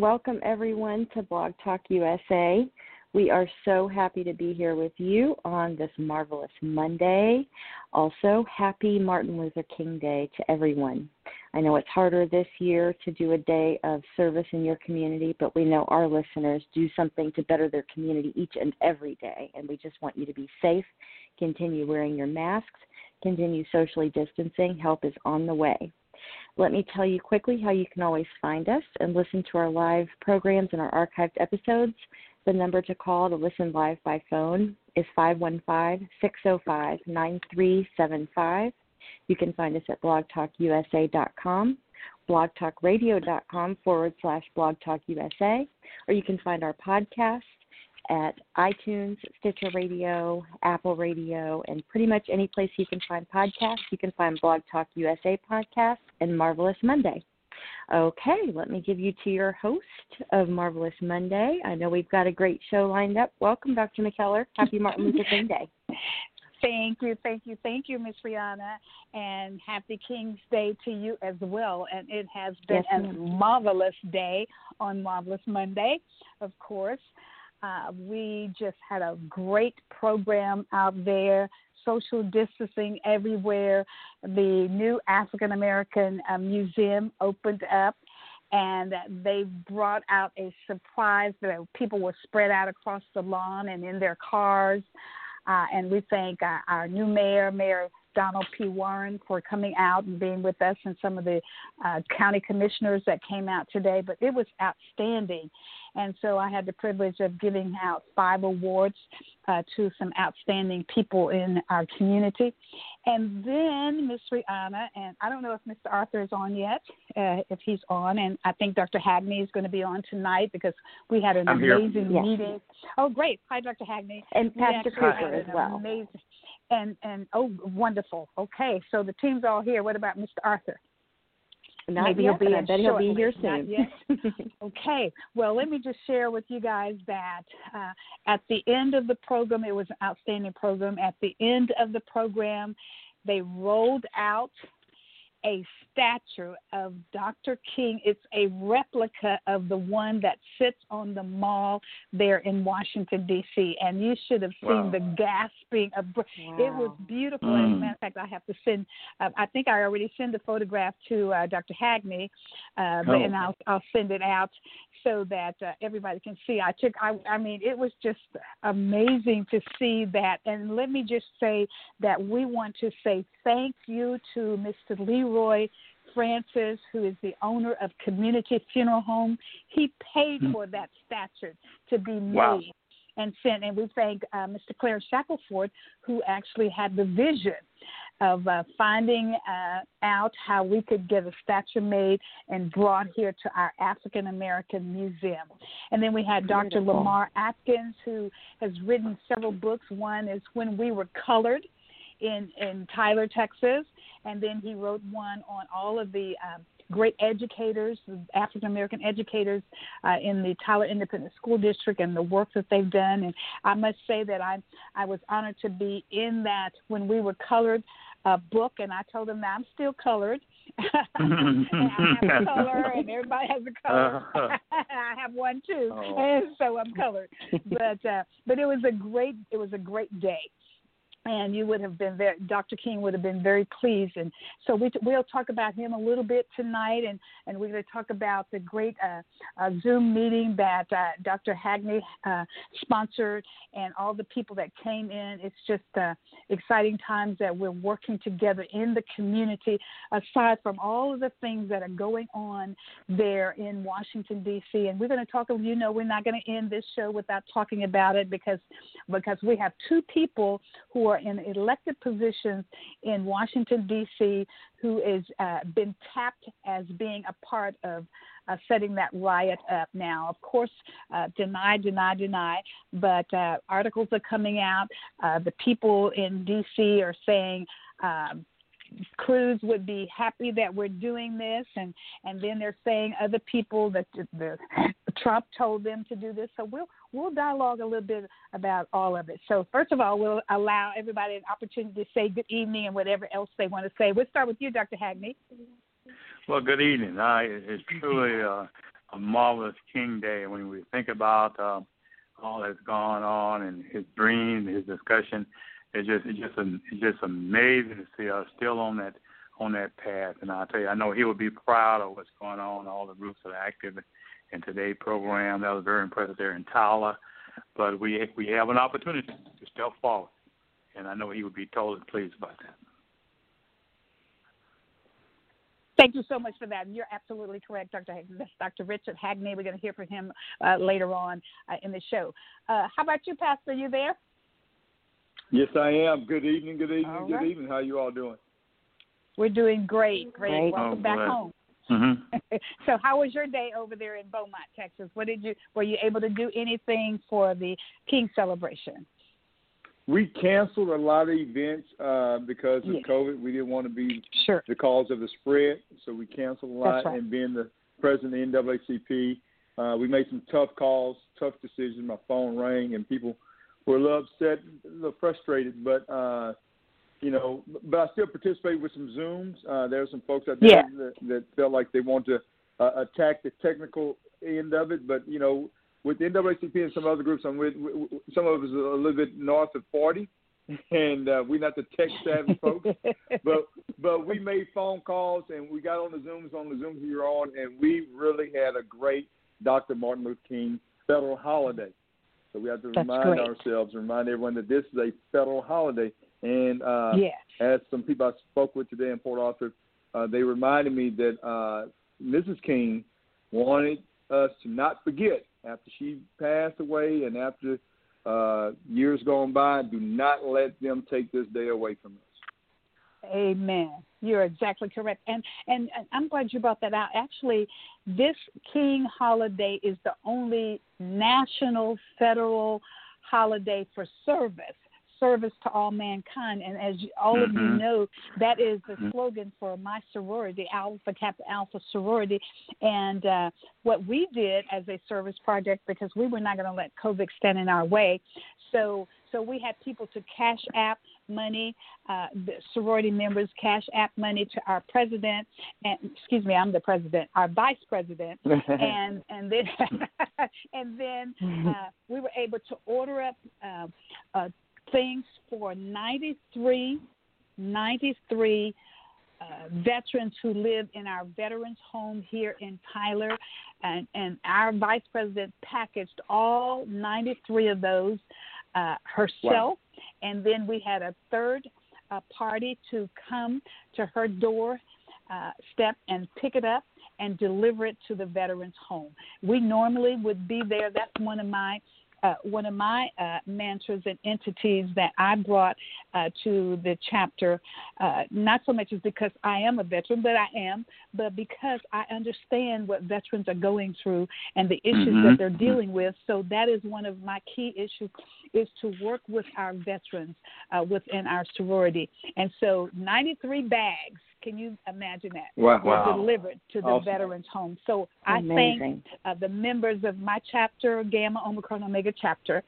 Welcome, everyone to Blog Talk USA. We are so happy to be here with you on this marvelous Monday. Also, happy Martin Luther King Day to everyone. I know it's harder this year to do a day of service in your community, but we know our listeners do something to better their community each and every day, and we just want you to be safe, continue wearing your masks, continue socially distancing. Help is on the way. Let me tell you quickly how you can always find us and listen to our live programs and our archived episodes. The number to call to listen live by phone is 515 605 9375. You can find us at blogtalkusa.com, blogtalkradio.com forward slash blogtalkusa, or you can find our podcast at iTunes, Stitcher Radio, Apple Radio, and pretty much any place you can find podcasts. You can find Blog Talk USA podcast and Marvelous Monday. Okay, let me give you to your host of Marvelous Monday. I know we've got a great show lined up. Welcome, Dr. McKellar. Happy Martin Luther King Day. Thank you, thank you, thank you, Miss Rihanna, and happy King's Day to you as well. And it has been yes, a marvelous day on Marvelous Monday, of course. Uh, we just had a great program out there, social distancing everywhere. The new African American uh, Museum opened up. And they brought out a surprise that people were spread out across the lawn and in their cars. Uh, and we thank uh, our new mayor, Mayor Donald P. Warren, for coming out and being with us, and some of the uh, county commissioners that came out today. But it was outstanding. And so I had the privilege of giving out five awards uh, to some outstanding people in our community. And then Miss Rihanna, and I don't know if Mr. Arthur is on yet, uh, if he's on, and I think Dr. Hagney is going to be on tonight because we had an I'm amazing Yes. meeting. Oh, great. Hi, Dr. Hagney. And We Pastor actually Cooper as well. Amazing, and, and oh, wonderful. Okay, so the team's all here. What about Mr. Arthur? Not Maybe yet, he'll be I bet he'll be here soon. Okay, well, let me just share with you guys that uh, at the end of the program, it was an outstanding program. At the end of the program, they rolled out a statue of Dr. King. It's a replica of the one that sits on the mall there in Washington, D.C., and you should have seen Wow. the gasping of. br- It was Wow. beautiful. As a Mm. matter of fact, I have to send. Uh, I think I already sent the photograph to uh, Dr. Hagney, uh, Oh. and I'll I'll send it out so that uh, everybody can see. I took. I I mean, it was just amazing to see that. And let me just say that we want to say thank you to Mr. Leroy. Francis, who is the owner of Community Funeral Home, he paid Hmm. for that statue to be made Wow. and sent. And we thank uh, Mr. Clarence Shackelford, who actually had the vision of uh, finding uh, out how we could get a statue made and brought here to our African American Museum. And then we had Dr. Lamar Atkins, who has written several books. One is When We Were Colored in, in Tyler, Texas. And then he wrote one on all of the um, great educators, African American educators uh, in the Tyler Independent School District, and the work that they've done. And I must say that I I was honored to be in that when we were colored uh, book, and I told them that I'm still colored. and I have a color, and everybody has a color. I have one too, Oh. and so I'm colored. But uh, but it was a great it was a great day and you would have been very dr king would have been very pleased. And so we we'll talk about him a little bit tonight. And and we're going to talk about the great uh, uh, zoom meeting that uh, dr hagney uh, sponsored and all the people that came in. It's just uh, exciting times that we're working together in the community aside from all of the things that are going on there in washington d.c and we're going to talk you know we're not going to end this show without talking about it because because we have two people who are are in elected positions in Washington, D.C., who has uh, been tapped as being a part of uh, setting that riot up now. Of course, uh, deny, deny, deny, but uh, articles are coming out. Uh, the people in D.C. are saying, um, Cruz would be happy that we're doing this, and and then they're saying other people that the, the Trump told them to do this. So we'll we'll dialogue a little bit about all of it. So first of all, we'll allow everybody an opportunity to say good evening and whatever else they want to say. We'll start with you, Dr. Hagney. Well, good evening. I, it's truly uh, a marvelous King Day when we think about uh, all that's gone on and his dreams, his discussion it's just it's just it's just amazing to see us still on that on that path. And I tell you, I know he would be proud of what's going on. All the groups that are active in today's program. That was very impressive there in Tyler. But we we have an opportunity to step forward, and I know he would be totally pleased about that. Thank you so much for that. And you're absolutely correct, Dr. Hagney. Dr. Richard Hagney. We're going to hear from him uh, later on uh, in the show. Uh, how about you, Pastor? Are you there? Yes, I am. Good evening. Good evening. All good right. evening. How you all doing? We're doing great. Great. great. Welcome oh, back home. Mm-hmm. so, how was your day over there in Beaumont, Texas? What did you were you able to do anything for the King celebration? We canceled a lot of events uh, because of yes. COVID. We didn't want to be sure. the cause of the spread, so we canceled a lot. Right. And being the president of the NAACP, uh, we made some tough calls, tough decisions. My phone rang, and people were a little upset, a little frustrated, but uh, you know, but I still participated with some Zooms. Uh, there were some folks out there yeah. that, that felt like they wanted to uh, attack the technical end of it, but you know, with the NAACP and some other groups, I'm with, some of us are a little bit north of 40, and uh, we're not the tech savvy folks, but but we made phone calls and we got on the Zooms on the Zooms we were on, and we really had a great Dr. Martin Luther King federal holiday. So we have to That's remind great. ourselves, remind everyone that this is a federal holiday. And uh, as some people I spoke with today in Port Arthur, uh, they reminded me that uh, Mrs. King wanted us to not forget after she passed away and after uh, years gone by, do not let them take this day away from us. Amen. You're exactly correct, and and I'm glad you brought that out. Actually, this King holiday is the only national federal holiday for service service to all mankind. And as all mm-hmm. of you mm-hmm. know, that is the slogan for my sorority, Alpha Kappa Alpha sorority. And uh, what we did as a service project, because we were not going to let COVID stand in our way, so so we had people to cash app money, uh, the sorority members cash app money to our president, and excuse me, I'm the president, our vice president, and and then and then uh, we were able to order up uh, uh, things for 93, 93 uh, veterans who live in our veterans home here in Tyler, and, and our vice president packaged all 93 of those uh, herself, wow. and then we had a third uh, party to come to her door uh, step and pick it up and deliver it to the veterans home. We normally would be there. That's one of my uh, one of my uh, mantras and entities that I brought uh, to the chapter, uh, not so much as because I am a veteran, but I am, but because I understand what veterans are going through and the issues mm-hmm. that they're dealing with. So that is one of my key issues is to work with our veterans uh, within our sorority. And so 93 bags can you imagine that? Wow. Were delivered to the awesome. veterans home. So I thank uh, the members of my chapter, Gamma Omicron Omega chapter,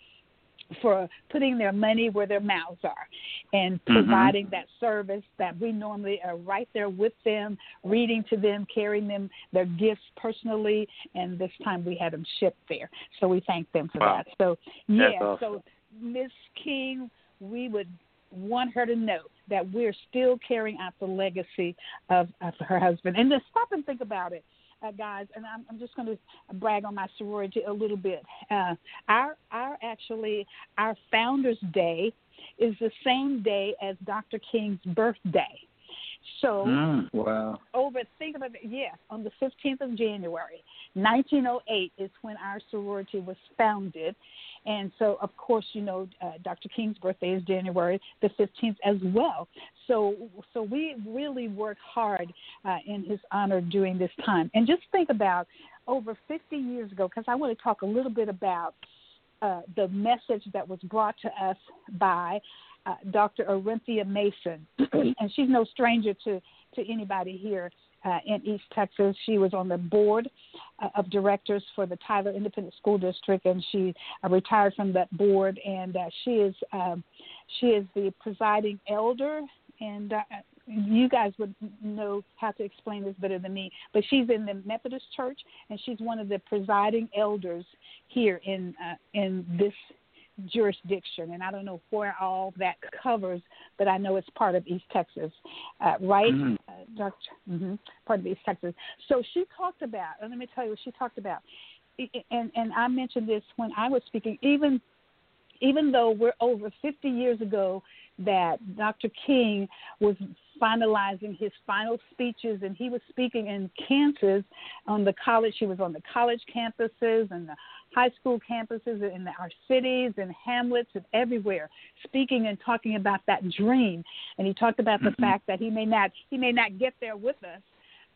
for putting their money where their mouths are and Mm-hmm. providing that service that we normally are right there with them, reading to them, carrying them their gifts personally, and this time we had them shipped there. So we thank them for Wow. that. So yeah, awesome. so Miss King, we would want her to know that we're still carrying out the legacy of, of her husband. And to stop and think about it, uh, guys, and I'm, I'm just going to brag on my sorority a little bit. Uh, our, our actually, our Founders Day is the same day as Dr. King's birthday. So, Mm. Wow. over, think about it, yes, on the 15th of January, 1908 is when our sorority was founded. And so, of course, you know, uh, Dr. King's birthday is January the 15th as well. So, so we really work hard uh, in his honor during this time. And just think about over 50 years ago, because I want to talk a little bit about uh, the message that was brought to us by uh, Dr. Orenthia Mason, and she's no stranger to to anybody here uh, in East Texas. She was on the board uh, of directors for the Tyler Independent School District, and she uh, retired from that board. And uh, she is um, she is the presiding elder. And you guys would know how to explain this better than me. But she's in the Methodist Church, and she's one of the presiding elders here in uh, in this jurisdiction, and I don't know where all that covers, but I know it's part of East Texas, uh, right, Mhm. uh, Doctor? Mm-hmm, part of East Texas. So she talked about, and let me tell you what she talked about, and and I mentioned this when I was speaking. Even even though we're over 50 years ago that Dr. King was finalizing his final speeches and he was speaking in Kansas on the college he was on the college campuses and the high school campuses in our cities and hamlets and everywhere speaking and talking about that dream and he talked about the fact that he may not he may not get there with us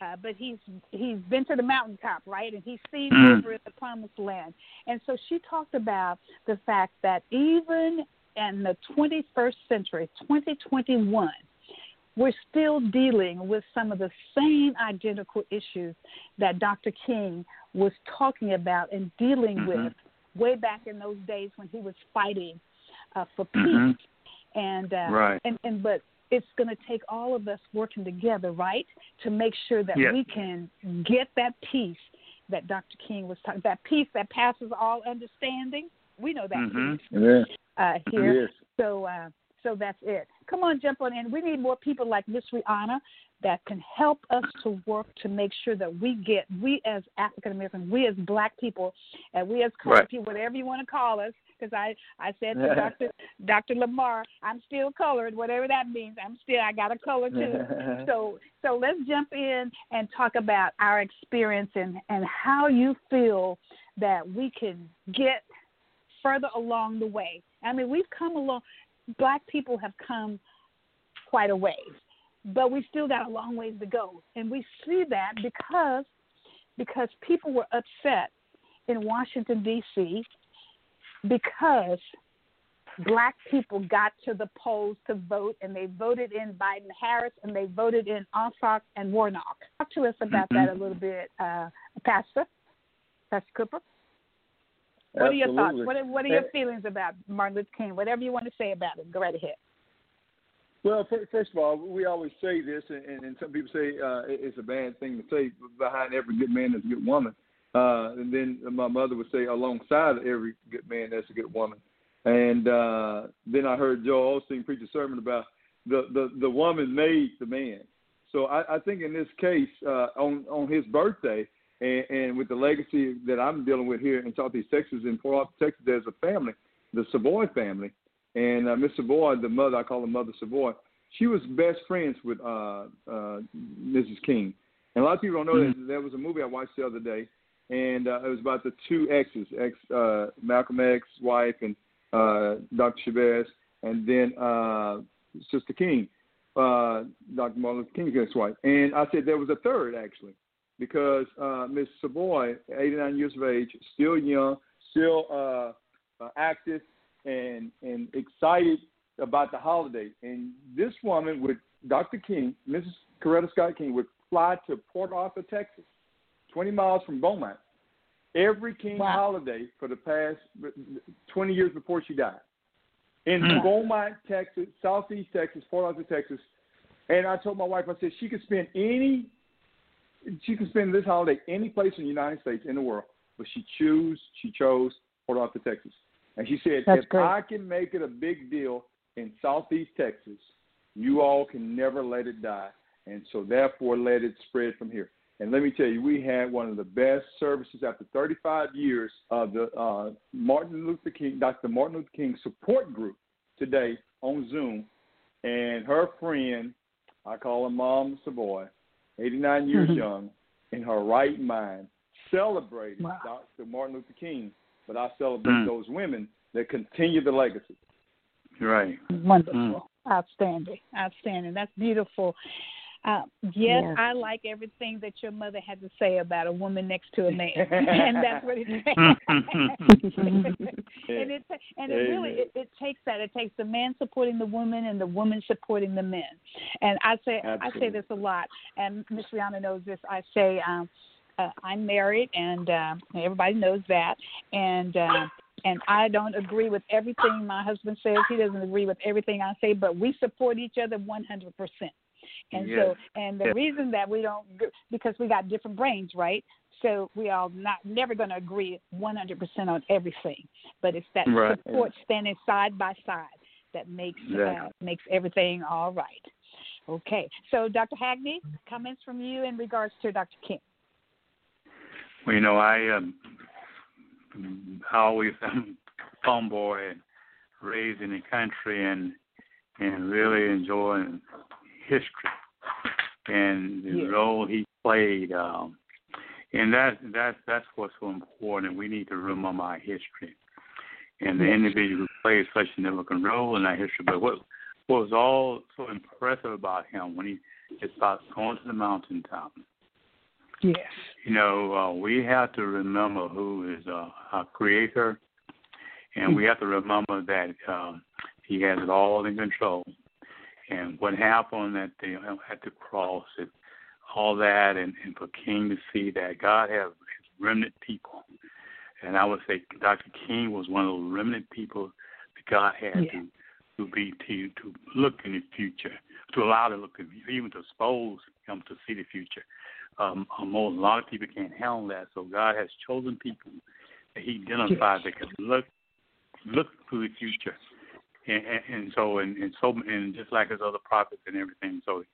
uh, but he's he's been to the mountaintop, right? And he's seen Mm. over in the promised land. And so she talked about the fact that even in the 21st century, 2021, we're still dealing with some of the same identical issues that Dr. King was talking about and dealing Mhm. with way back in those days when he was fighting uh, for peace. Mhm. And uh, Right. and and but it's going to take all of us working together, right, to make sure that Yes. we can get that peace that Dr. King was talking. That peace that passes all understanding. We know that Mhm. peace Yeah. uh, here. Yes. So uh, so that's it. Come on, jump on in. We need more people like Miss Rihanna that can help us to work to make sure that we get we as African Americans, we as Black people, and we as colored Right. people, whatever you want to call us. Because I I said to Dr. Dr. Lamar, I'm still colored, whatever that means. I'm still I got a color too. so so let's jump in and talk about our experience and and how you feel that we can get further along the way. I mean, we've come along. Black people have come quite a ways, but we still got a long ways to go, and we see that because because people were upset in Washington D.C. because black people got to the polls to vote and they voted in Biden Harris and they voted in Ossoff and Warnock. Talk to us about that a little bit, uh, Pastor, Pastor Cooper. What are your thoughts? What are, what are your feelings about Martin Luther King? Whatever you want to say about him, go right ahead. Well, first of all, we always say this, and, and, some people say uh, it's a bad thing to say. Behind every good man, is a good woman. Uh, and then my mother would say, alongside every good man, there's a good woman. And uh, then I heard Joel Osteen preach a sermon about the, the, the woman made the man. So I, I think in this case, uh, on on his birthday, and, and with the legacy that I'm dealing with here in Southeast Texas, in Port Arthur, Texas, there's a family, the Savoy family, and uh, Miss Savoy, the mother, I call her Mother Savoy, she was best friends with uh, uh, Mrs. King. And a lot of people don't know that there was a movie I watched the other day, and uh, it was about the two exes, ex uh, Malcolm X wife and uh, Dr. Shabazz, and then uh, Sister King, uh, Dr. Martin Luther King's ex-wife. And I said there was a third actually, because uh, Miss Savoy, 89 years of age, still young, still uh, uh, active, and and excited about the holiday. And this woman with Dr. King, Mrs. Coretta Scott King, would fly to Port Arthur, Texas, 20 miles from Beaumont, every King Wow. holiday for the past 20 years before she died. In Hmm. Beaumont, Texas, Southeast Texas, Port Arthur, Texas. And I told my wife, I said she could spend any, she could spend this holiday any place in the United States in the world, but she choose, she chose Port Arthur, Texas. And she said, That's if great. I can make it a big deal in Southeast Texas, you all can never let it die. And so therefore let it spread from here. And let me tell you, we had one of the best services after 35 years of the uh, Martin Luther King, Dr. Martin Luther King support group today on Zoom. And her friend I call her Mom Savoy, 89 years Mhm. young, in her right mind, celebrating Wow. Dr. Martin Luther King, but I celebrate Mm. those women that continue the legacy. Right. Wonderful. Outstanding. Outstanding. That's beautiful. Uh, yes, Yes. I like everything that your mother had to say about a woman next to a man, and that's what it takes. and it and it really it, it takes that. It takes the man supporting the woman and the woman supporting the men. And I say I say this a lot, and Miss Rihanna knows this. I say um, uh, I'm married, and uh, everybody knows that, and. Uh, and I don't agree with everything my husband says. He doesn't agree with everything I say, but we support each other 100%. And Yes. so, and the Yes. reason that we don't, because we got different brains, right? So we are not never going to agree 100% on everything, but it's that Right. support standing side by side that makes uh, Exactly. makes everything all right. Okay, so Dr. Hagney, comments from you in regards to Dr. King. Well, you know, I um, I always am a tomboy and raised in the country and and really enjoying history and the role he played. Um, and that that's that's what's so important. We need to remember our history and the individual who played such a significant role in our history. But what what was all so impressive about him when he it's about going to the mountaintop Yes. you know, uh, we have to remember who is uh, our creator, and we have to remember that um, he has it all in control. And what happened at the at the cross, and all that, and, and for King to see that God has his remnant people, and I would say Dr. King was one of those remnant people that God had Yeah. to to be to to look in the future, to allow to look in, even to expose him to see the future um, a a lot of people can't handle that. So God has chosen people that He identifies that can look look to the future, and, and, and so and, and so and just like His other prophets and everything. So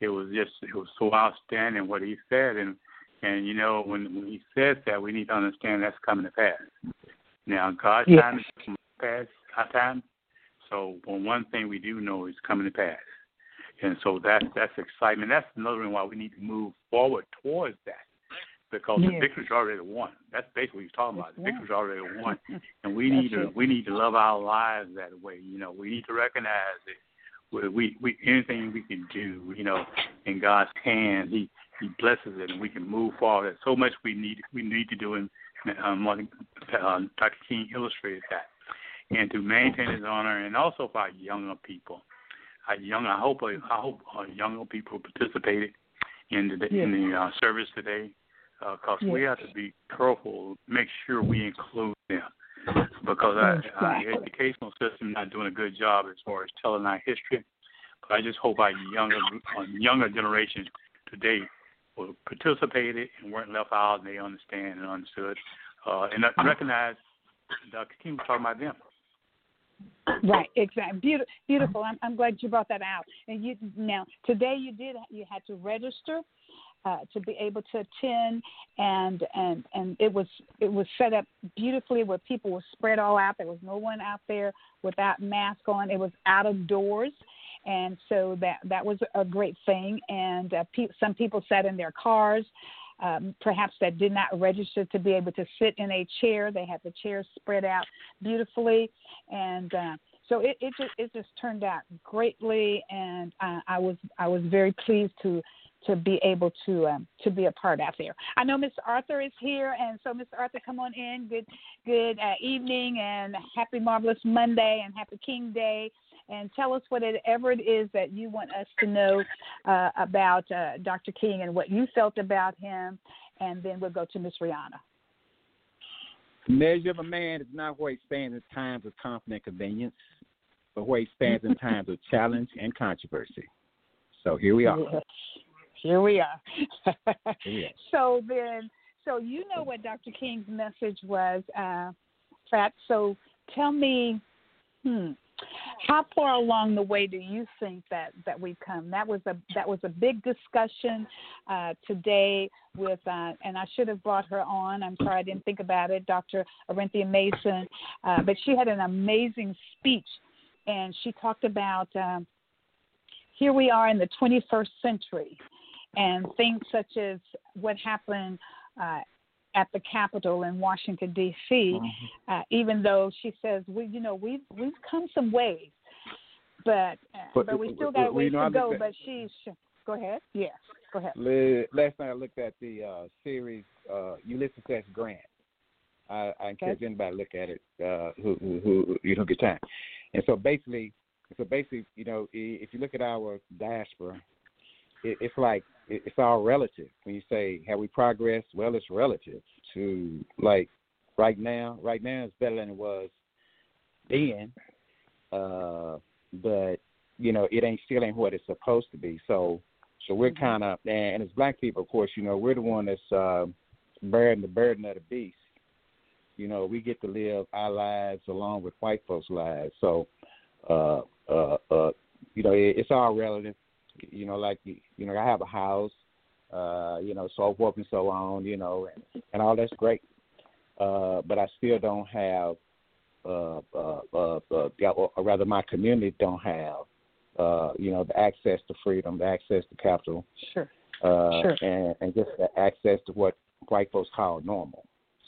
it was just it was so outstanding what He said, and and you know when when He says that, we need to understand that's coming to pass. Now God's Yes. time is coming to pass, our time. So well, one thing we do know is coming to pass. And so that's that's excitement. That's another reason why we need to move forward towards that. Because the victory's already won. That's basically what he's talking about. The victory's already won. And we need to we need to love our lives that way. You know, we need to recognize that we we, we anything we can do, you know, in God's hand, He He blesses it, and we can move forward. There's so much we need we need to do, and um, Martin, uh, Dr. King illustrated that, and to maintain His honor, and also for our younger people. Our young, I hope I hope our younger people participated in the in the uh, service today, because we Yes. have to be careful, make sure we include them because our, our Exactly. educational system not doing a good job as far as telling our history. But I just hope our younger our younger generation today will participate and weren't left out and they understand and understood uh, and uh, recognize Dr. King was talking about them. Right, exactly. Beautiful, beautiful. I'm, I'm glad you brought that out. And you now today you did you had to register uh, to be able to attend, and and and it was it was set up beautifully where people were spread all out. There was no one out there without mask on. It was out of doors. And so that that was a great thing. And uh, pe- some people sat in their cars, um, perhaps that did not register to be able to sit in a chair. They had the chairs spread out beautifully, and uh, so it, it just it just turned out greatly. And uh, I was I was very pleased to to be able to um, to be a part out there. I know Mr. Arthur is here, and so Mr. Arthur, come on in. Good good uh, evening, and happy marvelous Monday, and happy King Day and tell us whatever it is that you want us to know uh, about uh, Dr. King and what you felt about him, and then we'll go to Miss Rihanna. The measure of a man is not where he stands in times of comfort and convenience, but where he stands in times of challenge and controversy. So here we are. Yes. Here we are. So then, so you know what Dr. King's message was, uh, Fat. So tell me, hmm, how far along the way do you think that that we've come? That was a that was a big discussion uh, today with, uh, and I should have brought her on. I'm sorry I didn't think about it, Dr. Orenthia Mason, uh, but she had an amazing speech, and she talked about. Um, here we are in the 21st century, and things such as what happened uh, at the Capitol in Washington D.C. Mm-hmm. Uh, even though she says we, you know, we've we've come some ways, but uh, But, but, we still got a ways to go. But she's go ahead. Yes, go ahead. Last night I looked at the uh, series uh, Ulysses S. Grant. I, I encourage anybody to look at it uh, who, who, who you don't get time. And so basically, so basically, you know, if you look at our diaspora, it, it's like it, it's all relative. When you say have we progressed, well, it's relative to like right now. Right now, it's better than it was then, uh, but you know, it ain't still ain't what it's supposed to be. So, so we're kind of, and as black people, of course, you know, we're the one that's uh, bearing the burden of the beast. You know, we get to live our lives along with white folks' lives. So, uh, uh, uh, you know, it, it's all relative. You know, like you know, I have a house, uh, you know, so forth and so on. You know, and, and all that's great. Uh, but I still don't have, uh, uh, uh, uh, or, rather, my community don't have uh, you know, the access to freedom, the access to capital, Sure. uh, Sure. and, and just the access to what white folks call normal.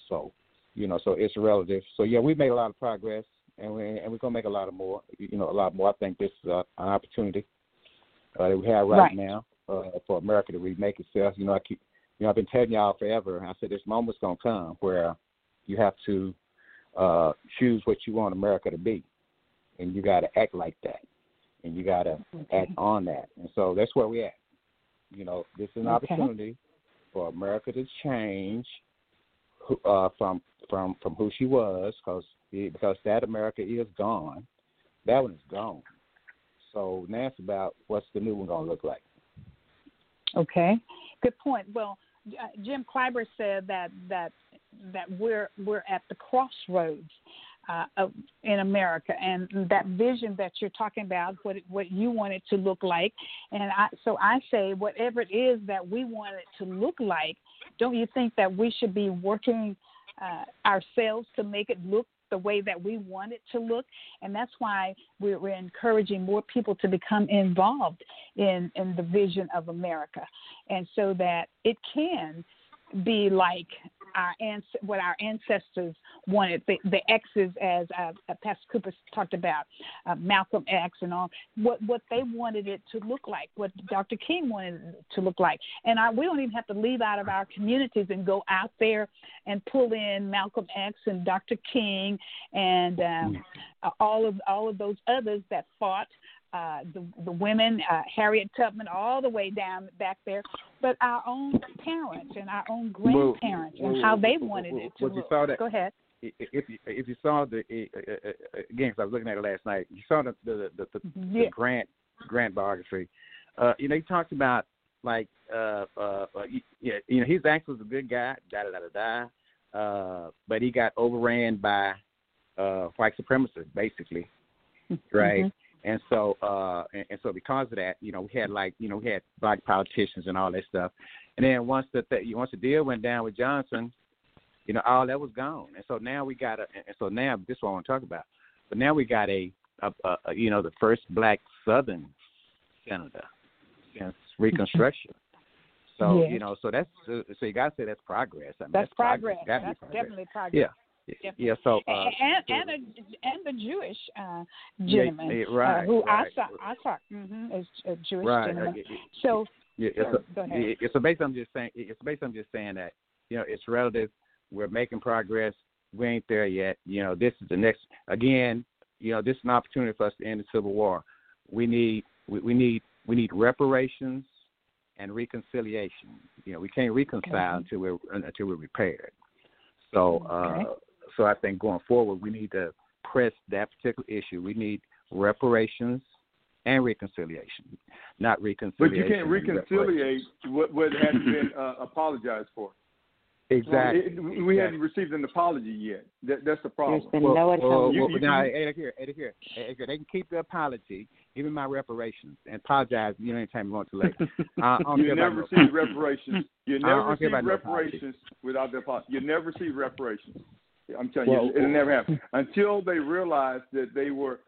So, you know, so it's relative. So yeah, we made a lot of progress, and we and we're gonna make a lot of more. You know, a lot more. I think this is uh, an opportunity uh, that we have right, Right. now uh, for America to remake itself. You know, I keep, you know, I've been telling y'all forever. I said this moment's gonna come where you have to uh, choose what you want America to be, and you got to act like that, and you got to act on that. And so that's where we at. You know, this is an Okay. opportunity for America to change who- uh, from from from who she was, because because that America is gone. That one is gone. So now it's about what's the new one gonna look like. Okay, good point. Well, uh, Jim Clyburn said that that that we're we're at the crossroads uh, in America, and that vision that you're talking about, what it- what you want it to look like, and I, so I say whatever it is that we want it to look like, don't you think that we should be working uh, ourselves to make it look the way that we want it to look and that's why we're, we're encouraging more people to become involved in in the vision of america and so that it can be like our ans- what our ancestors wanted the, the X's as uh, uh, Pastor Cooper talked about uh, Malcolm X and all what what they wanted it to look like what Dr. King wanted it to look like and I, we don't even have to leave out of our communities and go out there and pull in Malcolm X and Dr. King and um, uh, all of all of those others that fought uh, the the women, uh, Harriet Tubman, all the way down back there, but our own parents and our own grandparents and how they wanted it to Well, look. saw that- Go ahead. If you if you saw the uh, again, 'cause I was looking at it last night, you saw the the the, the, Yeah. the Grant Grant biography. Uh, you know, he talked about like uh, uh, uh, you, yeah, you know, he's actually was a good guy, da da da da da, uh, but he got overran by uh, white supremacists, basically, right? Mhm. And so, uh, and, and so because of that, you know, we had like, you know, we had black politicians and all that stuff. And then once the th- once the deal went down with Johnson, you know, all that was gone. And so now we got a, and so now this is what I want to talk about. But now we got a, a, a, a you know, the first black Southern senator since Reconstruction. So Yes. you know, so that's so you got to say that's progress. I mean, That's that's progress. Gotta That's progress. definitely progress. Yeah. Definitely. Yeah. So uh, and and a, and the Jewish uh, gentleman yeah, right, uh, who right. I saw I saw mm-hmm, is a Jewish right. uh, gentleman. it- it- So Yeah, it's go ahead. yeah, so basically, I'm just saying. It's basically, I'm just saying that you know it's relative. We're making progress. We ain't there yet. You know, this is the next. Again, you know, this is an opportunity for us to end the civil war. We need, we, we need, we need reparations and reconciliation. You know, we can't reconcile until we're until we're repaired. So, Okay. uh, so I think going forward, we need to press that particular issue. We need reparations and reconciliation, not reconciliation. But you can't and reparations. reconciliate what what hadn't been uh, apologized for. Exactly. It- we haven't received an apology yet. That, that's the problem. There's been well, no well, atonement. well, You- you now, can- hey, here, hey, look here, hey, look here. They can keep the apology, even my reparations, and apologize. You know, anytime you want to later. I don't you care about never no- reparations. You never care receive about no reparations without the apology. You never receive reparations. I'm telling Well, you, it'll never happen until they realize that they were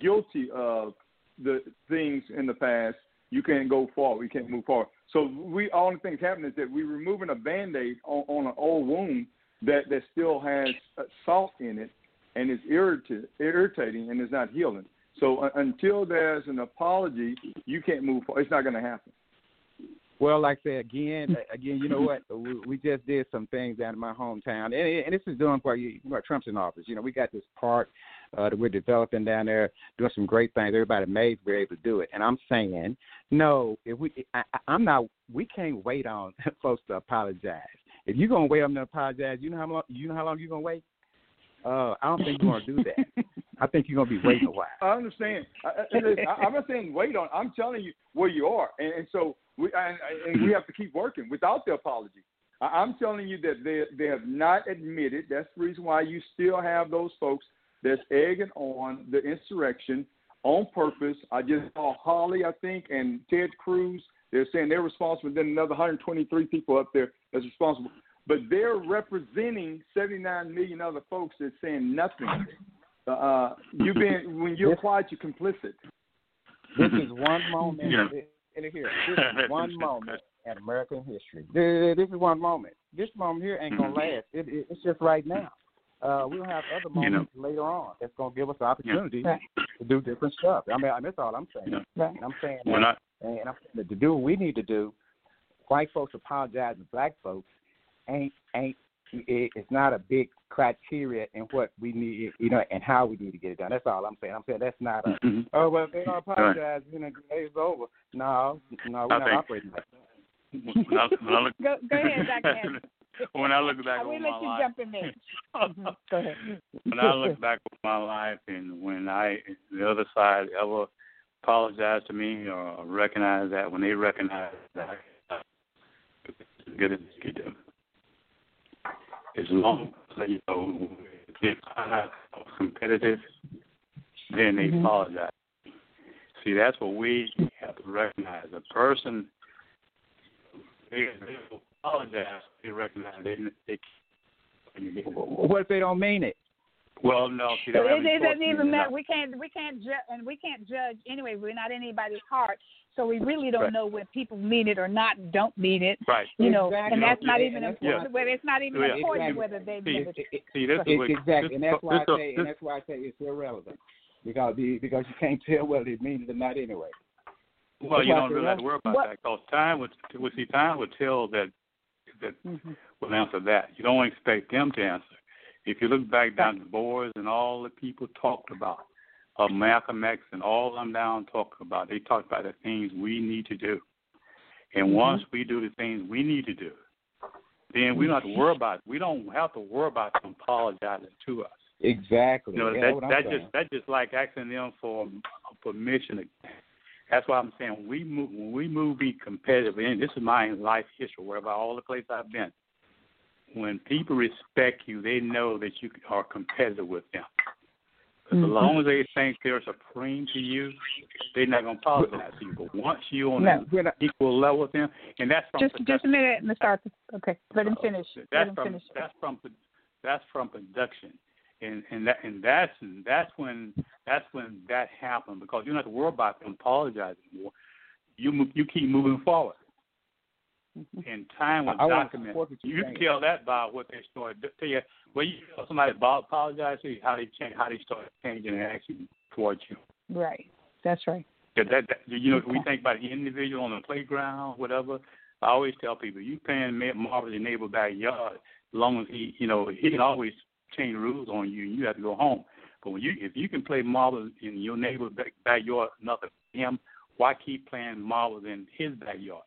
guilty of the things in the past you can't go forward. You can't move forward. So we all the things happening is that we're removing a band-aid on, on an old wound that that still has salt in it and is irritating and is not healing. So uh, until there's an apology, you can't move forward. It's not going to happen. Well, like I said again, again, you know what? We, we just did some things down in my hometown, and, and this is doing for you. Trump's in office. You know, we got this park uh, that we're developing down there, doing some great things. Everybody amazed we're able to do it. And I'm saying, no, if we, I, I'm not. We can't wait on folks to apologize. If you're gonna wait on them to apologize, you know how long? You know how long you're gonna wait? Uh, I don't think you're gonna do that. I think you're gonna be waiting a while. I understand. I, I, I'm not saying wait on. I'm telling you where you are, and, and so we and, and we have to keep working without the apology. I'm telling you that they they have not admitted. That's the reason why you still have those folks that's egging on the insurrection on purpose. I just saw Hawley, I think, and Ted Cruz. They're saying they're responsible. Then another 123 people up there that's responsible. But they're representing 79 million other folks that's saying nothing. Uh, uh you've been when you're quiet, you're complicit. This is one moment. Yeah. This is one moment in American history. This is one moment. This moment here ain't gonna last. It, it, it's just right now uh, we'll have other moments you know, later on that's going to give us the opportunity yeah. to do different stuff. I mean, that's all I'm saying. right. And I'm saying that, not, and I'm saying that to do what we need to do, white folks apologizing to black folks ain't ain't it, it's not a big criteria in what we need, you know, and how we need to get it done. That's all I'm saying. I'm saying that's not a mm-hmm. oh well, they don't apologize, you know, it's over. No, no, we're I not think, operating like that. when I, when I look, go, go ahead, Dr. when I look back I over my life, you jump in there. Mm-hmm. Go ahead. when I look back over my life and when I the other side ever apologize to me or recognize that when they recognize that get it get them. As long as you know if I'm competitive, then they mm-hmm. apologize. See, that's what we have to recognize. A person they, they apologize. They recognize they, they what if they don't mean it? Well, no, see, it, it doesn't even matter. We can't, we can't judge, and we can't judge anyway. We're not anybody's heart, so we really don't right. know when people mean it or not, don't mean it. Right. You know, exactly. and that's not even important. yeah. whether it's not even yeah. important exactly. whether they see, mean it. See, this is what, exactly, and that's why this, I say, this, and that's why I say it's irrelevant because the, because you can't tell whether they mean it or not anyway. Well, you don't really have to worry about what? that because time would, would see time would tell that that mm-hmm. will answer that. You don't expect them to answer. If you look back down the boards and all the people talked about, uh, Malcolm X and all them down talked about, they talked about the things we need to do. And mm-hmm. once we do the things we need to do, then we don't have to worry about it. We don't have to worry about them apologizing to us. Exactly. You know, yeah, that that just that just like asking them for permission that's why I'm saying we move when we move be competitive. And this is my life history, wherever all the places I've been. When people respect you, they know that you are competitive with them. Mm-hmm. As long as they think they're supreme to you, they're not going to apologize to you. But once you're on no, an equal level with them, and that's from just just a minute, Mr. Arthur. Okay, let him finish. That's let him from finish. that's from that's from production and and that and that's that's when that's when that happened because you don't have to worry about them apologizing anymore. You you keep moving forward. Mm-hmm. And time will I document. You, you can tell that by what they start tell you when you tell somebody about apologize to you, how they change, how they start changing their acting towards you. Right. That's right. That, that, that you know, we think about the individual on the playground, whatever. I always tell people, you paying Marvin your neighbor backyard, as long as he, you know, he can always change rules on you, and you have to go home. But when you, if you can play marbles in your neighbor's backyard, nothing him, why keep playing marbles in his backyard?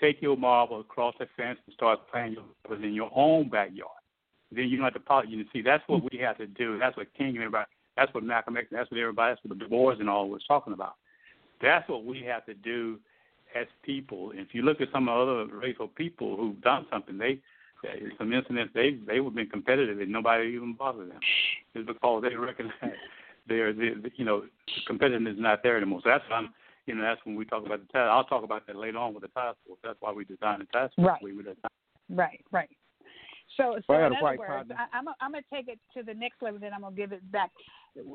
Take your marble across the fence and start playing your marbles in your own backyard. Then you don't have to apologize. You see, that's what we have to do. That's what King and everybody. That's what Malcolm X. That's what everybody. That's what the boys and all was talking about. That's what we have to do as people. If you look at some other racial people who've done something, they some incidents they they would have been competitive and nobody even bothered them. It's because they recognize their the, you know competitiveness is not there anymore. So that's why I'm you know that's when we talk about the task. I'll talk about that later on with the task force. That's why we designed the task force. Right. We Right. Right. So, so in other words. I, I'm, I'm going to take it to the next level. Then I'm going to give it back.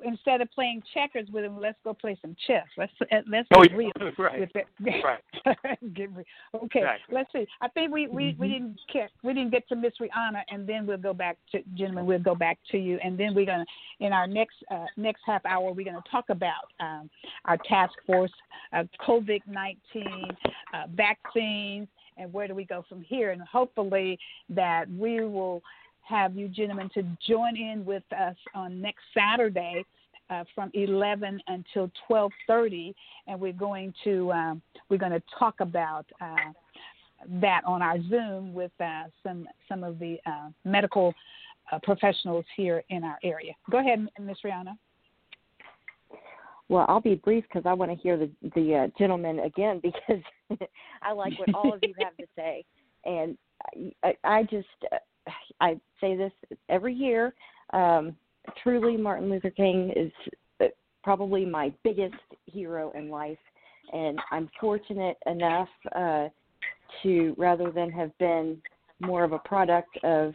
Instead of playing checkers with him, let's go play some chess. Let's uh, let's Oh, get real right. Right. get real. Okay, Exactly. let's see. I think we we, we didn't get we didn't get to Miss Rihanna, and then we'll go back to gentlemen. We'll go back to you, and then we're gonna in our next uh, next half hour we're gonna talk about um, our task force, uh, COVID nineteen uh, vaccines, and where do we go from here? And hopefully that we will have you gentlemen to join in with us on next Saturday uh, from 11 until 12:30, and we're going to um, we're going to talk about uh, that on our Zoom with uh, some some of the uh, medical uh, professionals here in our area. Go ahead, Miss Rihanna. Well, I'll be brief because I want to hear the the uh, gentleman again because I like what all of you have to say, and I, I just uh, I say this every year. Um, truly, Martin Luther King is uh, probably my biggest hero in life, and I'm fortunate enough uh, to rather than have been more of a product of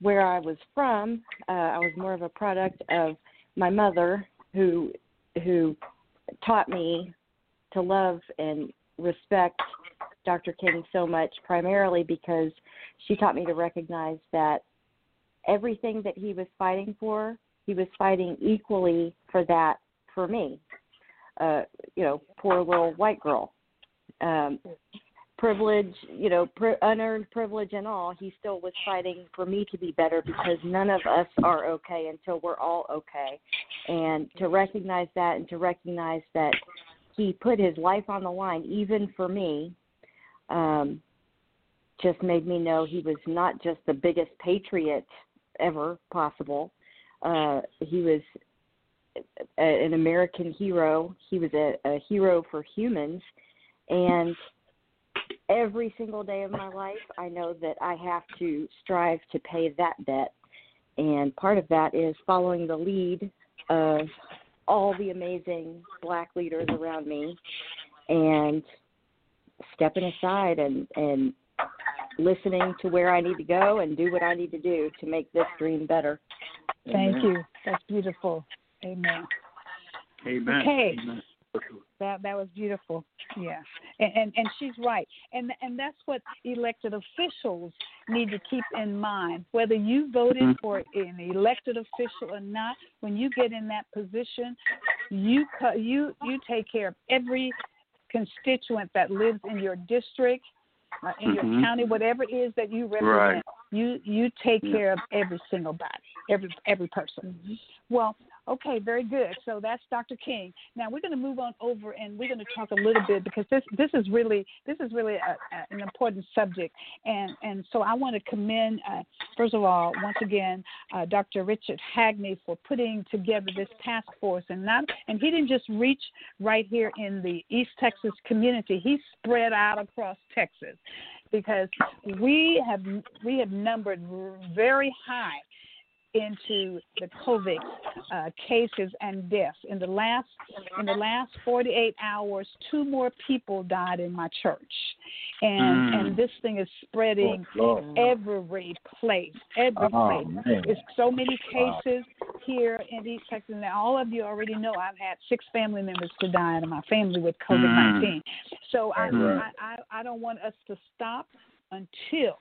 where I was from, uh, I was more of a product of my mother who who taught me to love and respect Dr. King so much, primarily because she taught me to recognize that everything that he was fighting for, he was fighting equally for that for me. Uh, you know, poor little white girl. Um, privilege, you know, unearned privilege and all, he still was fighting for me to be better because none of us are okay until we're all okay. And to recognize that and to recognize that he put his life on the line even for me um just made me know he was not just the biggest patriot ever possible. Uh he was a, an American hero. He was a, a hero for humans and every single day of my life, I know that I have to strive to pay that debt. And part of that is following the lead of all the amazing black leaders around me and stepping aside and, and listening to where I need to go and do what I need to do to make this dream better. Thank you. That's beautiful. Amen. Amen. Okay. Amen. That that was beautiful. Yeah, and, and and she's right, and and that's what elected officials need to keep in mind. Whether you voted Mhm. for an elected official or not, when you get in that position, you you you take care of every constituent that lives in your district, uh, in your Mhm. county, whatever it is that you represent. Right. You you take Yeah. care of every single body, every every person. Well, okay, very good. So that's Dr. King. Now we're going to move on over and we're going to talk a little bit because this this is really this is really a, a, an important subject, and and so I want to commend uh, first of all once again uh, Dr. Richard Hagney for putting together this task force and not and he didn't just reach right here in the East Texas community. He spread out across Texas because we have we have numbered very high into the COVID uh, cases and deaths. In the last in the last 48 hours, two more people died in my church, and Mm. and this thing is spreading Lord. every place, every Oh, place. man. It's so many Wow. cases here in East Texas. And all of you already know I've had six family members to die in my family with COVID 19. So I, Mhm. I, I, I don't want us to stop until,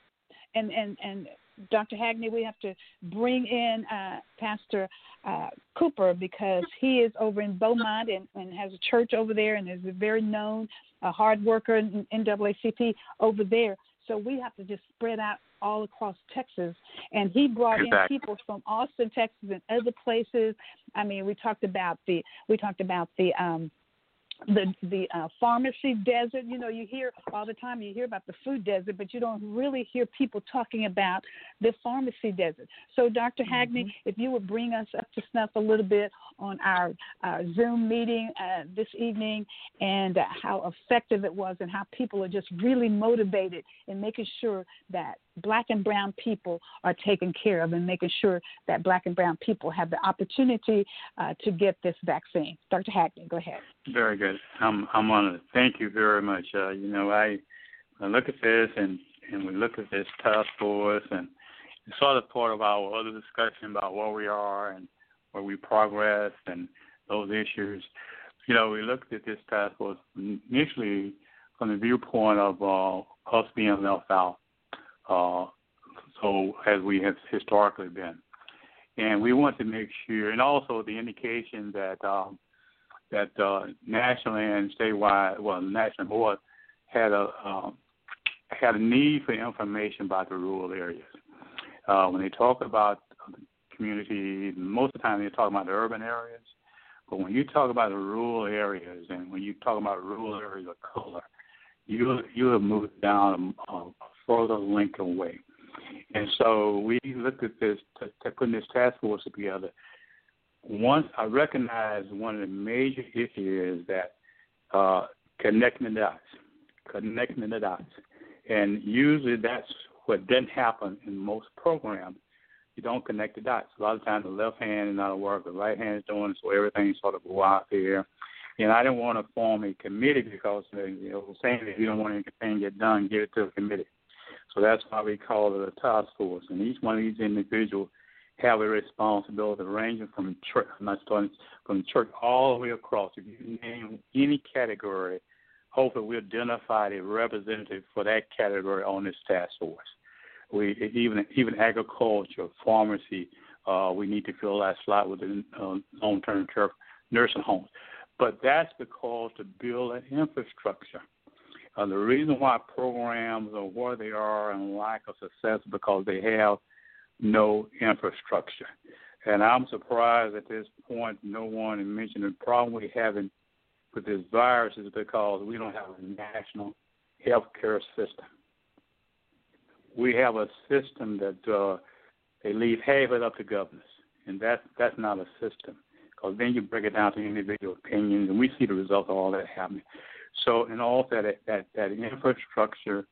and, and, and Dr. Hagney, we have to bring in uh, Pastor uh, Cooper because he is over in Beaumont and, and has a church over there and is a very known uh, hard worker in NAACP over there. So we have to just spread out all across Texas. And he brought Exactly. in people from Austin, Texas, and other places. I mean, we talked about the we talked about the um, the the uh, pharmacy desert. You know, you hear all the time. You hear about the food desert, but you don't really hear people talking about the pharmacy desert. So, Dr. Hagney, if you would bring us up to snuff a little bit on our uh, Zoom meeting uh, this evening and uh, how effective it was, and how people are just really motivated in making sure that black and brown people are taken care of, and making sure that black and brown people have the opportunity uh, to get this vaccine. Dr. Hagney, go ahead. Very good. I'm I'm honored. Thank you very much. Uh, you know, I I look at this and and we look at this task force and it's sort of part of our other discussion about where we are and where we progress and those issues. You know, we looked at this task force initially from the viewpoint of uh, us being left out, uh, so as we have historically been, and we want to make sure, and also the indication that um, that uh, nationally and statewide, well, the national board had a um, had a need for information about the rural areas. Uh, when they talk about the community, most of the time they talk about the urban areas. But when you talk about the rural areas and when you talk about rural areas of color, you you have moved down a, a further link away. And so we looked at this, to putting this task force together. Once I recognize one of the major issues is that uh, connecting the dots, connecting the dots, and usually that's what doesn't happen in most programs. You don't connect the dots. A lot of times the left hand is not work, the right hand is doing so everything sort of go out there. And I didn't want to form a committee because you know saying that you don't want anything to get done, give it to a committee. So that's why we call it a task force. And each one of these individuals have a responsibility ranging from church, not starting from church all the way across. If you name any category, hopefully we identify a representative for that category on this task force. We even even agriculture, pharmacy, uh, we need to fill that slot within uh, long-term care nursing homes. But that's because to build an infrastructure. Uh, the reason why programs are where they are and lack of success because they have no infrastructure. And I'm surprised at this point no one mentioned the problem we have in with this virus is because we don't have a national health care system. We have a system that uh, they leave half it up to governors, and that's that's not a system. Because then you break it down to individual opinions, and we see the results of all that happening. So, and all that that that infrastructure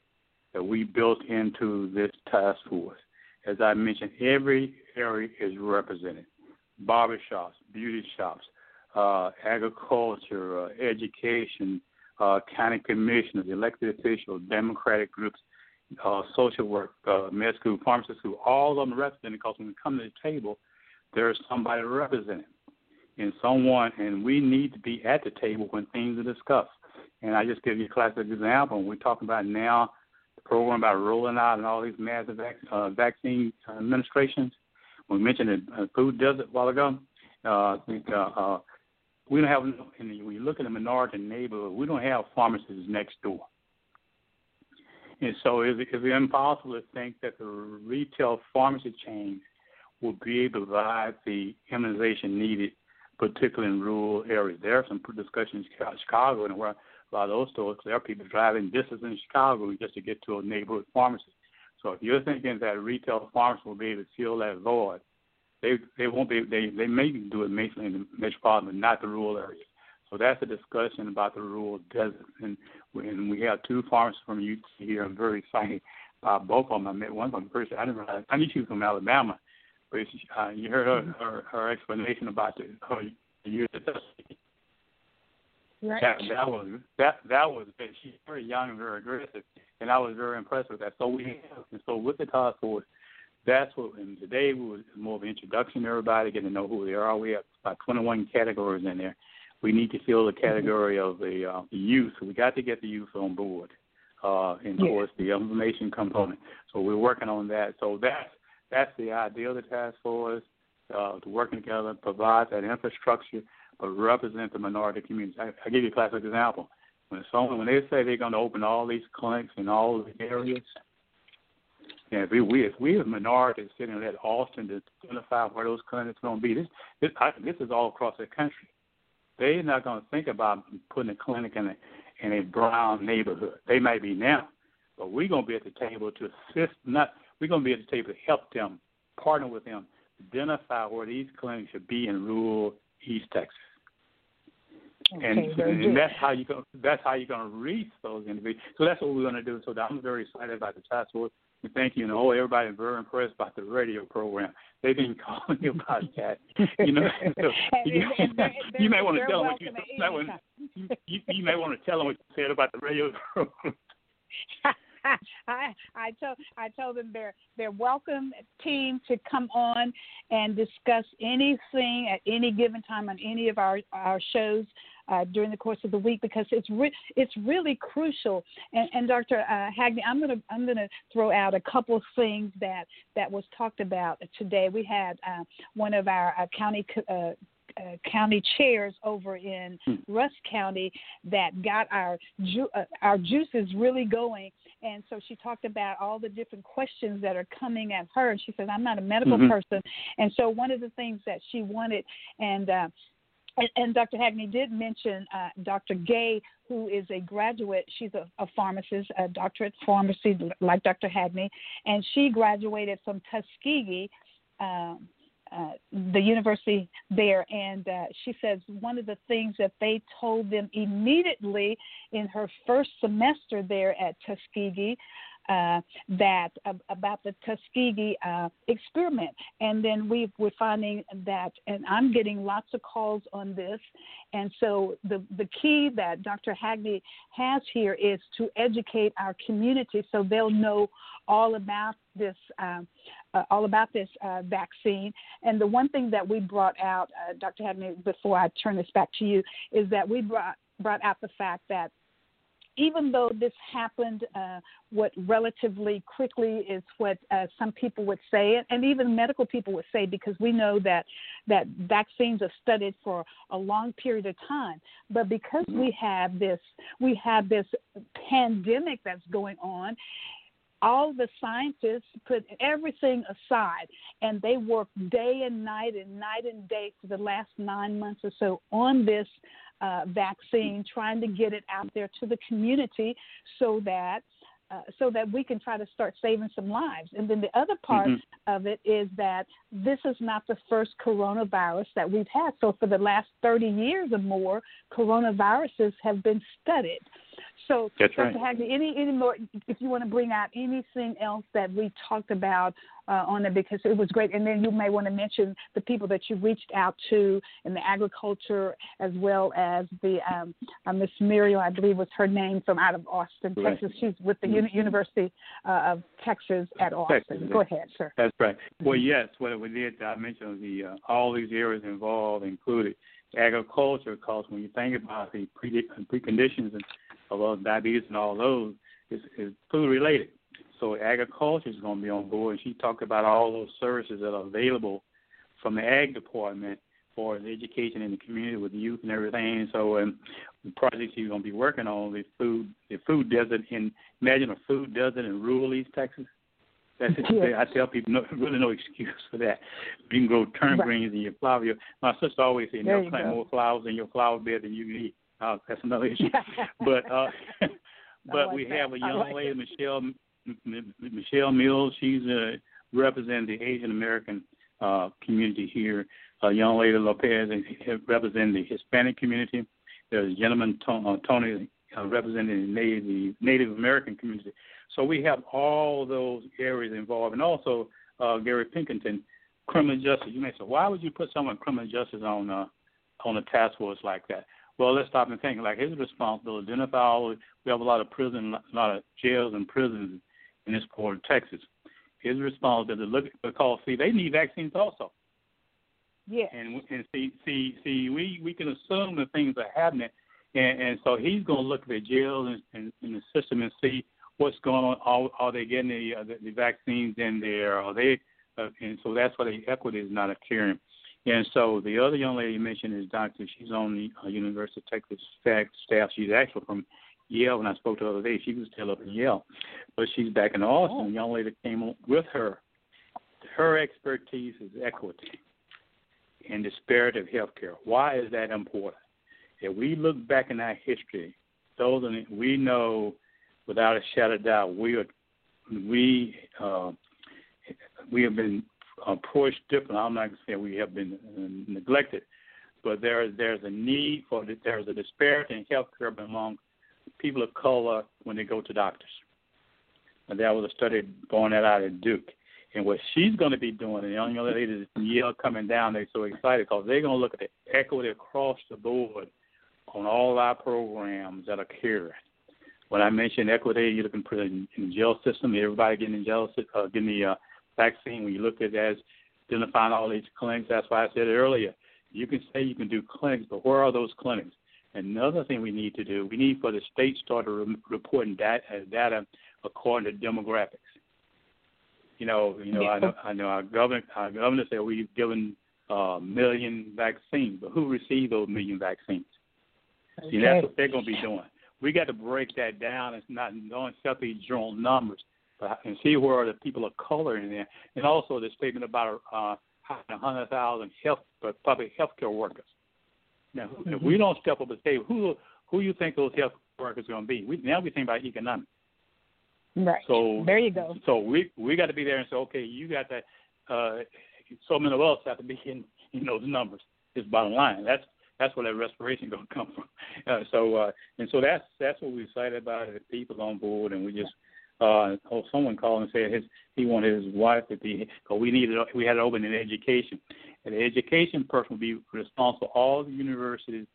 that we built into this task force, as I mentioned, every area is represented: barbershops, beauty shops, uh, agriculture, uh, education, uh, county commissioners, elected officials, democratic groups, uh, social work, uh, med school, pharmacy school, all of them represented because when we come to the table, there's somebody represented and someone, and we need to be at the table when things are discussed. And I just give you a classic example. We're talking about now program about rolling out and all these massive vac- uh, vaccine administrations. We mentioned the uh, food desert a while ago. Uh, think uh, uh, we don't have, and when you look at the minority neighborhood, we don't have pharmacies next door. And so it's, it's impossible to think that the retail pharmacy chain will be able to provide the immunization needed, particularly in rural areas. There are some discussions in Chicago and where lot of those stores, there are people driving distance in Chicago just to get to a neighborhood pharmacy. So if you're thinking that retail pharmacy will be able to fill that void, they they won't be they they may do it mainly in the metropolitan, but not the rural areas. So that's a discussion about the rural desert, and when we have two farmers from UT here, I'm very excited about both of them. I met one from first. I didn't realize I knew she was from Alabama, but uh, you heard her, her her explanation about the her of Right. That, that was that that was she's very young and very aggressive, and I was very impressed with that. So we and so with the task force, that's what. And today was more of an introduction to everybody, getting to know who they are. We have about 21 categories in there. We need to fill the category of the, uh, the youth. We got to get the youth on board, uh, and of course the information component. So we're working on that. So that's that's the idea of the task force. Uh, to working together, provide that infrastructure, but represent the minority communities. I, I give you a classic example. When someone when they say they're going to open all these clinics in all the areas, and if we, we if we as minorities sitting let Austin to identify where those clinics are going to be, this this, I, this is all across the country. They're not going to think about putting a clinic in a in a brown neighborhood. They may be now, but we're going to be at the table to assist. Not we're going to be at the table to help them, partner with them, identify where these clinics should be in rural East Texas. Okay, and, and that's how you go. That's how you're going to reach those individuals. So that's what we're going to do. So I'm very excited about the task force. And thank you. And oh, everybody's very impressed about the radio program. They've been calling you about that. You know, so you, And- and they're- you may want to tell them what you, welcome at you, might any want- time. you, you, you may want to tell them what you said about the radio program. I I told I told them they're they're welcome team to come on and discuss anything at any given time on any of our our shows uh, during the course of the week because it's re- it's really crucial. And, and Dr. Uh, Hagney, I'm gonna I'm gonna throw out a couple of things that that was talked about today. We had uh, one of our uh, county. Uh, uh, county chairs over in hmm. Rusk County that got our ju- uh, our juices really going. And so she talked about all the different questions that are coming at her. And she said, "I'm not a medical mm-hmm. person." And so one of the things that she wanted, and uh, and, and, Dr. Hagney did mention uh, Dr. Gay, who is a graduate. She's a, a, pharmacist, a doctorate pharmacy, like Dr. Hagney, and she graduated from Tuskegee, um, uh, the university there. And uh, she says one of the things that they told them immediately in her first semester there at Tuskegee uh, that about the Tuskegee uh, experiment, and then we we're finding that, and I'm getting lots of calls on this, and so the the key that Dr. Hagney has here is to educate our community so they'll know all about this uh, uh, all about this uh, vaccine. And the one thing that we brought out, uh, Dr. Hagney, before I turn this back to you, is that we brought brought out the fact that even though this happened uh, what relatively quickly is what uh, some people would say and even medical people would say because we know that that vaccines are studied for a long period of time but because we have this we have this pandemic that's going on all the scientists put everything aside and they worked day and night and night and day for the last nine months or so on this uh, vaccine, trying to get it out there to the community so that uh, so that we can try to start saving some lives. And then the other part mm-hmm. of it is that this is not the first coronavirus that we've had. So for the last 30 years or more, coronaviruses have been studied. So, That's Dr. Right. Hagney, any any more? If you want to bring out anything else that we talked about uh, on it, because it was great, and then you may want to mention the people that you reached out to in the agriculture, as well as the um, uh, Miss Muriel, I believe was her name, from out of Austin, right. Texas. She's with the mm-hmm. University uh, of Texas at Austin. Texas, Go ahead, sir. That's right. Well, yes, what we did, I mentioned the uh, all these areas involved included agriculture, because when you think about the pre- preconditions and although diabetes and all those is, is food related. So agriculture is going to be on board. And she talked about all those services that are available from the ag department for education in the community with youth and everything. So um, the project she's going to be working on the food the food desert in imagine a food desert in rural East Texas. That's it. Yeah. I tell people, no, really no excuse for that. You can grow turnip right. greens in your flower. Your, my sister always said, "Never plant go. more flowers in your flower bed than you can eat." Uh, that's another issue. but uh, but like we that. have a young like lady. Michelle M- M- Michelle Mills. She's uh, representing the Asian American uh, community here. A young lady Lopez uh, representing the Hispanic community. There's a gentleman Tony, uh, Tony uh, representing the Native, the Native American community. So we have all those areas involved, and also uh, Gary Pinkerton, criminal justice. You may say, why would you put someone criminal justice on uh, on a task force like that? Well, let's stop and think. Like his responsibility, identify all. We have a lot of prison, a lot of jails and prisons in this part of Texas. His responsibility to look because see they need vaccines also. Yeah. And and see see see we we can assume that things are happening, and and so he's going to look at the jails and, and, and the system and see what's going on. Are, are they getting the, uh, the the vaccines in there? Are they? Uh, and so that's why the equity is not occurring. And so the other young lady you mentioned is Doctor. She's on the uh, University of Texas staff. She's actually from Yale. When I spoke to her the other day, she was still up in Yale, but she's back in Austin. Oh. The young lady came with her. Her expertise is equity and disparity of healthcare. Why is that important? If we look back in our history, those we know without a shadow of doubt we are we uh, we have been approached different. I'm not going to say we have been uh, neglected, but there there's a need for there's a disparity in health care among people of color when they go to doctors. And that was a study born that out at Duke. And what she's going to be doing, and the young ladies from Yale coming down, they're so excited because they're going to look at the equity across the board on all our programs that are carried. when I mentioned equity, you look in prison, in the jail system, everybody getting the jail, uh, getting the uh, vaccine. When you look at it as identifying all these clinics, that's why I said earlier, you can say you can do clinics, but where are those clinics? Another thing we need to do, we need for the state to start re- reporting data, uh, data according to demographics. You know, you know, I know, I know our governor, our governor said we've given a uh, million vaccines, but who received those million vaccines? Okay. See, that's what they're going to be doing. We got to break that down. It's not don't accept these general numbers, but and see where are the people of color in there, and also the statement about uh, 100,000 health public health care workers. Now, mm-hmm. if we don't step up and say who who you think those health workers are going to be, we, now we think about economics. Right. So there you go. So we we got to be there and say, okay, you got that. Uh, so many of us have to be in in those numbers. It's bottom line. That's that's where that respiration going to come from. Uh, so uh, and so that's that's what we're excited about. The people on board, and we just. Uh, oh, someone called and said his he wanted his wife to be because we needed we had to open an education, and the education person would be responsible for all the universities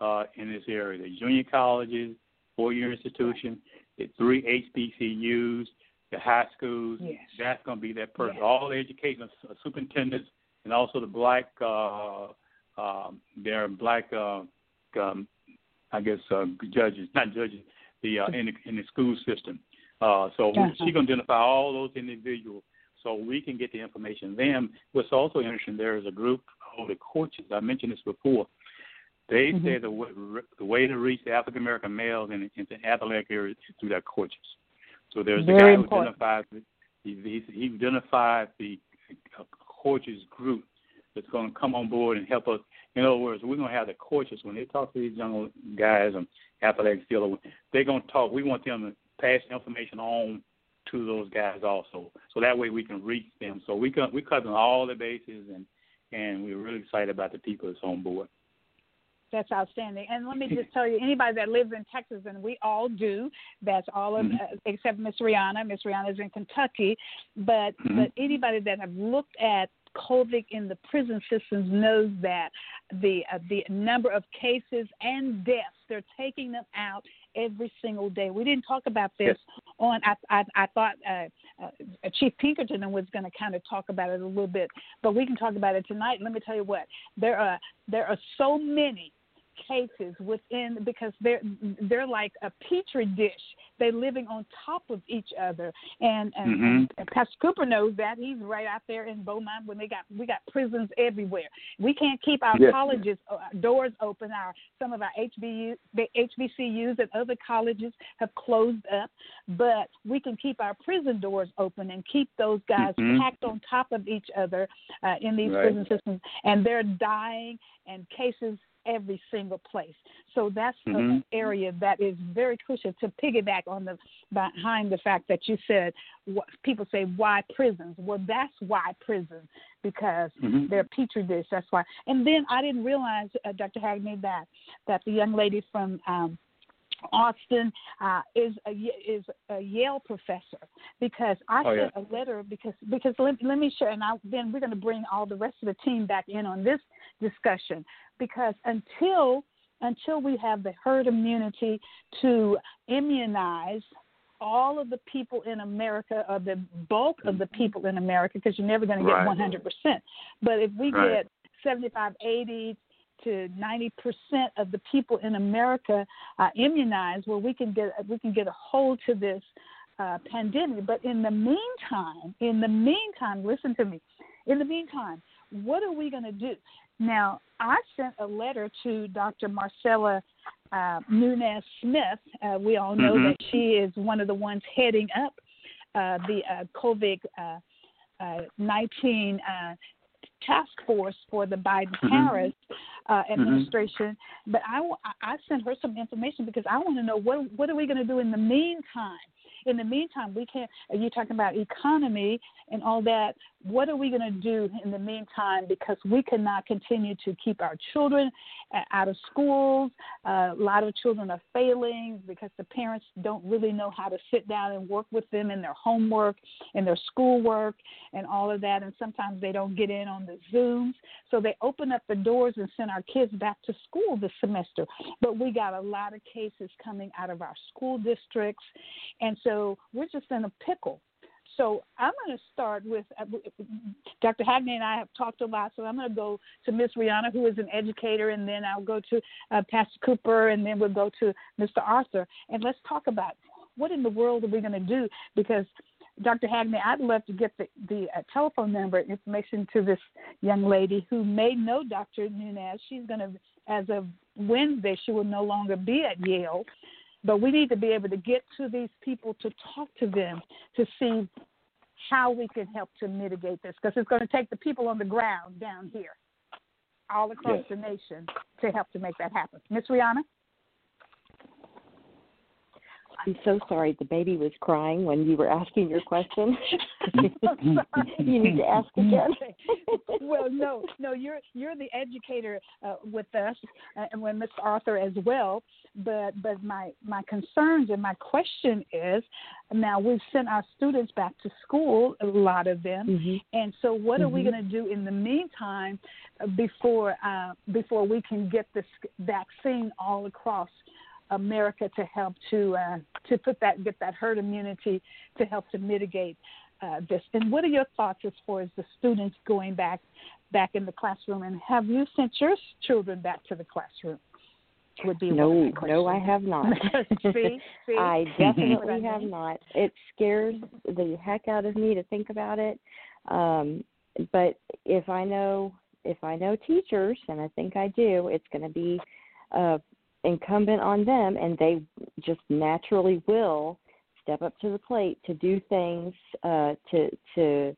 uh, in this area, the junior colleges, four-year institution, the three HBCUs, the high schools. Yes. That's going to be that person. Yes. All the education superintendents and also the black, uh, um, there are black, uh, um, I guess, uh, judges, not judges, the uh, in the in the school system. Uh, so uh-huh. she's going to identify all those individuals so we can get the information. Them. What's also interesting, there is a group called the coaches. I mentioned this before. They mm-hmm. say the, the way to reach the African American males in, in the athletic area is through their coaches. So there's Very a guy important. who identifies he, he, he identifies the coaches group that's going to come on board and help us. In other words, we're going to have the coaches when they talk to these young guys and athletic field. They're going to talk. We want them to pass information on to those guys also, so that way we can reach them. So we can we covering all the bases and and we're really excited about the people that's on board. That's outstanding. And let me just tell you, anybody that lives in Texas, and we all do, that's all of, mm-hmm. uh, except Miss Rihanna. Miss Rihanna's in Kentucky. But, mm-hmm. but anybody that have looked at COVID in the prison systems knows that the uh, the number of cases and deaths they're taking them out every single day. We didn't talk about this yes. on. I I, I thought uh, uh, Chief Pinkerton was going to kind of talk about it a little bit, but we can talk about it tonight. Let me tell you what there are there are so many cases within because they're they're like a petri dish. They're living on top of each other, and and, mm-hmm. and Pastor Cooper knows that. He's right out there in Beaumont when they got we got prisons everywhere. We can't keep our Yes. colleges uh, doors open. Our some of our HBU the HBCUs and other colleges have closed up, but we can keep our prison doors open and keep those guys Mhm. packed on top of each other uh, in these Right. prison systems, and they're dying and cases every single place. So that's Mhm. an area that is very crucial to piggyback on the behind the fact that you said what people say why prisons. Well, that's why prisons because Mhm. they're petri dish. That's why. And then I didn't realize, uh, Dr. Hagney, that that the young lady from um, Austin uh, is a is a Yale professor because I Oh, sent a letter because because let, let me share and I, then we're going to bring all the rest of the team back in on this discussion because until until we have the herd immunity to immunize all of the people in America or the bulk of the people in America because you're never going to get Right. 100%. But if we Right. get 75, 80 to 90% of the people in America uh, immunized, well, we can get we can get a hold to this uh, pandemic. But in the meantime, in the meantime, listen to me. In the meantime, what are we going to do? Now, I sent a letter to Dr. Marcella uh, Nunez Smith. Uh, we all know Mhm. that she is one of the ones heading up uh, the uh, COVID uh, uh, 19 uh, task force for the Biden Harris uh, administration. But I, I sent her some information because I want to know what what are we going to do in the meantime. In the meantime, we can't. You're talking about economy and all that. What are we going to do in the meantime? Because we cannot continue to keep our children out of schools. Uh, a lot of children are failing because the parents don't really know how to sit down and work with them in their homework and their schoolwork and all of that. And sometimes they don't get in on the Zooms. So they open up the doors and send our kids back to school this semester. But we got a lot of cases coming out of our school districts. And so we're just in a pickle so I'm going to start with uh, Dr. Hagney and I have talked a lot, so I'm going to go to Miss Rihanna, who is an educator, and then I'll go to uh, Pastor Cooper, and then we'll go to Mr. Arthur, and let's talk about what in the world are we going to do because Dr. Hagney, I'd love to get the, the uh, telephone number information to this young lady who may know Dr. Nunez. She's going to, as of Wednesday, she will no longer be at Yale. But we need to be able to get to these people to talk to them to see how we can help to mitigate this because it's going to take the people on the ground down here, all across yes. the nation, to help to make that happen. Miss Rihanna? I'm so sorry. The baby was crying when you were asking your question. you need to ask again. well, no, no. You're you're the educator uh, with us, uh, and with Mr. Arthur as well. But but my my concerns and my question is, now we've sent our students back to school, a lot of them, mm-hmm. and so what mm-hmm. are we mm-hmm. going to do in the meantime uh, before uh, before we can get this vaccine all across? America to help to uh, to put that get that herd immunity to help to mitigate uh, this. And what are your thoughts as far as the students going back back in the classroom? And have you sent your children back to the classroom? Would be no, no, I have not. see, see? I definitely have not. It scares the heck out of me to think about it. Um, but if I know if I know teachers, and I think I do, it's going to be uh, incumbent on them, and they just naturally will step up to the plate to do things uh, to to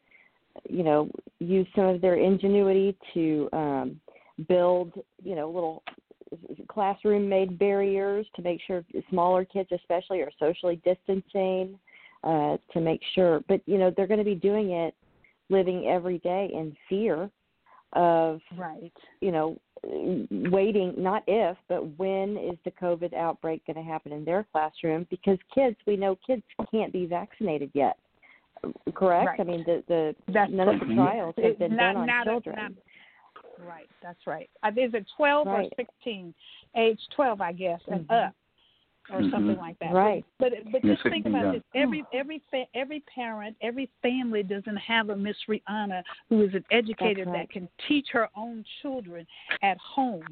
you know use some of their ingenuity to um, build you know little classroom made barriers to make sure smaller kids especially are socially distancing uh, to make sure. But you know they're going to be doing it living every day in fear of right. you know waiting not if but when is the covid outbreak going to happen in their classroom? Because kids we know kids can't be vaccinated yet correct? Right. i mean the the that's none of the trials have been not, done on not children. a, not, right that's right. Uh, is it 12 right. or 16 age 12 i guess and mm-hmm. up or mm-hmm. something like that. Right. But but just think about this: every every fa- every parent, every family doesn't have a Miss Rihanna who is an educator right. that can teach her own children at home.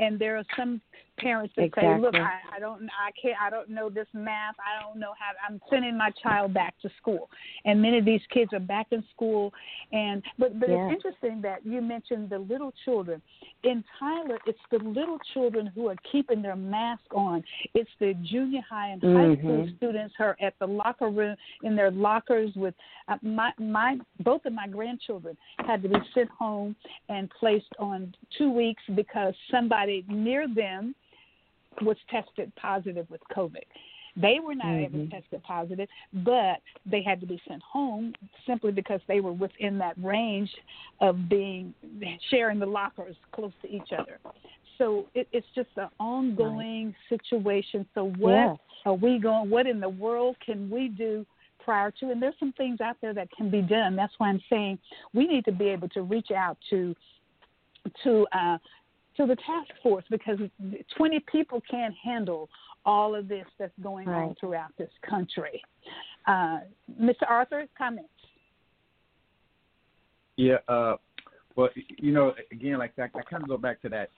And there are some parents that exactly. say, "Look, I, I don't, I can't, I don't know this math. I don't know how. I'm sending my child back to school." And many of these kids are back in school. And but but yeah. it's interesting that you mentioned the little children. In Tyler, it's the little children who are keeping their mask on. It's the junior high and high mm-hmm. school students who are at the locker room in their lockers with uh, my my both of my grandchildren had to be sent home and placed on two weeks because somebody near them was tested positive with COVID. They were not mm-hmm. ever tested positive, but they had to be sent home simply because they were within that range of being sharing the lockers close to each other so it, it's just an ongoing right. situation. So what yes. are we going? What in the world can we do prior to? And there's some things out there that can be done. That's why I'm saying we need to be able to reach out to to uh, to the task force because 20 people can't handle all of this that's going right. on throughout this country. Uh, Mr. Arthur, comments? Yeah. Uh, well, you know, again, like that, I kind of go back to that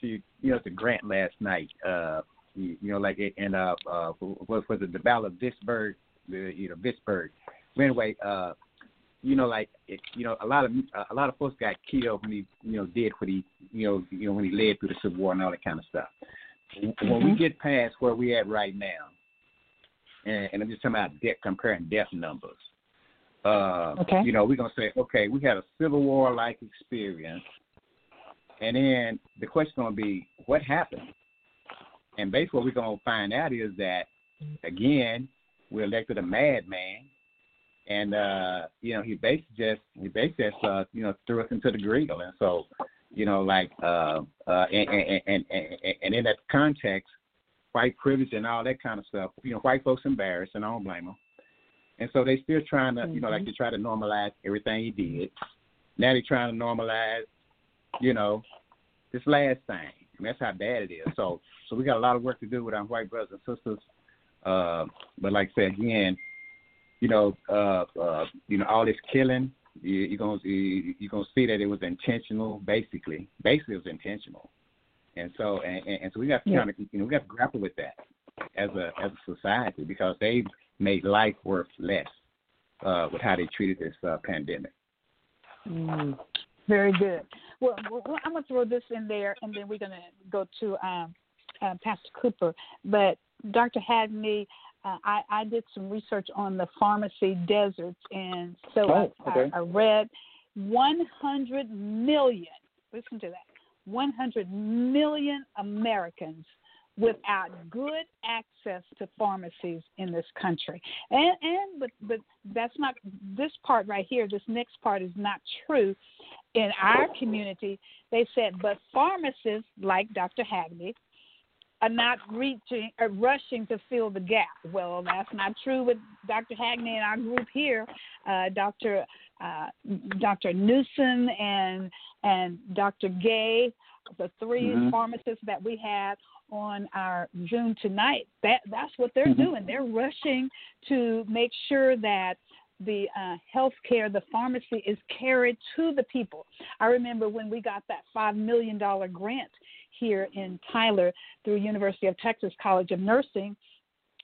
to you know to Grant last night. Uh, you, you know, like in uh, uh, what was it the Battle of Vicksburg, the you know Vicksburg. But anyway, uh, you know, like it, you know, a lot of a lot of folks got killed when he you know did what he you know you know when he led through the Civil War and all that kind of stuff. Mm-hmm. When we mm-hmm. get past where we at right now, and, and I'm just talking about death, comparing death numbers. Uh, okay. You know, we're gonna say, okay, we had a Civil War like experience and then the question going to be, what happened? And basically, what we're going to find out is that, again, we elected a madman, and uh, you know he basically just he basically just uh, you know threw us into the grill, and so you know like uh, uh, and, and, and, and, and in that context, white privilege and all that kind of stuff. You know, white folks embarrassed, and I don't blame them. And so they still trying to, mm-hmm. you know, like mm-hmm. they try to normalize everything he did. Now they're trying to normalize, you know, this last thing. And that's how bad it is. So, so we got a lot of work to do with our white brothers and sisters. Uh, but like I said again, you know, uh, uh, you know, all this killing, you, you're gonna you, you're gonna see that it was intentional. Basically, basically, it was intentional. And so, and, and so we got to yeah. kind of, you know, we got to grapple with that as a as a society because they've made life worth less uh, with how they treated this uh, pandemic. Mm, very good. Well, well, I'm going to throw this in there, and then we're going to go to um, uh, Pastor Cooper. But Dr. Hagney, uh, I, I did some research on the pharmacy deserts, and so oh, I, okay. I, I read 100 million. Listen to that. 100 million Americans without good access to pharmacies in this country. And and but but that's not this part right here, this next part is not true. In our community, they said, but pharmacists like Dr. Hagney are not reaching or rushing to fill the gap. Well, that's not true with Dr. Hagney and our group here. Uh, Dr. Uh, Dr. Newsom and and Dr. Gay, the 3 mm-hmm. pharmacists that we had on our Zoom tonight. That that's what they're mm-hmm. doing. They're rushing to make sure that the uh, health care, the pharmacy is carried to the people. I remember when we got that $5 million grant here in Tyler through University of Texas College of Nursing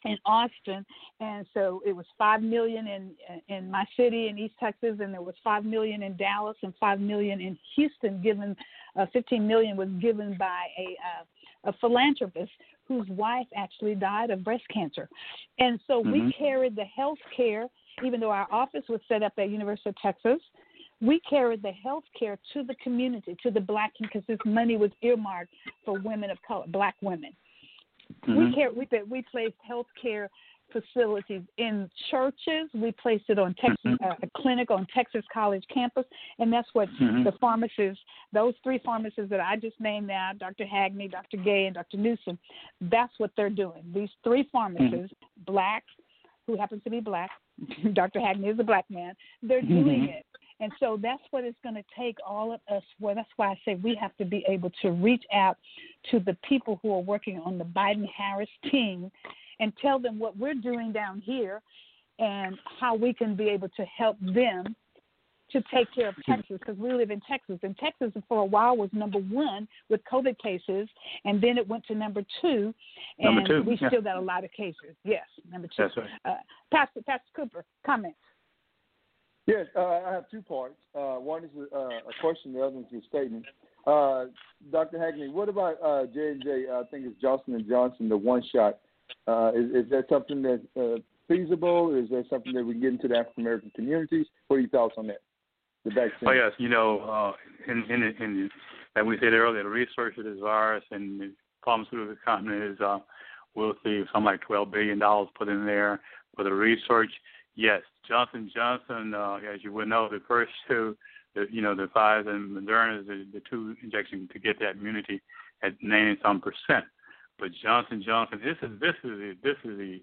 in Austin, and so it was five million in in my city in East Texas, and there was five million in Dallas and five million in Houston. Given uh, 15 million was given by a uh, a philanthropist whose wife actually died of breast cancer. And so mm-hmm. we carried the health care, even though our office was set up at University of Texas, we carried the health care to the community, to the black, community, because this money was earmarked for women of color, black women. Mm-hmm. We, care, we, we placed health care facilities in churches. We placed it on Texas, mm-hmm. uh, a clinic on Texas College campus, and that's what mm-hmm. the pharmacists, those three pharmacists that I just named now, Dr. Hagney, Dr. Gay, and Dr. Newsom, that's what they're doing. These three pharmacists, mm-hmm. black, who happens to be black, Dr. Hagney is a black man, they're doing mm-hmm. it. And so that's what it's going to take all of us. Well, that's why I say we have to be able to reach out to the people who are working on the Biden Harris team and tell them what we're doing down here and how we can be able to help them to take care of Texas because we live in Texas. And Texas, for a while, was number one with COVID cases, and then it went to number two. And number two, we yeah. still got a lot of cases. Yes, number two. That's right. Uh, Pastor, Pastor Cooper, comments. Yes, uh, I have two parts. Uh, one is a, uh, a question, the other is a statement. Uh, Dr. Hagney, what about uh, J and J? I think it's Johnson and Johnson, the one shot. Uh, is, is that something that's feasible? Is that something that we can get into the African American communities? What are your thoughts on that? The vaccine. Oh yes, you know, in in in like we said earlier, the research of this virus and the pharmaceutical will see something like twelve billion dollars put in there for the research. Yes, Johnson Johnson, uh, as you would know, the first two, the, you know, the Pfizer and Moderna, the, the two injections to get that immunity at 90 some percent. But Johnson Johnson, this is this is the, this is the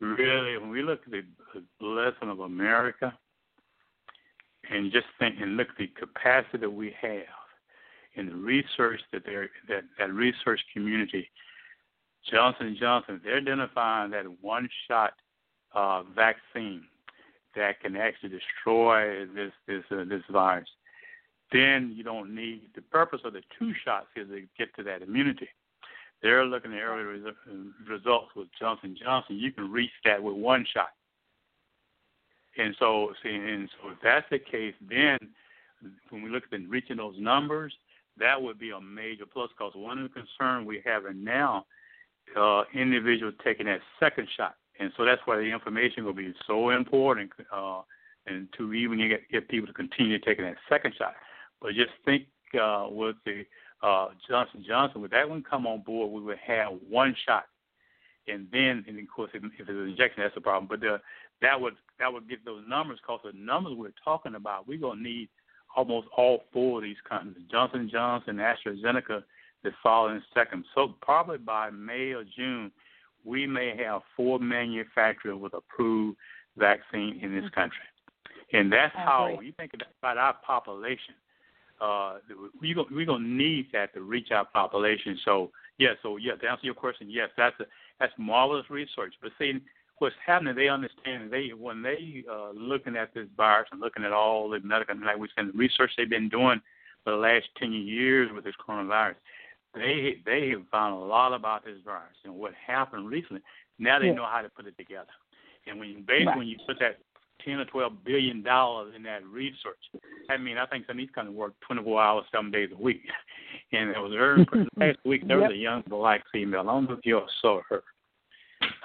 really when we look at the, lesson of America and just think and look at the capacity that we have in the research that they're that that research community, Johnson Johnson, they're identifying that one shot uh, vaccine that can actually destroy this this uh, this virus. Then you don't need the purpose of the two shots is to get to that immunity. They're looking at early res- results with Johnson Johnson. You can reach that with one shot. And so, see, and so if that's the case, then when we look at reaching those numbers, that would be a major plus. Because one of the concerns we have now, uh, individuals taking that second shot, and so that's why the information will be so important, uh, and to even get, get people to continue taking that second shot. But just think uh, with the uh, Johnson Johnson, would that one come on board, we would have one shot, and then, and of course, if, if it's an injection, that's a problem. But the that would that would get those numbers because the numbers we're talking about, we're gonna need almost all four of these companies, Johnson Johnson, AstraZeneca, that fall in second. So probably by May or June, we may have four manufacturers with approved vaccine in this mm-hmm. country, and that's how you think about our population. Uh, we're gonna, we're gonna need that to reach our population. So yeah, so yeah, to answer your question, yes, that's a, that's marvelous research. But see, what's happening, they understand they when they uh, looking at this virus and looking at all the medical, like we said, the research they've been doing for the last ten years with this coronavirus, they they have found a lot about this virus and what happened recently. Now they yeah. know how to put it together. And when you basically right. when you put that ten or twelve billion dollars in that research, I mean I think some of these kind of work twenty four hours, seven days a week. And it was very last week there yep. was a young black female. I don't know if you all saw her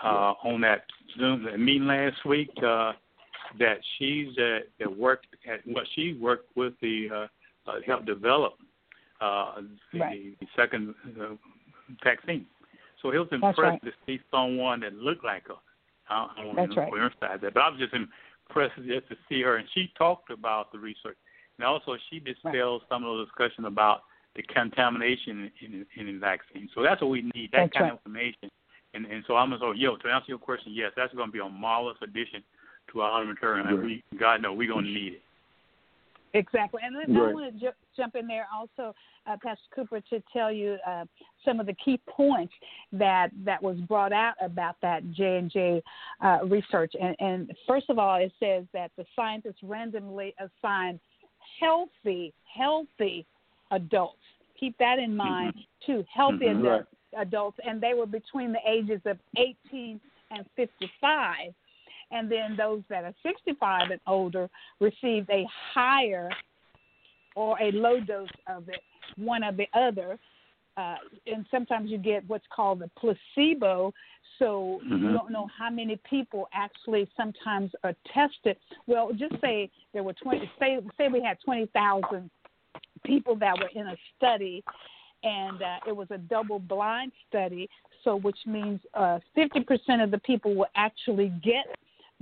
uh, on that Zoom that meeting last week. Uh, that she's uh, that worked at what well, she worked with the uh, uh, help develop uh, the, right. the second uh, vaccine. So he was impressed right. to see someone that looked like her. I don't want to right. emphasize that, but I was just impressed just to see her, and she talked about the research, and also she dispelled right. some of the discussion about the contamination in, in, in the vaccine. So that's what we need, that that's kind right. of information. And and so I'm gonna say, yo, to answer your question, yes, that's gonna be a marvelous addition to our armamentarium, and we, God know, we're gonna need it. Exactly, and then right. I want to ju- jump in there also, uh, Pastor Cooper, to tell you uh, some of the key points that that was brought out about that J and J uh, research. And, and first of all, it says that the scientists randomly assigned healthy, healthy adults. Keep that in mind mm-hmm. too. Healthy mm-hmm. adults, right. adults, and they were between the ages of 18 and 55 and then those that are 65 and older received a higher or a low dose of it, one or the other. Uh, and sometimes you get what's called the placebo. So mm-hmm. you don't know how many people actually sometimes are tested. Well, just say there were 20. Say say we had 20,000 people that were in a study, and uh, it was a double-blind study. So which means uh, 50% of the people will actually get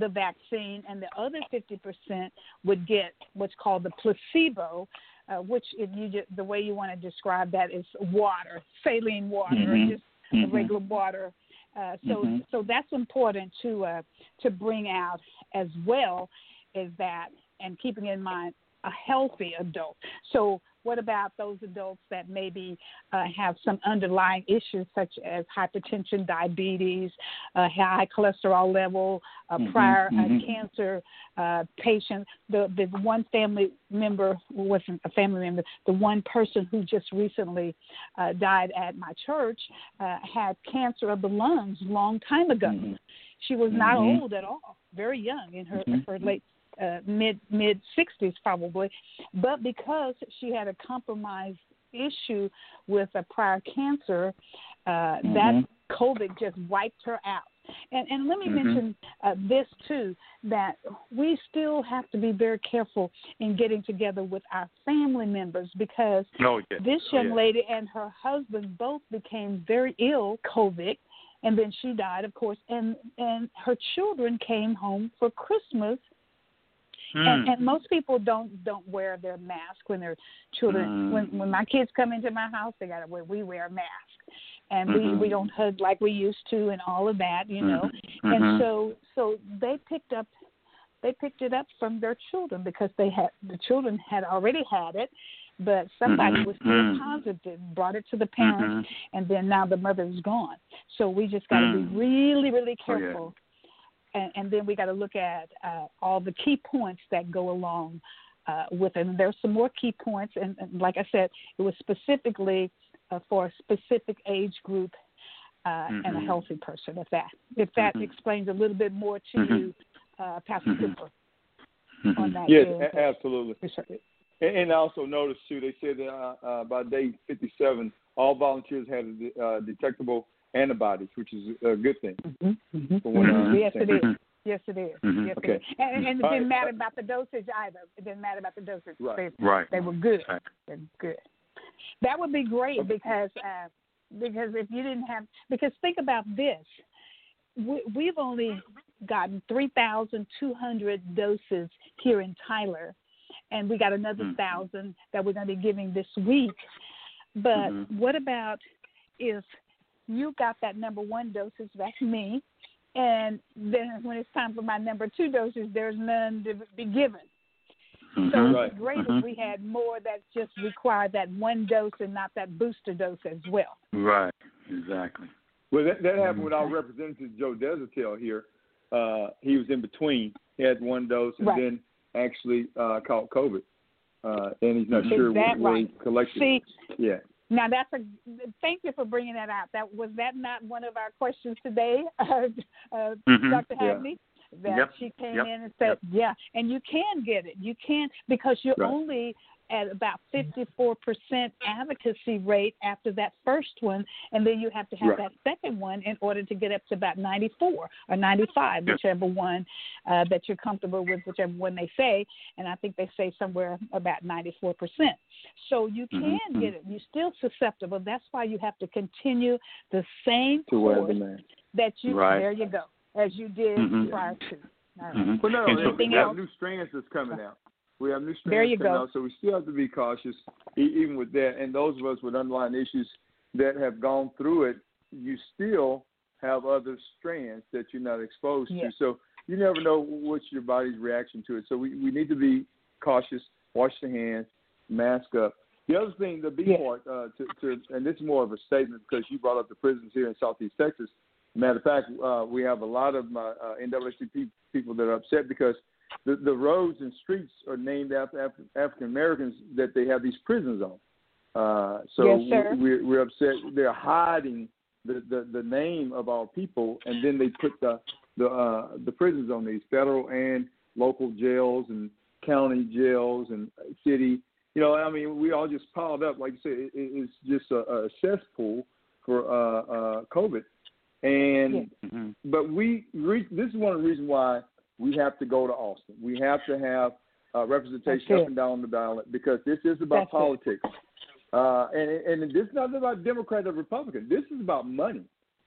the vaccine, and the other 50% would get what's called the placebo, uh, which if you just, the way you want to describe that is water, saline water, mm-hmm. just mm-hmm. regular water. Uh, so mm-hmm. so that's important to uh, to bring out as well, is that and keeping in mind a healthy adult. So what about those adults that maybe uh, have some underlying issues such as hypertension, diabetes, uh, high cholesterol level, uh, mm-hmm, prior uh, mm-hmm. cancer uh, patient? The the one family member wasn't a family member. The one person who just recently uh, died at my church had cancer of the lungs long time ago. Mm-hmm. She was not mm-hmm. old at all, very young in her mm-hmm. her late uh, mid mid 60s probably, but because she had a compromised issue with a prior cancer, uh, mm-hmm. that COVID just wiped her out. And, and let me mm-hmm. mention uh, this too that we still have to be very careful in getting together with our family members because oh, yeah. this oh, young yeah. lady and her husband both became very ill COVID and then she died of course and and her children came home for Christmas Mm. And, and most people don't don't wear their mask when their children mm. when when my kids come into my house they gotta wear we wear a mask and mm-hmm. we we don't hug like we used to and all of that you know mm-hmm. and so so they picked up they picked it up from their children because they had the children had already had it but somebody mm-hmm. was still mm-hmm. positive brought it to the parents mm-hmm. and then now the mother is gone so we just got to mm. be really really careful oh, yeah and, and then we got to look at uh, all the key points that go along uh, with it. And there's some more key points, and, and like I said, it was specifically uh, for a specific age group uh, mm-hmm. and a mm-hmm. healthy person. If that if that mm-hmm. explains a little bit more to mm-hmm. you, uh, Pastor mm-hmm. Cooper, mm-hmm. on that. Yes, too. absolutely. And, and I also noticed too, they said that uh, uh, by day 57, all volunteers had a uh, detectable antibodies, which is a good thing. Mm-hmm. Mm-hmm. yes, it is. Yes, it is. Mm-hmm. Yes, okay. it is. And, and it didn't matter about the dosage either. It didn't matter about the dosage. Right. They, right. they were good. Right. They're good. That would be great because uh, because if you didn't have because think about this, we, we've only gotten 3,200 doses here in Tyler, and we got another Mm-hmm. thousand that we're going to be giving this week. But Mhm. what about if you got that number one dosage? That's me. And then when it's time for my number two doses, there's none to be given. So Mhm. it'd be Right. great Mhm. if we had more that just require that one dose and not that booster dose as well. Right. Exactly. Well, that, that happened with our representative Joe Deshotel here. Uh, he was in between. He had one dose and Right. then actually uh, caught COVID, uh, and he's not Is sure that where he collected. See, it. Yeah. Now that's a thank you for bringing that out. That was that not one of our questions today, uh, uh, Mhm. Dr. Yeah. That Yep. she came Yep. in and said, yeah, and you can get it. You can because you're Right. only at about 54% advocacy rate after that first one, and then you have to have Right. that second one in order to get up to about 94 or 95, Yep. whichever one uh, that you're comfortable with, whichever one they say. And I think they say somewhere about 94%. So you Mhm, can get it. You're still susceptible. That's why you have to continue the same To wear the course that you. Right. There you go, as you did Mhm. prior to. All right. Mhm. But no, And we so- Anything have else? new strands that's coming out. We have new strands coming go. out, so we still have to be cautious, even with that. And those of us with underlying issues that have gone through it, you still have other strands that you're not exposed Yes. to. So you never know what's your body's reaction to it. So we, we need to be cautious, wash the hands, mask up. The other thing, the B Yes. part, uh, to, to, and this is more of a statement because you brought up the prisons here in Southeast Texas. Matter of fact, uh, we have a lot of my uh, NAACP people that are upset because the, the roads and streets are named after Af- African Americans that they have these prisons on. Uh, so Yes, sir. we're, we're upset. They're hiding the, the, the name of our people, and then they put the the uh, the prisons on these federal and local jails and county jails and city. You know, I mean, we all just piled up. Like you said, it, it's just a, a cesspool for uh, uh, COVID. And Mhm. but we re- this is one of the reasons why we have to go to Austin. We have to have uh, representation up and down the ballot because this is about That's politics. Uh, and and this is not about Democrat or Republican. This is about money.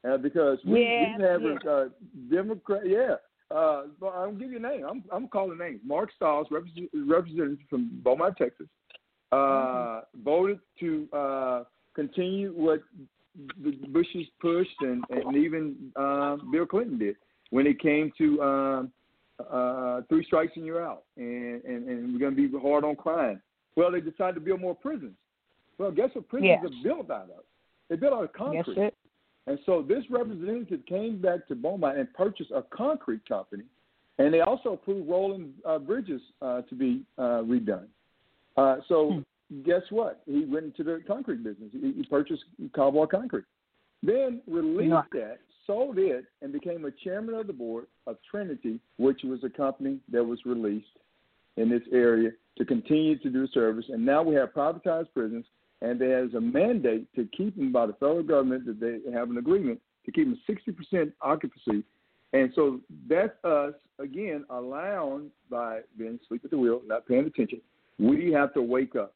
Uh, because we, Yeah, we have yeah. uh, Democrat, yeah. Uh, I'll give you a name. I'm I'm calling names. Mark Stiles, represent, representative from Beaumont, Texas, uh, Mm-hmm. voted to uh, continue what the Bushes pushed and, and even uh, Bill Clinton did when it came to um, uh, three strikes and you're out, and, and, and we're going to be hard on crime. Well, they decided to build more prisons. Well, guess what prisons Yeah. are built out of? They're built out of concrete. sir. And so this representative came back to Beaumont and purchased a concrete company, and they also approved rolling uh, bridges uh, to be uh, redone. Uh, so guess what? He went into the concrete business. He, he purchased Cowboy Concrete, then released that, sold it, and became a chairman of the board of Trinity, which was a company that was released in this area to continue to do service. And now we have privatized prisons, and there's a mandate to keep them by the federal government that they have an agreement to keep them 60% occupancy. And so that's us, again, allowing by being asleep at the wheel, not paying attention. We have to wake up.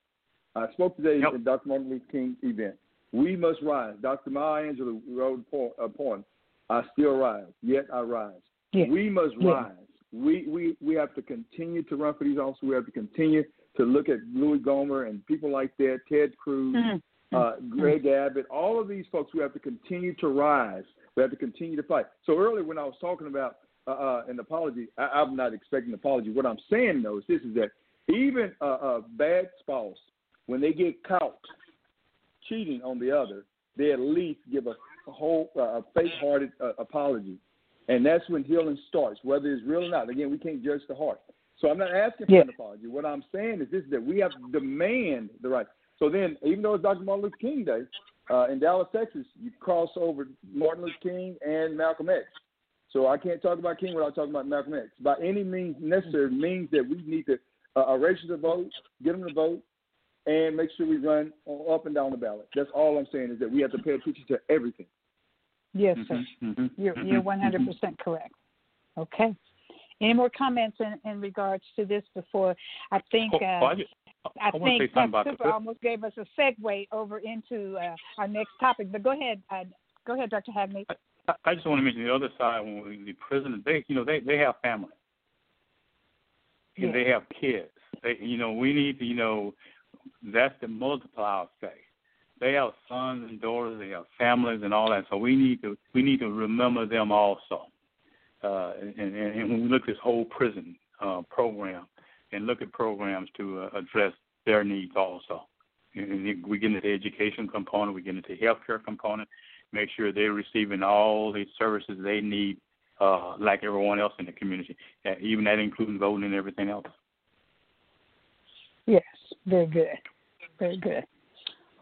I spoke today Yep. at Dr. Martin Luther King event. We must rise. Dr. Maya Angelou wrote a poem, I still rise, yet I rise. Yeah. We must Yeah. rise. We, we we have to continue to run for these offices. We have to continue to look at Louis Gohmert and people like that, Ted Cruz, Mhm. uh, Greg Abbott, all of these folks. We have to continue to rise. We have to continue to fight. So earlier when I was talking about uh, uh, an apology, I, I'm not expecting an apology. What I'm saying though is this: is that even a, a bad spouse, when they get caught cheating on the other, they at least give a whole uh, a faint-hearted uh, apology, and that's when healing starts, whether it's real or not. Again, we can't judge the heart. So I'm not asking for Yeah. an apology. What I'm saying is this: is that we have to demand the right. So then, even though it's Dr. Martin Luther King Day uh, in Dallas, Texas, you cross over Martin Luther King and Malcolm X. So I can't talk about King without talking about Malcolm X. By any means necessary means that we need to uh, register the vote, get them to vote, and make sure we run up and down the ballot. That's all I'm saying is that we have to pay attention to everything. Yes, sir. Mhm. Mhm. You're Mhm. you're 100 percent correct. Okay. Any more comments in, in regards to this before I think Oh, uh, I, just- I, I think say something about Super almost gave us a segue over into uh, our next topic. But go ahead, uh, go ahead, Dr. Hagney. I just want to mention the other side. When we, the prisoners, they you know they they have family, and they have kids. They you know we need to you know that's the multiplier effect. They have sons and daughters. They have families and all that. So we need to we need to remember them also. Uh, and, and, and when we look at this whole prison uh, program, and look at programs to uh, address their needs also. And we get into the education component, we get into the healthcare component, make sure they're receiving all the services they need, uh, like everyone else in the community. Uh, even that includes voting and everything else. Yes, very good, very good.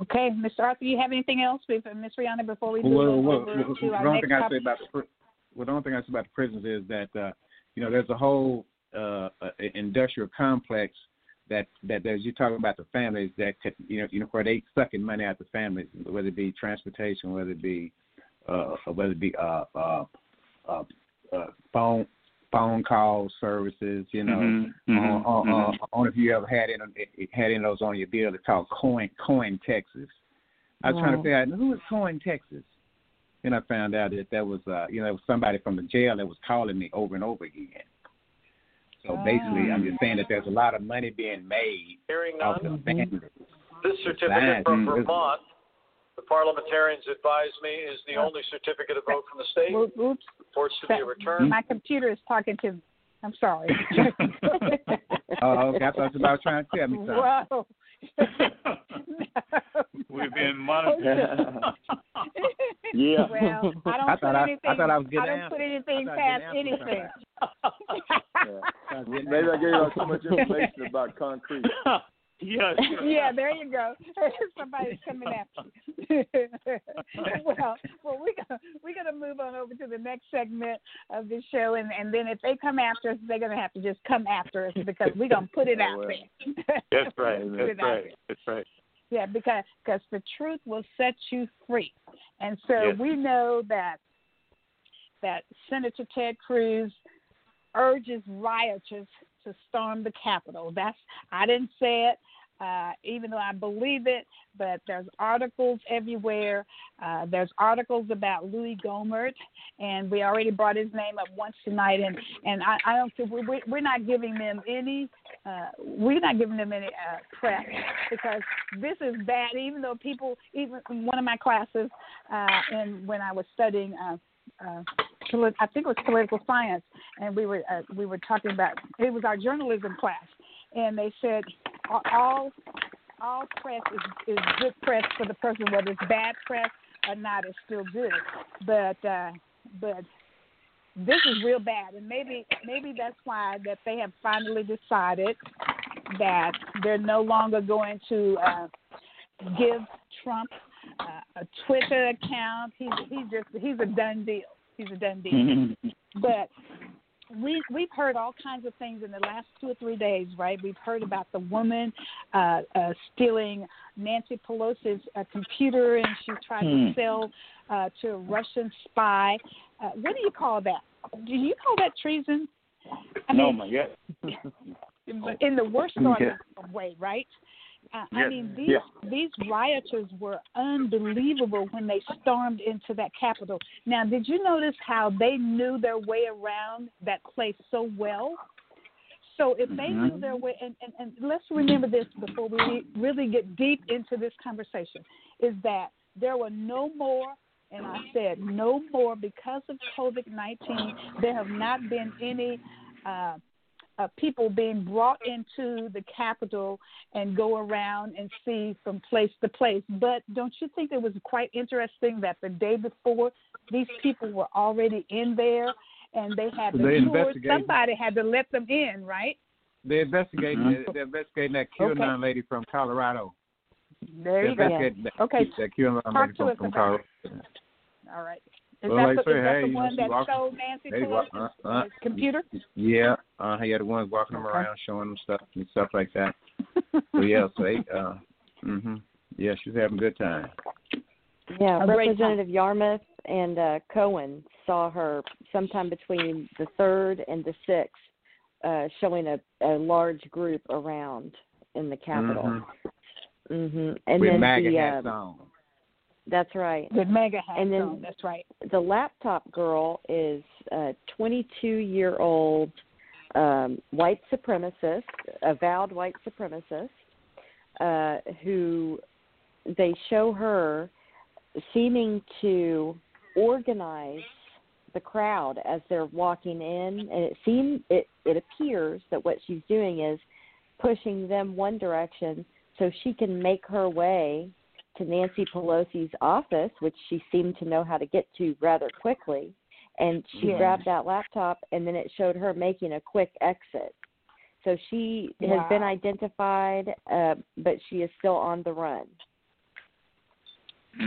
Okay, Mr. Arthur, you have anything else, Miss Rihanna, before we move well, well, over well, to our next thing I topic? about the well, the only thing I say about the prisons is that uh, you know there's a whole uh, industrial complex that that as you talk about the families that you know you know where they sucking money out the families, whether it be transportation, whether it be uh, whether it be uh, uh, uh, uh, phone phone call services, you know. Mm-hmm, mm-hmm, on, on, mm-hmm. on, I don't know if you ever had in had in those on your bill. It's called Coin Coin Texas. I was trying to figure out who is Coin Texas. Then I found out that that was uh, you know it was somebody from the jail that was calling me over and over again. So basically, I'm just saying that there's a lot of money being made Hearing off none. the families. This certificate from Vermont, the parliamentarians advise me, is the only certificate of vote from the state. Whoop, Oops, Reports to be returned. my computer is talking to. I'm sorry. Oh, okay. I thought you about trying to tell me something. Whoa. We've been monitored. Yeah. Well, I don't I put thought I- I anything. thought I was getting don't answers. put anything I thought I past anything. Yeah. Maybe I gave you too much information about concrete. Yes. yeah, there you go. Somebody's coming after you. well, well, we're gonna we're gonna move on over to the next segment of the show, and and then if they come after us, they're gonna have to just come after us because we're gonna put it out there. That's right. That's right. That's right. Yeah, because because the truth will set you free, and so Yes. we know that that Senator Ted Cruz urges rioters to storm the Capitol. That's I didn't say it, uh, even though I believe it. But there's articles everywhere. Uh, there's articles about Louis Gohmert, and we already brought his name up once tonight. And and I, I don't think we, we, we're not giving them any. Uh, we're not giving them any uh, prep because this is bad. Even though people, even in one of my classes, uh, and when I was studying. I think it was political science, and we were uh, we were talking about it was our journalism class, and they said all all press is, is good press for the person, whether it's bad press or not, it's still good. But uh, but this is real bad, and maybe maybe that's why that they have finally decided that they're no longer going to uh, give Trump uh, a Twitter account. He's he's just he's a done deal. He's a done deal. but we we've heard all kinds of things in the last two or three days, right? We've heard about the woman uh, uh, stealing Nancy Pelosi's uh, computer, and she tried to sell uh, to a Russian spy. Uh, what do you call that? Do you call that treason? I no, mean, my God. in the worst sort Yeah. of way, right? I Yes. mean, these Yeah. these rioters were unbelievable when they stormed into that Capitol. Now, did you notice how they knew their way around that place so well? So if they Mm-hmm. knew their way, and, and, and let's remember this before we really get deep into this conversation, is that there were no more, and I said no more because of COVID 19, there have not been any uh, uh, people being brought into the capital and go around and see from place to place. But don't you think it was quite interesting that the day before these people were already in there and they had the They tours? Somebody had to let them in, right? They're investigating. Mhm. They're investigating that QAnon Okay. lady from Colorado. There They're you go. investigating that, Okay. that QAnon Talk lady to from, us from Colorado. All right. Is Well, that, like the, say, is that hey, the one that walking- stole Nancy They walk- Pelosi's uh, uh, computer? Yeah, uh, he had the ones walking them Okay. around, showing them stuff and stuff like that. So yeah, so they, uh, mhm, yeah, she's having a good time. Yeah, A great Representative Yarmuth and uh, Cohen saw her sometime between the third and the sixth, uh, showing a, a large group around in the Capitol. Mhm. hmm And With then MAGA the hats uh, on. That's right. With MAGA hats And then- on. That's right. The laptop girl is a 22 year old um, white supremacist, avowed white supremacist, uh, who they show her seeming to organize the crowd as they're walking in, and it seems it it appears that what she's doing is pushing them one direction so she can make her way to Nancy Pelosi's office, which she seemed to know how to get to rather quickly. And she Yeah. grabbed that laptop, and then it showed her making a quick exit. So she has been identified, uh, but she is still on the run.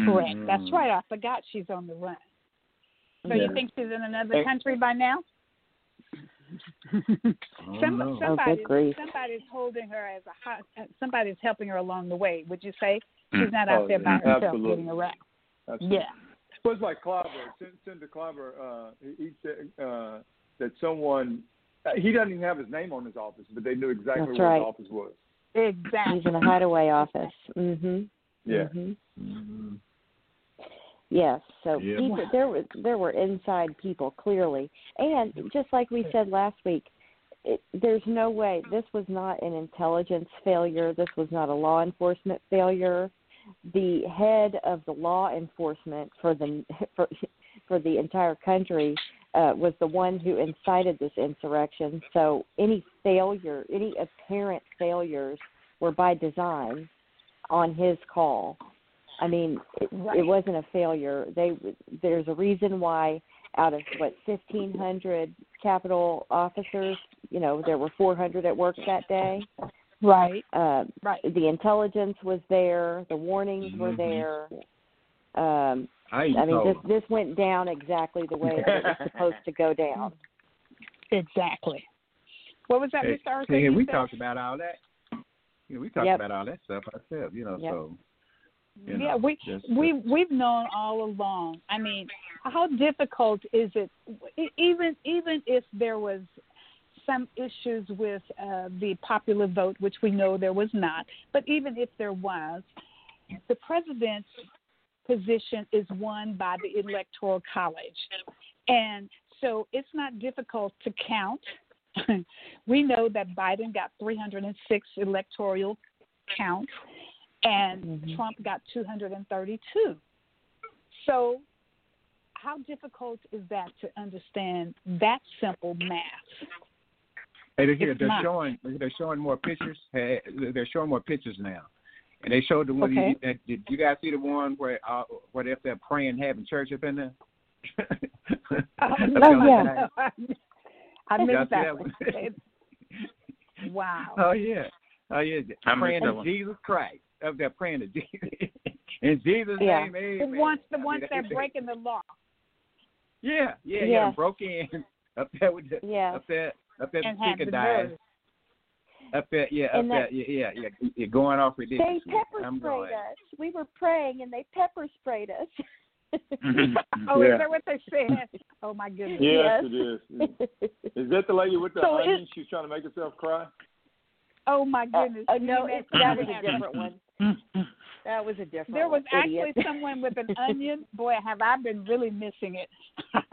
Correct. Mm. That's right. I forgot she's on the run. So Yeah. you think she's in another Hey. country by now? Some, know. Oh, somebody's, good grief. somebody's holding her as a hot, uh, somebody's helping her along the way. Would you say she's not out Oh, there by yeah, herself absolutely. getting around? That's Yeah. Well, it's like Clobber. Sen- Senator Clobber, uh, he, he said uh, that someone, uh, he doesn't even have his name on his office, but they knew exactly That's where right. his office was. Exactly. He's in a hideaway office. Mm Mhm. Yeah. Mhm. Mhm. Yes. So Yeah. people, there were there were inside people clearly, and just like we said last week, it, there's no way this was not an intelligence failure. This was not a law enforcement failure. The head of the law enforcement for the for for the entire country uh, was the one who incited this insurrection. So any failure, any apparent failures, were by design on his call. I mean, it, Right. it wasn't a failure. They there's a reason why out of what 1500 Capitol officers, you know, there were 400 at work that day. Right. Uh, Right. the intelligence was there, the warnings were Mhm. there. Um, I, I mean, know. this this went down exactly the way it was supposed to go down. Exactly. What was that, Hey, Mr. Arthur? hey, we said? talked about all that. You know, we talked Yep. about all that stuff ourselves. You know, Yep. so you yeah, we just- we we've known all along. I mean, how difficult is it? Even even if there was some issues with uh, the popular vote, which we know there was not, but even if there was, the president's position is won by the electoral college, and so it's not difficult to count. we know that Biden got 306 electoral counts and Mhm. Trump got 232. So, how difficult is that to understand that simple math? Hey, they're, here, they're not. showing they're showing more pictures. Hey, they're showing more pictures now, and they showed the one. Okay. You, did you guys see the one where uh, where they're, they're praying, having church up in there? Oh, Oh, yeah. I Y'all missed that that one. one? wow. Oh yeah, oh yeah. I missed praying that to one. Jesus Christ. Up there praying to Jesus. In Jesus' Yeah. name, The amen. ones, the I mean, ones that are breaking the law. Yeah, yeah, yeah. Yeah. Broke in up there with the Yeah. up there up there And the have chicken the died. Up there, yeah, up And there, yeah, yeah, yeah. You're going off They pepper I'm sprayed us. We were praying, and they pepper sprayed us. Oh, Yeah. is that what they said? Oh my goodness. Yes, Yes. it is. Is that the lady with the So onion? She's trying to make herself cry. Oh my Uh, goodness. uh, You no, mean it, that- that was a different one. That was a different. There was one, actually idiot. someone with an onion. Boy, have I been really missing it.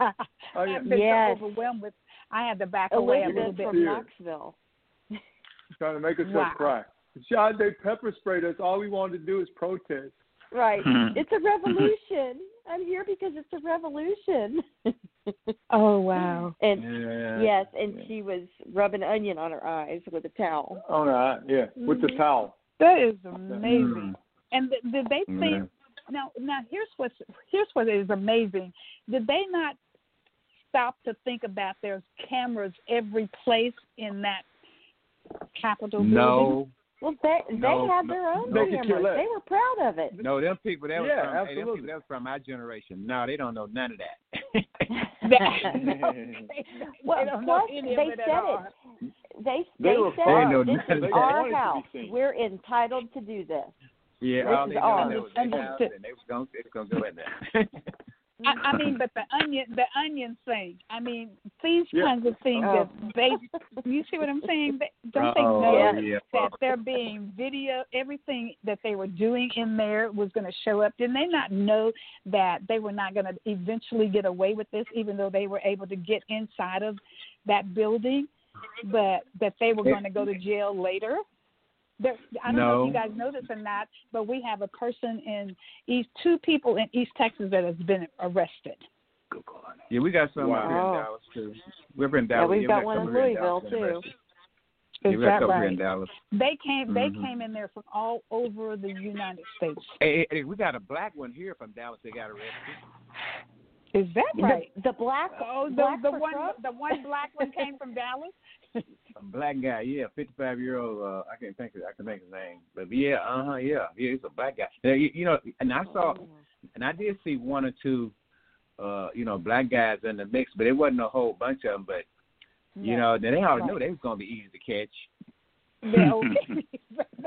Oh, yeah. I've been Yes. so overwhelmed with. I had to back away a little bit. from Yeah. Knoxville. Trying to make us Wow. cry. John, they pepper sprayed us. All we wanted to do is protest. Right. it's a revolution. I'm here because it's a revolution. Oh wow. and Yeah. yes, and she was rubbing onion on her eyes with a towel. Oh no, yeah, with the Mhm. towel. That is amazing. Mm. And th- did they Yeah. think now? Now here's what's here's what is amazing. Did they not stop to think about there's cameras every place in that Capitol building? No, Well, they they No, had no, their own they cameras. They were proud of it. no, them people that was Yeah, from hey, absolutely. people that was from my generation. No, they don't know none of that. That- no, they, Well, they don't know plus any they of it said it. They They they said fine. They know this is our wanted to be house. We're entitled to do this. yeah, This all is they know ours. was their and they was gonna, they was gonna go in there. I, I mean, but the onion, the onion thing. I mean, these Yeah. kinds of things Oh. that they. You see what I'm saying? They, don't they Oh, know yeah. that they're being video? Everything that they were doing in there was going to show up. Didn't they not know that they were not going to eventually get away with this, even though they were able to get inside of that building, but that they were going to go to jail later? There, I don't know if you guys know this or not, but we have a person in East, two people in East Texas that has been arrested. Yeah, we got some up here in Dallas too. We're in Yeah, Dallas. we've we got a one in Louisville Dallas too. University. Is Yeah, we got a that couple here in? Dallas. They came. They Mhm. came in there from all over the United States. Hey, hey, hey, we got a black one here from Dallas. They got arrested. Is that right? The, the black, Oh, the black the for one Trump? The one black one came from Dallas. A black guy, yeah, fifty-five year old. Uh, I can't think. Of, I can think of his name, but yeah, uh huh, yeah, yeah, he's a black guy. Yeah, you, you know, and I saw, and I did see one or two, uh, you know, black guys in the mix, but it wasn't a whole bunch of them. But you know, then they already knew they was gonna be easy to catch. Yeah, okay.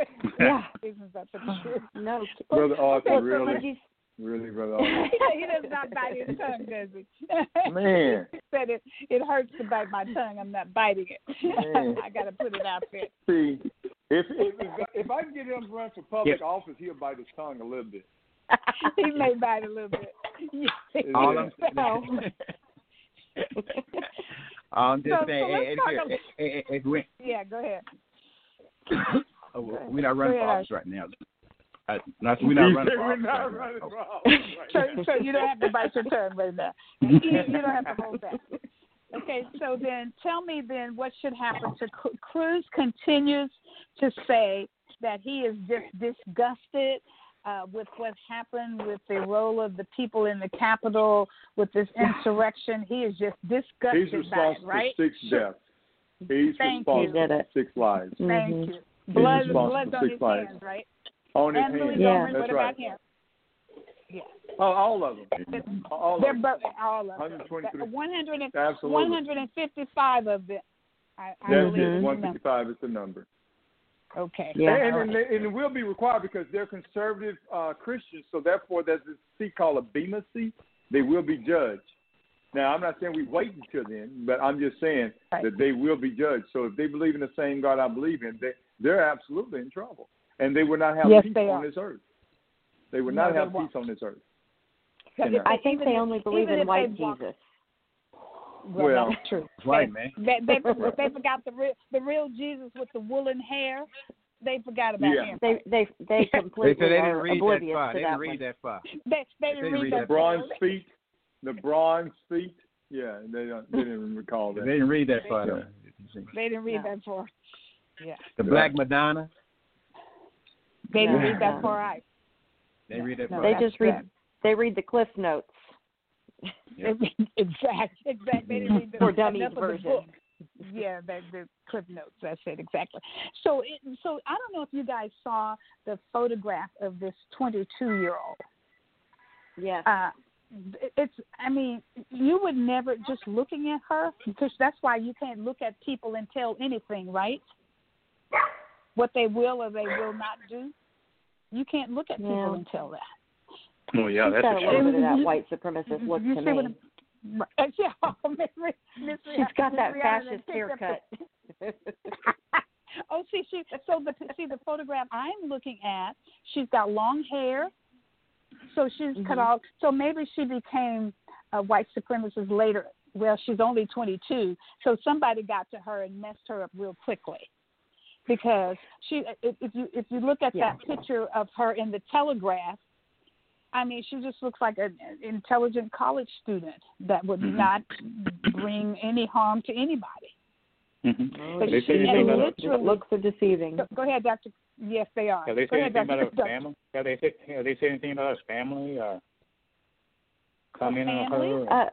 Yeah. Isn't that the truth? No, Brother Arthur, okay, really? Did you- Really, brother he does not bite his tongue, does he? Man. he said it. It hurts to bite my tongue. I'm not biting it. I got to put it out there. See, if if if, if I can get him to run for public office, he'll bite his tongue a little bit. he may bite a little bit. All I'm So- I'm just So- so saying, let's hey, talk hey, hey, hey, hey, we, yeah, go ahead. oh, we're not running for office right now. Not, we're not running we're not running Oh. for So, so you don't have to bite your tongue right now. You, you don't have to hold back. Okay, so then tell me then what should happen to Cru- Cruz continues to say that he is just disgusted uh, with what happened with the role of the people in the Capitol with this insurrection. He is just disgusted He's by it, responsible right? for six deaths. He's Thank you. responsible He did for six lives Thank Mhm. you. Blood, responsible blood's for on his lives. hands, right? On his and Louis. Yeah. Gohmert, That's what right. about him? Yeah. Oh, all of them. All of They're them. both all of them. 123. 100 and, Absolutely. 155 of them. I, I That's believe it. is the One number. fifty-five is the number. Okay. Yeah. And, All and, right. and it will be required because they're conservative uh, Christians, so therefore there's this seat called a Bema seat. They will be judged. Now, I'm not saying we wait until then, but I'm just saying Right. that they will be judged. So if they believe in the same God I believe in, they, they're absolutely in trouble. And they will not have Yes, peace on this earth. They will No, not have peace on this earth. Because you if know. I think they only believe in white Jesus. Well, Well, that's true. Right, man. They, they, they forgot the real, the real Jesus with the woolen hair. They forgot about Yeah. him. They they they They completely said they didn't are read that far. They didn't one. read that far. They, they They didn't didn't read read that. that bronze part. feet, the bronze feet. Yeah, they don't. They didn't recall They didn't read that far. They didn't read No. that far. Yeah. The Black Madonna, They didn't read that far out. they read that No, far. They that's just read good. they read the cliff notes. Yeah. exactly. Exactly. They didn't read the For dummies enough of the version. Yeah, the, the clip notes. That's it exactly. So, it, so I don't know if you guys saw the photograph of this 22 year old. Yeah. Uh, it's. I mean, you would never just looking at her because that's why you can't look at people and tell anything, right? What they will or they will not do. You can't look at people Yeah. and tell that. Oh yeah, She's that's got a little bit of that white supremacist look You to me. what I'm- Right. Yeah, Miss Miss She's got that Rihanna fascist picked up the- haircut. oh, see, she so the see the photograph I'm looking at. She's got long hair, so she's cut Mhm. off. So maybe she became a white supremacist later. Well, she's only 22, so somebody got to her and messed her up real quickly. Because she, if, if you if you look at Yeah. that picture of her in the Telegraph, I mean, she just looks like an intelligent college student that would Mhm. not bring any harm to anybody. Mm-hmm. But they she- say anything and about literally- looks are deceiving. Go, go ahead, Doctor. Yes, they are. have they Go say anything about Dr. his family? Have they say have they say anything about his family or comment on family? her? Uh,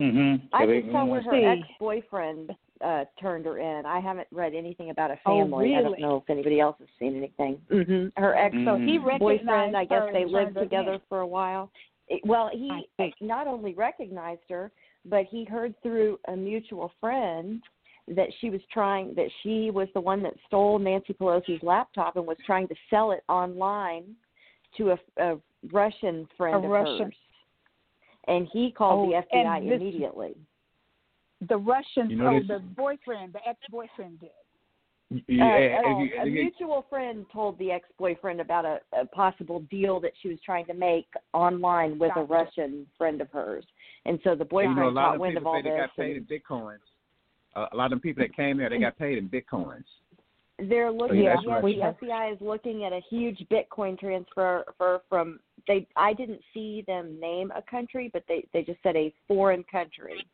mm-hmm. I just saw where her ex boyfriend uh turned her in. I haven't read anything about a Oh, family. I don't know if anybody else has seen anything. hmm Her ex So he Mhm. recognized boyfriend, I guess her they lived together in. for a while. It, well, he not only recognized her, but he heard through a mutual friend that she was trying that she was the one that stole Nancy Pelosi's laptop and was trying to sell it online to a, a Russian friend A of Russian. hers. and he called Oh, the FBI and this- immediately. The Russian, You know oh, the boyfriend, the ex-boyfriend did. Yeah, Uh, uh, you- a mutual friend told the ex-boyfriend about a, a possible deal that she was trying to make online with a Russian friend of hers, and so the you boyfriend know, a lot caught of wind of people all say they this. got paid in bitcoins. Uh, a lot of them people that came there, they got paid in bitcoins. they're looking. yeah, at that's yes, the FBI is looking at a huge Bitcoin transfer for from. They I didn't see them name a country, but they they just said a foreign country.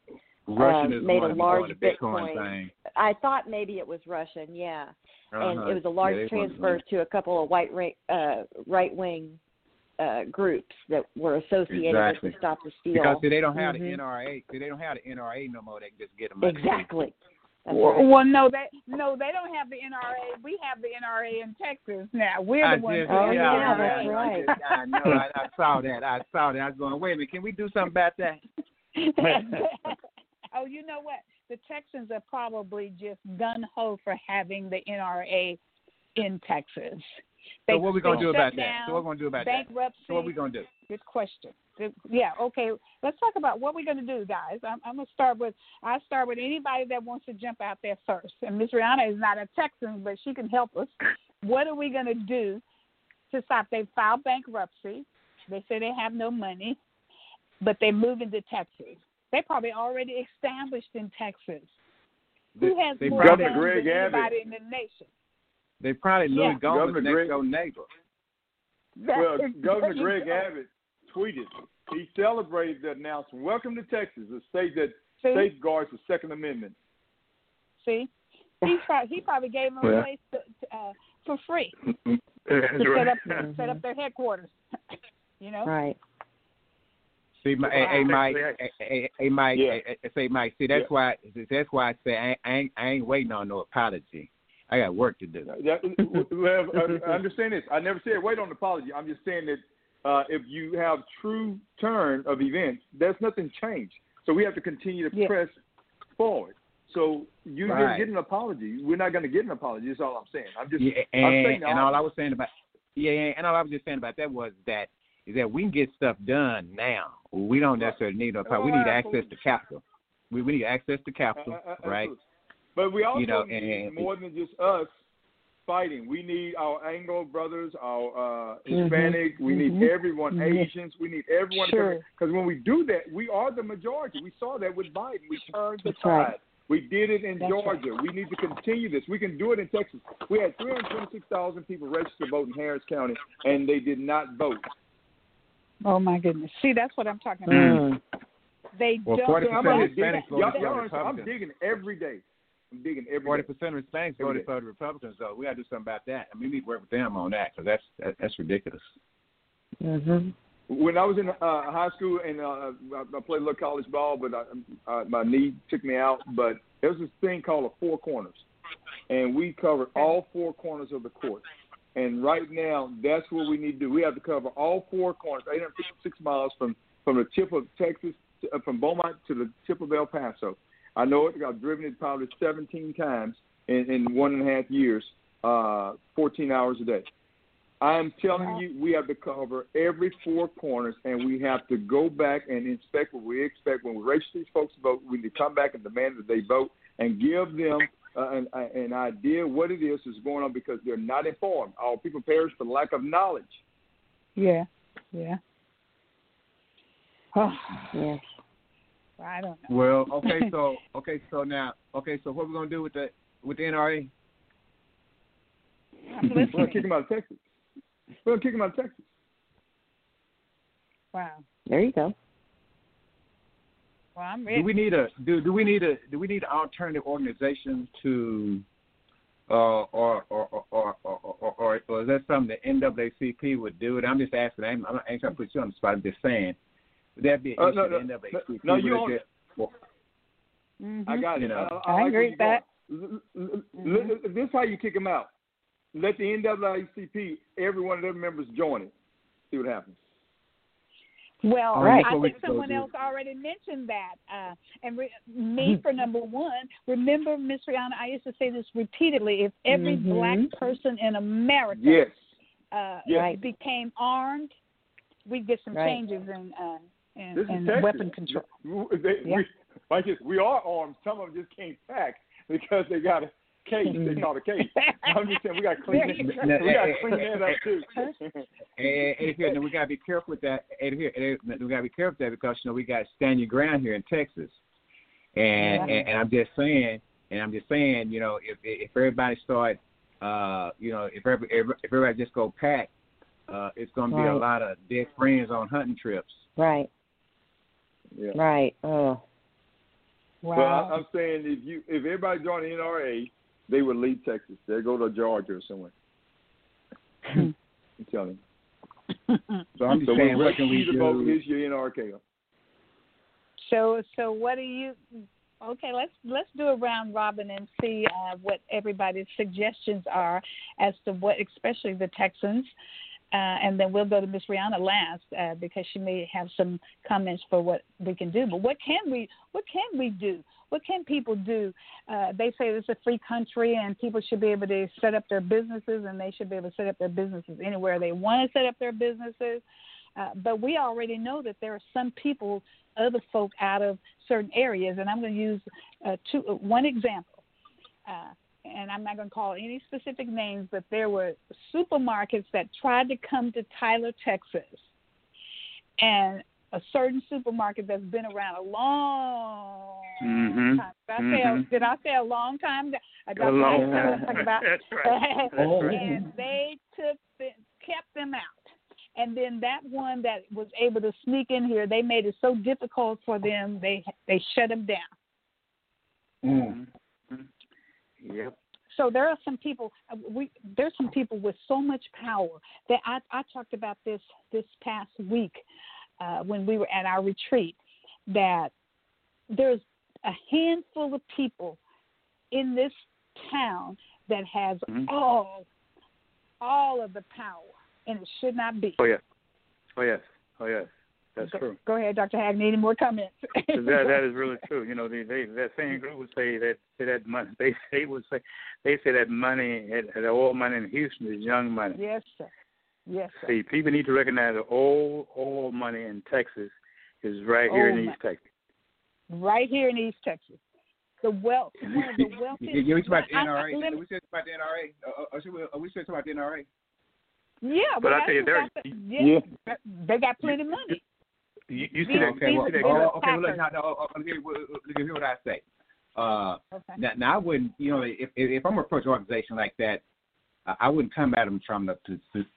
Russian Um, is made a large the Bitcoin, Bitcoin. thing. I thought maybe it was Russian, yeah. and Uh-huh. it was a large Yeah, transfer to a couple of white uh, right wing uh, groups that were associated Exactly. with the Stop the Steal. Because see, they don't have Mhm. the NRA. See, they don't have the NRA no more. They can just get them. Exactly. Well, right. well, no, they no, they don't have the NRA. We have the NRA in Texas now. We're I the ones. just, Oh, yeah, yeah, that's NRA. right. I, know. I, I saw that. I saw that. I was going, wait a minute. Can we do something about that? oh, you know what? The Texans are probably just gun ho for having the NRA in Texas. They, so what are we gonna do about that? So what are we gonna do about that? bankruptcy. So what we gonna do? Good question. Yeah. Okay. Let's talk about what we're going to do, guys. I'm, I'm going to start with. I start with anybody that wants to jump out there first. And Miss Rihanna is not a Texan, but she can help us. What are we going to do to stop? They filed bankruptcy. They say they have no money, but they're moving to Texas. They probably already established in Texas. Who has they more probably- Greg than Abbott. anybody in the nation? They probably Louis Yeah. Gohmert Governor next Greg- door neighbor. Well, There Governor Greg go. Abbott tweeted. He celebrated the announcement. Welcome to Texas, a state that See? safeguards the Second Amendment. See, he probably, he probably gave them a place to, to, uh, for free. That's to set up right. set up their headquarters. you know. Right. See, my, hey, hey, Mike, hey, hey, hey, Mike, Yeah. hey, say, Mike. See, that's Yeah. why. That's why I say I, ain't- I ain't, I ain't waiting on no apology. I got work to do. Uh, understand this. I never said wait on apology. I'm just saying that uh, if you have true turn of events, there's nothing changed. So we have to continue to Yeah. press forward. So you Right. didn't get an apology. We're not going to get an apology. That's all I'm saying. I'm just. Yeah, I'm saying and all I was saying about yeah, and all I was just saying about that was that is that we can get stuff done now. We don't necessarily need no power. We need access to capital. We we need access to capital, Uh, uh, uh, right? absolutely. But we also You know, need and- more than just us fighting. We need our Anglo brothers, our uh. Hispanic. We need Mhm. everyone, Mhm. Asians. We need everyone. Sure. Because when we do that, we are the majority. We saw that with Biden. We turned the That's right. tide. We did it in That's right. Georgia. We need to continue this. We can do it in Texas. We had 326,000 people registered to vote in Harris County, and they did not vote. Oh my goodness. See, that's what I'm talking about. Mm. They Well, don't. 40% I'm, Hispanics digging, voted y'all, for y'all the I'm digging every day. I'm digging every Forty day. percent of Hispanics Every voted day. for the Republicans, so we got to do something about that. I mean, we need to work with them on that because that's that, that's ridiculous. Mhm. When I was in uh, high school and uh, I I played a little college ball, but I, uh, my knee took me out. But there was this thing called a four corners, and we covered all four corners of the court. And right now, that's what we need to do. We have to cover all four corners, 856 miles from from the tip of Texas, to, uh, from Beaumont to the tip of El Paso. I know it. I've driven it probably 17 times in, in one and a half years, uh, 14 hours a day. I'm telling you, we have to cover every four corners, and we have to go back and inspect what we expect. When we register these folks to vote, we need to come back and demand that they vote and give them uh, an, an idea what it is that's going on because they're not informed. Our people perish for lack of knowledge. Yeah. Yeah. Oh, Yes. I don't know. Well, okay, so okay, so now, okay, so what are we gonna do with the with the NRA? I'm We're gonna kick them out of Texas. We're gonna kick them out of Texas. Wow. There you go. Well, I'm ready. Do we need a do do we need a do we need an alternative organization to uh or or or or or, or, or, or is that something the NAACP would do? And I'm just asking. I'm, I'm not trying to put you on the spot. I'm just saying. Would that be an Uh, issue no, the no, NAACP no, you don't- address? Well, Mhm. I got it. You know. I, I like agree with that. going. L- l- l- This is how you kick them out. Let the NAACP, every one of their members join it. See what happens. Well, All right. I think someone else already mentioned that. Uh, and re- me, for number one, remember, Miss Rihanna, I used to say this repeatedly. If every Mhm. black person in America Yes. uh, Yes. Right. became armed, we'd get some Right. changes in uh, and, This is and Texas. weapon control. We, they, Yeah. we, like this, we are armed. Some of them just can't pack because they got a case. They call a case. I'm just saying we got to clean. There That, we got to clean that up too. And, and here, and we gotta be careful with that. And here, and we gotta be careful with that because you know we got stand your ground here in Texas, and, Yeah. and and I'm just saying, and I'm just saying, you know, if if everybody start, uh, you know, if every, if everybody just go pack, uh, it's gonna be a lot of dead friends on hunting trips. Right. yeah. Right. Oh. But I, Wow. I'm saying if you if everybody joined the NRA, they would leave Texas. They'd go to Georgia or somewhere. I'm telling you. So I'm just So saying, when what can we Rex the vote, do? here's your NRK. So so what do you? Okay, let's let's do a round robin and see uh, what everybody's suggestions are as to what, especially the Texans, uh, and then we'll go to Miss Rihanna last uh, because she may have some comments for what we can do. But what can we what can we do? What can people do? Uh, they say it's a free country and people should be able to set up their businesses and they should be able to set up their businesses anywhere they want to set up their businesses. Uh, but we already know that there are some people, other folk out of certain areas, and I'm going to use uh, two, uh, one example. And I'm not going to call any specific names, but there were supermarkets that tried to come to Tyler, Texas, and a certain supermarket that's been around a long Mhm. time. Did I, say a, Mhm. did I say a long time? I A long time. time. About, That's right. That's right. and they took the, kept them out. And then that one that was able to sneak in here, they made it so difficult for them. They they shut them down. Mm. Yep. So there are some people. uh, We there's some people with so much power that I I talked about this this past week uh, when we were at our retreat. That there's a handful of people in this town that has Mhm. all all of the power, and it should not be. Oh yes. Oh yes. Oh yes. That's go, true. Go ahead, Dr. Hagney. Any more comments? that that is really true. You know, they, they that same group would say that say that money. They they would say they say that money, that that oil money in Houston is young money. yes, sir. Yes, sir. See, people need to recognize that all oil money in Texas is right here Old in money. East Texas. Right here in East Texas, the wealth, one of the wealthiest. You, you, you talking about the I- I- NRA? let Are me- we talking about the NRA? Uh, uh, we, are we still talking about the NRA? Yeah, But I that's tell you, they're- I yeah, they got plenty of money. You, you see that? Okay, well, oh, okay, well, look, now, now, uh, here, well, uh, hear what I say. Uh, Okay. now, now, I wouldn't, you know, if if, I'm gonna approach an organization like that, I, wouldn't come at them from the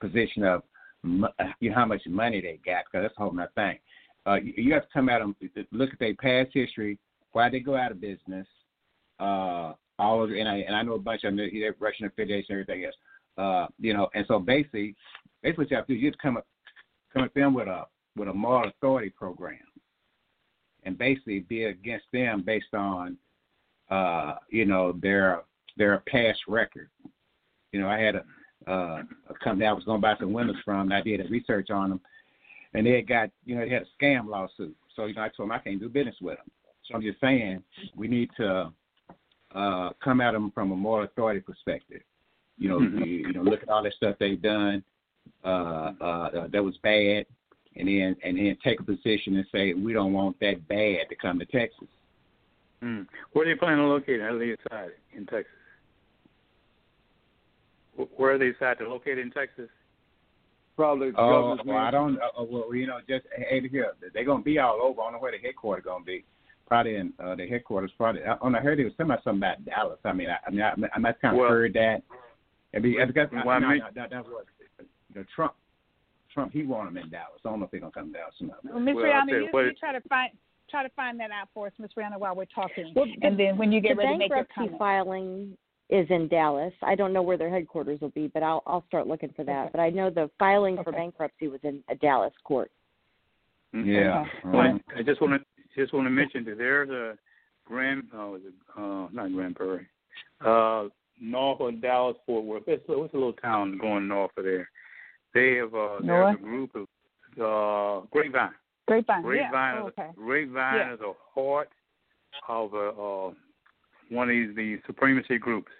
position of, you know, how much money they got, because that's a whole nother thing. Uh, you, you have to come at them, look at their past history, why they go out of business, uh, all of, and I and I know a bunch of them, they're Russian affiliation, and everything else. Uh, you know, and so basically, basically what you have to do, you just come up, come at them with a with a moral authority program, and basically be against them based on, uh, you know, their their past record. You know, I had a uh, a company I was going to buy some windows from. And I did a research on them, and they had got, you know, they had a scam lawsuit. So you know, I told them I can't do business with them. So I'm just saying we need to uh, come at them from a moral authority perspective. You know, Mhm. you, you know, look at all that stuff they've done uh, uh, that was bad, and then and then take a position and say we don't want that bad to come to Texas. Mm. Where do you plan on locating? How do they decide in Texas? Where are they decided to locate in Texas? Probably Oh, governor's well, I don't. Uh, well, you know, just hey, here they're gonna be all over. I don't know where the headquarters gonna be. Probably in uh, the headquarters. Probably. I, I heard it was something about something about Dallas. I mean, I, I mean, I, I might kind of Well- heard that. And because Well, I no, mean- no, that, that was you know, Trump. Trump, he want them in Dallas. I don't know if they're gonna come to Dallas or not. Well, Miss Well, I'll Rihanna, you you, try to find try to find that out for us, Miss Rihanna, while we're talking, Well, and then when you get the ready to make your bankruptcy comment. filing is in Dallas. I don't know where their headquarters will be, but I'll I'll start looking for that. Okay. But I know the filing for bankruptcy was in a Dallas court. Yeah. Okay. right. I just want to just want to mention that there's a Grand, oh, is it, uh, not Grand Prairie, uh, north of Dallas Fort Worth. It's, it's a little town going north of there. They have uh, there's North? a group of uh, Grapevine. Grapevine, Grapevine, yeah. is, Oh, okay. Grapevine Yeah. is a heart of a, uh, one of these the supremacy groups.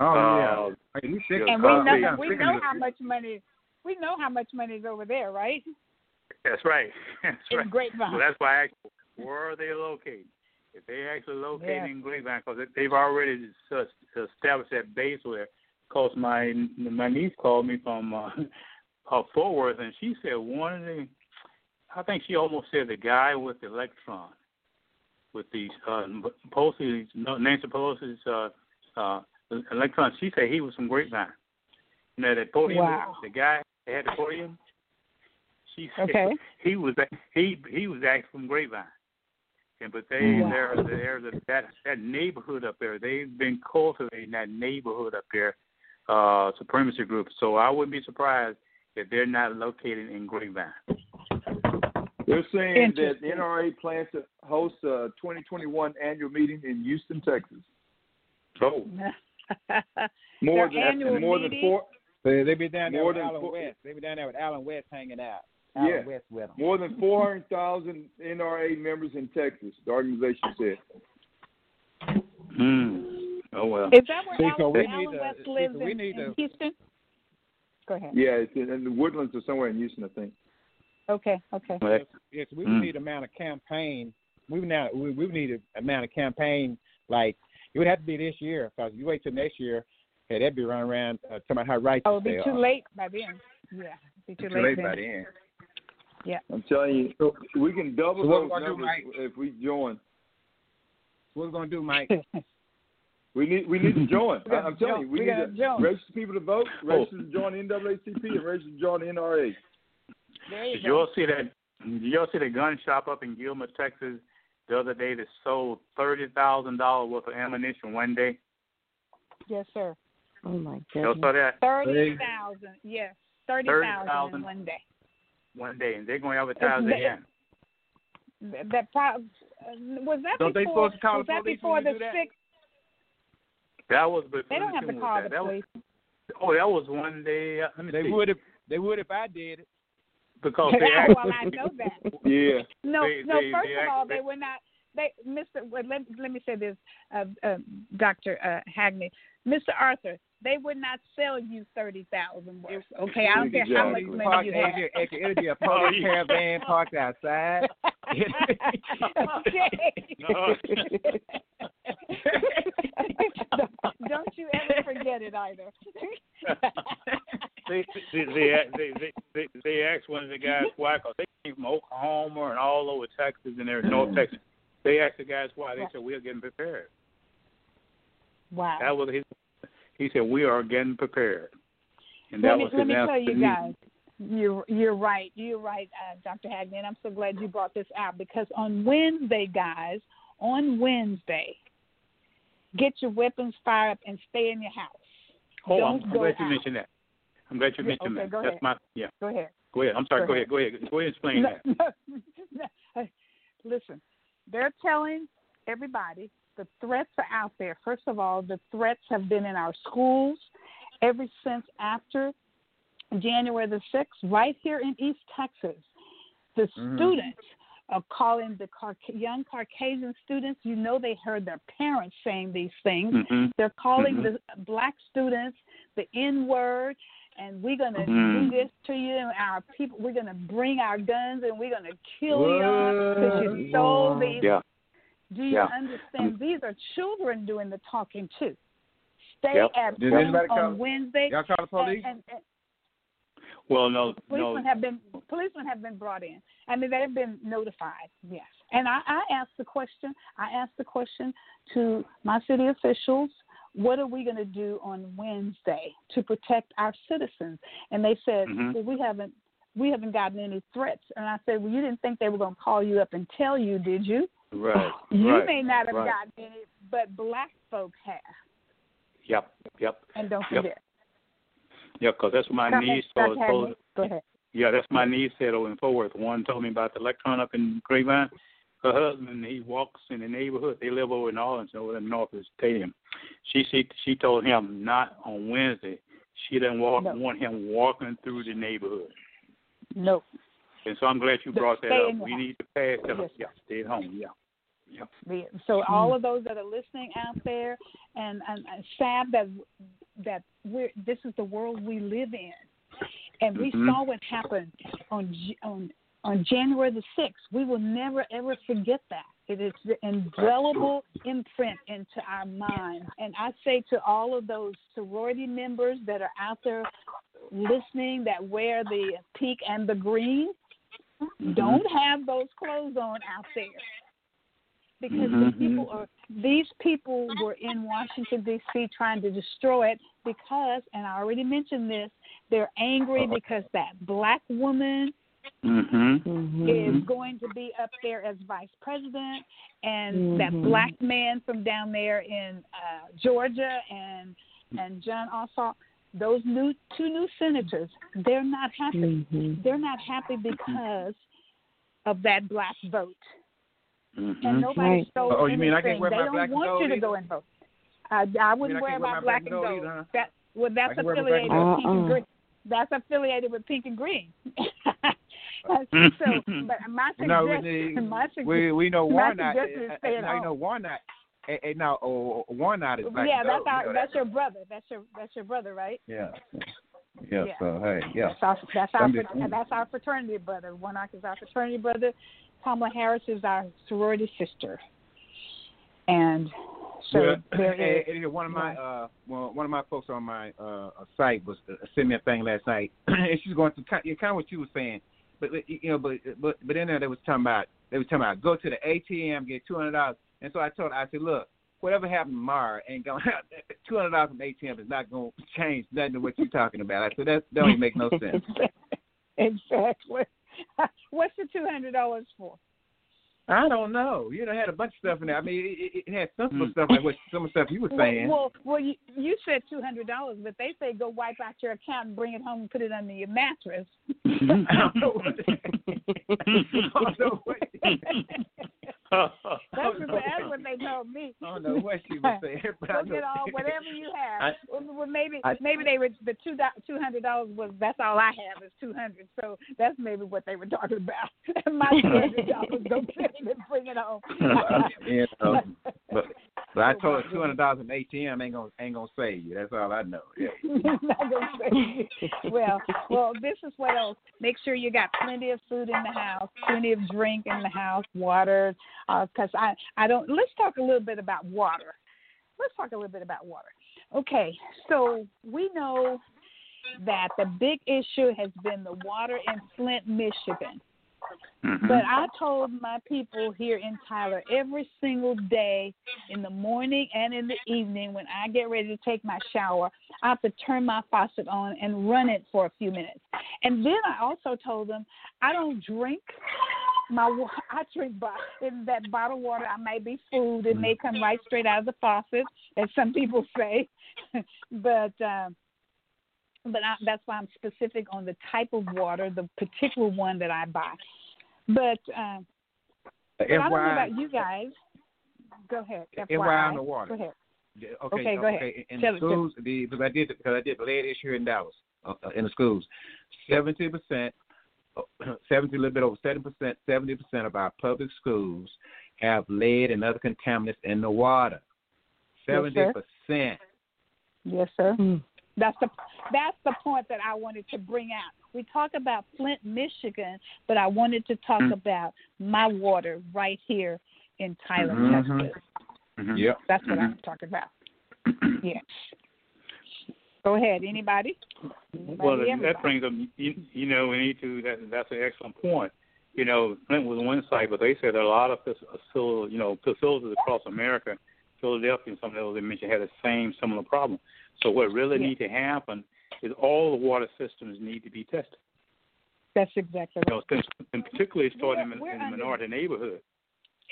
Oh Uh, yeah. Hey, you sick? yeah, And we know yeah, we know how much money we know how much money is over there, right? That's right. That's in right. Grapevine. So that's why I asked, where are they located? If they actually located Yeah. in Grapevine, because they've already established that base where. Because my my niece called me from uh, uh, Fort Worth, and she said one of the, I think she almost said the guy with the electron, with the uh, Pelosi's, Nancy Pelosi's uh, uh, electron. She said he was from Grapevine. You know that podium, Wow. the guy that had the podium. She said Okay. he was he he was actually from Grapevine. And but they Wow. there there's a, that that neighborhood up there. They've been cultivating that neighborhood up there, uh, supremacy group. So I wouldn't be surprised if they're not located in Grapevine. They're saying that Interesting. NRA plans to host a 2021 annual meeting in Houston, Texas. Oh, More Their than annual more than four They they be down there with Allen four- West. They be down there with Allen West hanging out. Allen Yeah. West with them. more than 400,000 NRA members in Texas. The organization said. hmm. Oh well. Is that where See, Allen, we Allen need West see, lives so we in, need in to- Houston? Go ahead. Yeah, it's in, in the woodlands or somewhere in Houston, I think. Okay, okay. Well, Yes, we Mm. need a amount of campaign. We would now we, we would need a amount of campaign like it would have to be this year because you wait till next year, hey, that'd be running around uh, talking about how righteous Oh, it'll be too are. late by then. Yeah, it'll be too, Too late then. by then. Yeah. I'm telling you, we can double So those we gonna do, numbers if we join. What we gonna do, Mike? We need we need to join. I, I'm telling you, we, We need gotta to join. register people to vote, Oh. register to join the NAACP, and register to join the NRA. there you Did go. y'all see that? Did y'all see the gun shop up in Gilmer, Texas, the other day that sold thirty thousand dollars worth of ammunition one day? Yes, sir. Oh my Y'all goodness. saw that Thirty thousand. Yes, thirty thousand 30,000. in one day. one day, and they're going to advertise It's- again. That, that pro- uh, was that Don't they before? supposed to call was the that before the sixth? That was before. They don't have to when was call that? the That was- Oh, that was one day. uh, Let me They see. would if they would if I did it. because they well, I know that. Yeah. No, They- no. they- first they of all, they they- were not. They, Mr. Well, let let me say this, uh, uh, Doctor uh, Hagney, Mr. Arthur. They would not sell you thirty thousand worth. Okay, I don't care how much money Park, you have. be, it could- it'd be a Oh, yeah. caravan parked outside. okay. don't, don't you ever forget it either. they, they, they, they, they, they, they asked one of the guys why, because they came from Oklahoma and all over Texas and they're in North Texas. They asked the guys why. They said, we're getting prepared. wow. That was his. He said, we are getting prepared. And let that me was let me tell you guys, you're you're right. You're right, uh, Dr. Hagman. I'm so glad you brought this out because on Wednesday, guys, on Wednesday, get your weapons fired up and stay in your house. Oh, Don't I'm, I'm go glad you mentioned that. I'm glad you mentioned okay, that. go That's ahead. my yeah. Go ahead. Go ahead. I'm sorry. Go Go, ahead. ahead. Go ahead. Go ahead. and Explain No, that. no, no. Listen, they're telling everybody the threats are out there. First of all, the threats have been in our schools ever since after January the 6th, right here in East Texas. The Mhm. students are calling the Car- young Caucasian students, you know, they heard their parents saying these things. hmm They're calling Mhm. the black students the N word, and we're gonna Mhm. do this to you. And our people, we're gonna bring our guns and we're gonna kill you because you stole these. Yeah. Do you Yeah. understand? These are children doing the talking too. Stay Yep. at Did home anybody call- on Wednesday. Y'all call the police? And, and, and Well, no, no. policemen have been policemen have been brought in. I mean, they've been notified. Yes, and I, I asked the question. I asked the question to my city officials. What are we going to do on Wednesday to protect our citizens? And they said, Mhm. well, we haven't we haven't gotten any threats. And I said, well, you didn't think they were going to call you up and tell you, did you? Right. You right. may not have right. gotten any, but black folk have. Yep. Yep. And don't Yep. forget. Yeah, because that's what my niece told, told Go ahead. Yeah, that's my niece said over in Fort Worth. One told me about the electron up in Grapevine. Her husband, he walks in the neighborhood. They live over in Orleans, over in North of the stadium. She she she told him not on Wednesday. She didn't walk, No. want him walking through the neighborhood. No. And so I'm glad you brought that up. We need to pass that. Yes, yeah, stay at home. Yeah. The- So all of those that are listening out there, and, and, and sad that that we're this is the world we live in, and we Mhm. saw what happened on on on January the 6th. We will never, ever forget that. It is the indelible imprint into our minds. And I say to all of those sorority members that are out there listening that wear the pink and the green, don't have those clothes on out there. Because Mhm. the people are these people were in Washington D.C. trying to destroy it because, and I already mentioned this, they're angry because that black woman Mm-hmm. Mhm. is going to be up there as vice president, and that Mhm. black man from down there in uh, Georgia and and Jon Ossoff, those new two new senators, they're not happy. Mhm. They're not happy because of that black vote, Mm-hmm. and nobody Right. stole Oh, you mean I can't anything. wear they my don't black want gold you to either? go and vote. I, I wouldn't I wear can't my my black and gold. either, huh? That well, that's I can wear my affiliated with pink and green. That's affiliated with pink and green. so, but my No, we, suggestion, need- my suggestion, we we know my Warnock. suggestion is uh, stay uh, at now you home. know Warnock. Hey, hey, now oh, Warnock is black yeah, and that's our you know that's that. your brother. That's your that's your brother, right? Yeah. Yeah. Yeah. So hey, yeah. That's our that's our I'm just- fr- that's our fraternity brother. Warnock is our fraternity brother. Kamala Harris is our sorority sister. And so Well, there is one of my uh, well, one of my folks on my uh site was uh, sent me a thing last night, and she's going through kind, of what you were saying, but you know, but but but in there they was talking about they was talking about go to the ATM get two hundred dollars, and so I told her I said look. Whatever happened tomorrow ain't going. Two hundred dollars from ATM is not going to change nothing to what you're talking about. I said that that don't even make no sense. exactly. What's the two hundred dollars for? I don't know. You know, had a bunch of stuff in there. I mean, it, it, it had sensible Mm. stuff like what some of the stuff you were saying. Well, well, well you, you said two hundred dollars, but they say go wipe out your account and bring it home and put it under your mattress. I don't know what. I don't know what. That's what, that's what they told me. I don't know what she was saying, but I Look know. at all whatever you have. I- well, well, maybe I- maybe they were the two two hundred dollars was that's all I have is two hundred. So that's maybe what they were talking about. My two hundred dollars go get it and bring it home. you know, but but I oh, told her two hundred dollars in ATM ain't gonna ain't gonna save you. That's all I know. Yeah. Not gonna say. well, well, this is what else. Make sure you got plenty of food in the house, plenty of drink in the house, water. Uh, because I, I don't. Let's talk a little bit about water. Let's talk a little bit about water. Okay, so we know that the big issue has been the water in Flint, Michigan. Mhm. But I told my people here in Tyler every single day, in the morning and in the evening, when I get ready to take my shower, I have to turn my faucet on and run it for a few minutes. And then I also told them I don't drink my I drink in that bottled water. I may be food; it may come right straight out of the faucet, as some people say. but um, but I, that's why I'm specific on the type of water, the particular one that I buy. But, uh, but I don't know about you guys. Go ahead. FYI on the water. Go ahead. Okay, Okay, go ahead. okay. In Tell the it, schools, the because I did because I did the lead issue in Dallas uh, uh, in the schools, seventy percent, seventy a little bit over seventy percent, seventy percent of our public schools have lead and other contaminants in the water. Yes, Seventy sir. percent. Yes, sir. Mm. That's the that's the point that I wanted to bring out. We talk about Flint, Michigan, but I wanted to talk Mm. about my water right here in Tyler, Mhm. Texas. Mhm. Yep. That's what. I'm talking about. Yes. Go ahead. Anybody? Anybody? Well, that brings up, you, you know, we need to, that, that's an excellent point. You know, Flint was one site, but they said there are a lot of facilities, you know, facilities across America, Philadelphia and some of those they mentioned had the same similar problem. So what really Yeah. needs to happen is all the water systems need to be tested. That's exactly You right. know, since, and particularly starting We're- in, we're in the under- minority neighborhood.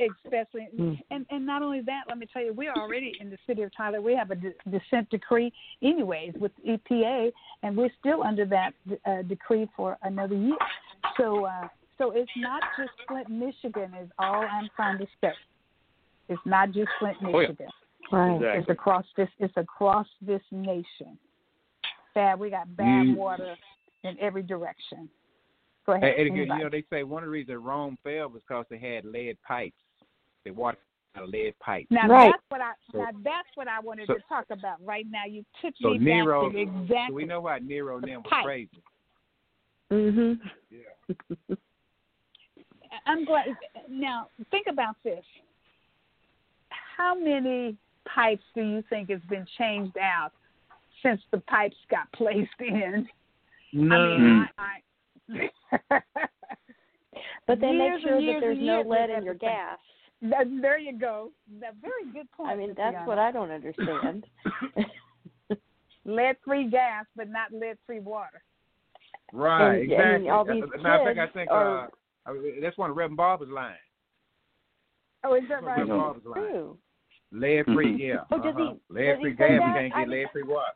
Especially, Mm. and and not only that, let me tell you, we're already in the city of Tyler. We have a de- dissent decree, anyways, with EPA, and we're still under that uh, decree for another year. So, uh, so it's not just Flint, Michigan, is all I'm trying to say. It's not just Flint, Oh, yeah. Michigan. Right. Exactly. It's across this. It's across this nation. Bad. We got bad You- water in every direction. Go ahead. Hey, Eddie, you know, they say one of the reasons Rome fell was because they had lead pipes. They water out of lead pipes. Now Right. that's what I So- now that's what I wanted so- to talk about right now. You took So me Nero, back to exactly. so we know why Nero and The them was pipe. crazy. Mhm. Yeah. I'm glad. Now, think about this. How many pipes do you think has been changed out since the pipes got placed in? No. I mean, I, I But they make Years and sure that there's no lead in your gas. that, there you go. That very good point. I mean, that's what I don't understand. lead-free gas, but not lead-free water. Right, And- and exactly. all these As a matter of fact, I think are- uh, I- that's one of Reverend Barber's lines. Oh, is that right? Reverend Barber's line. True. Lead free, Mhm. yeah. Oh, does he- uh-huh. Lead free does he gas, you can't I get didn't- lead free water.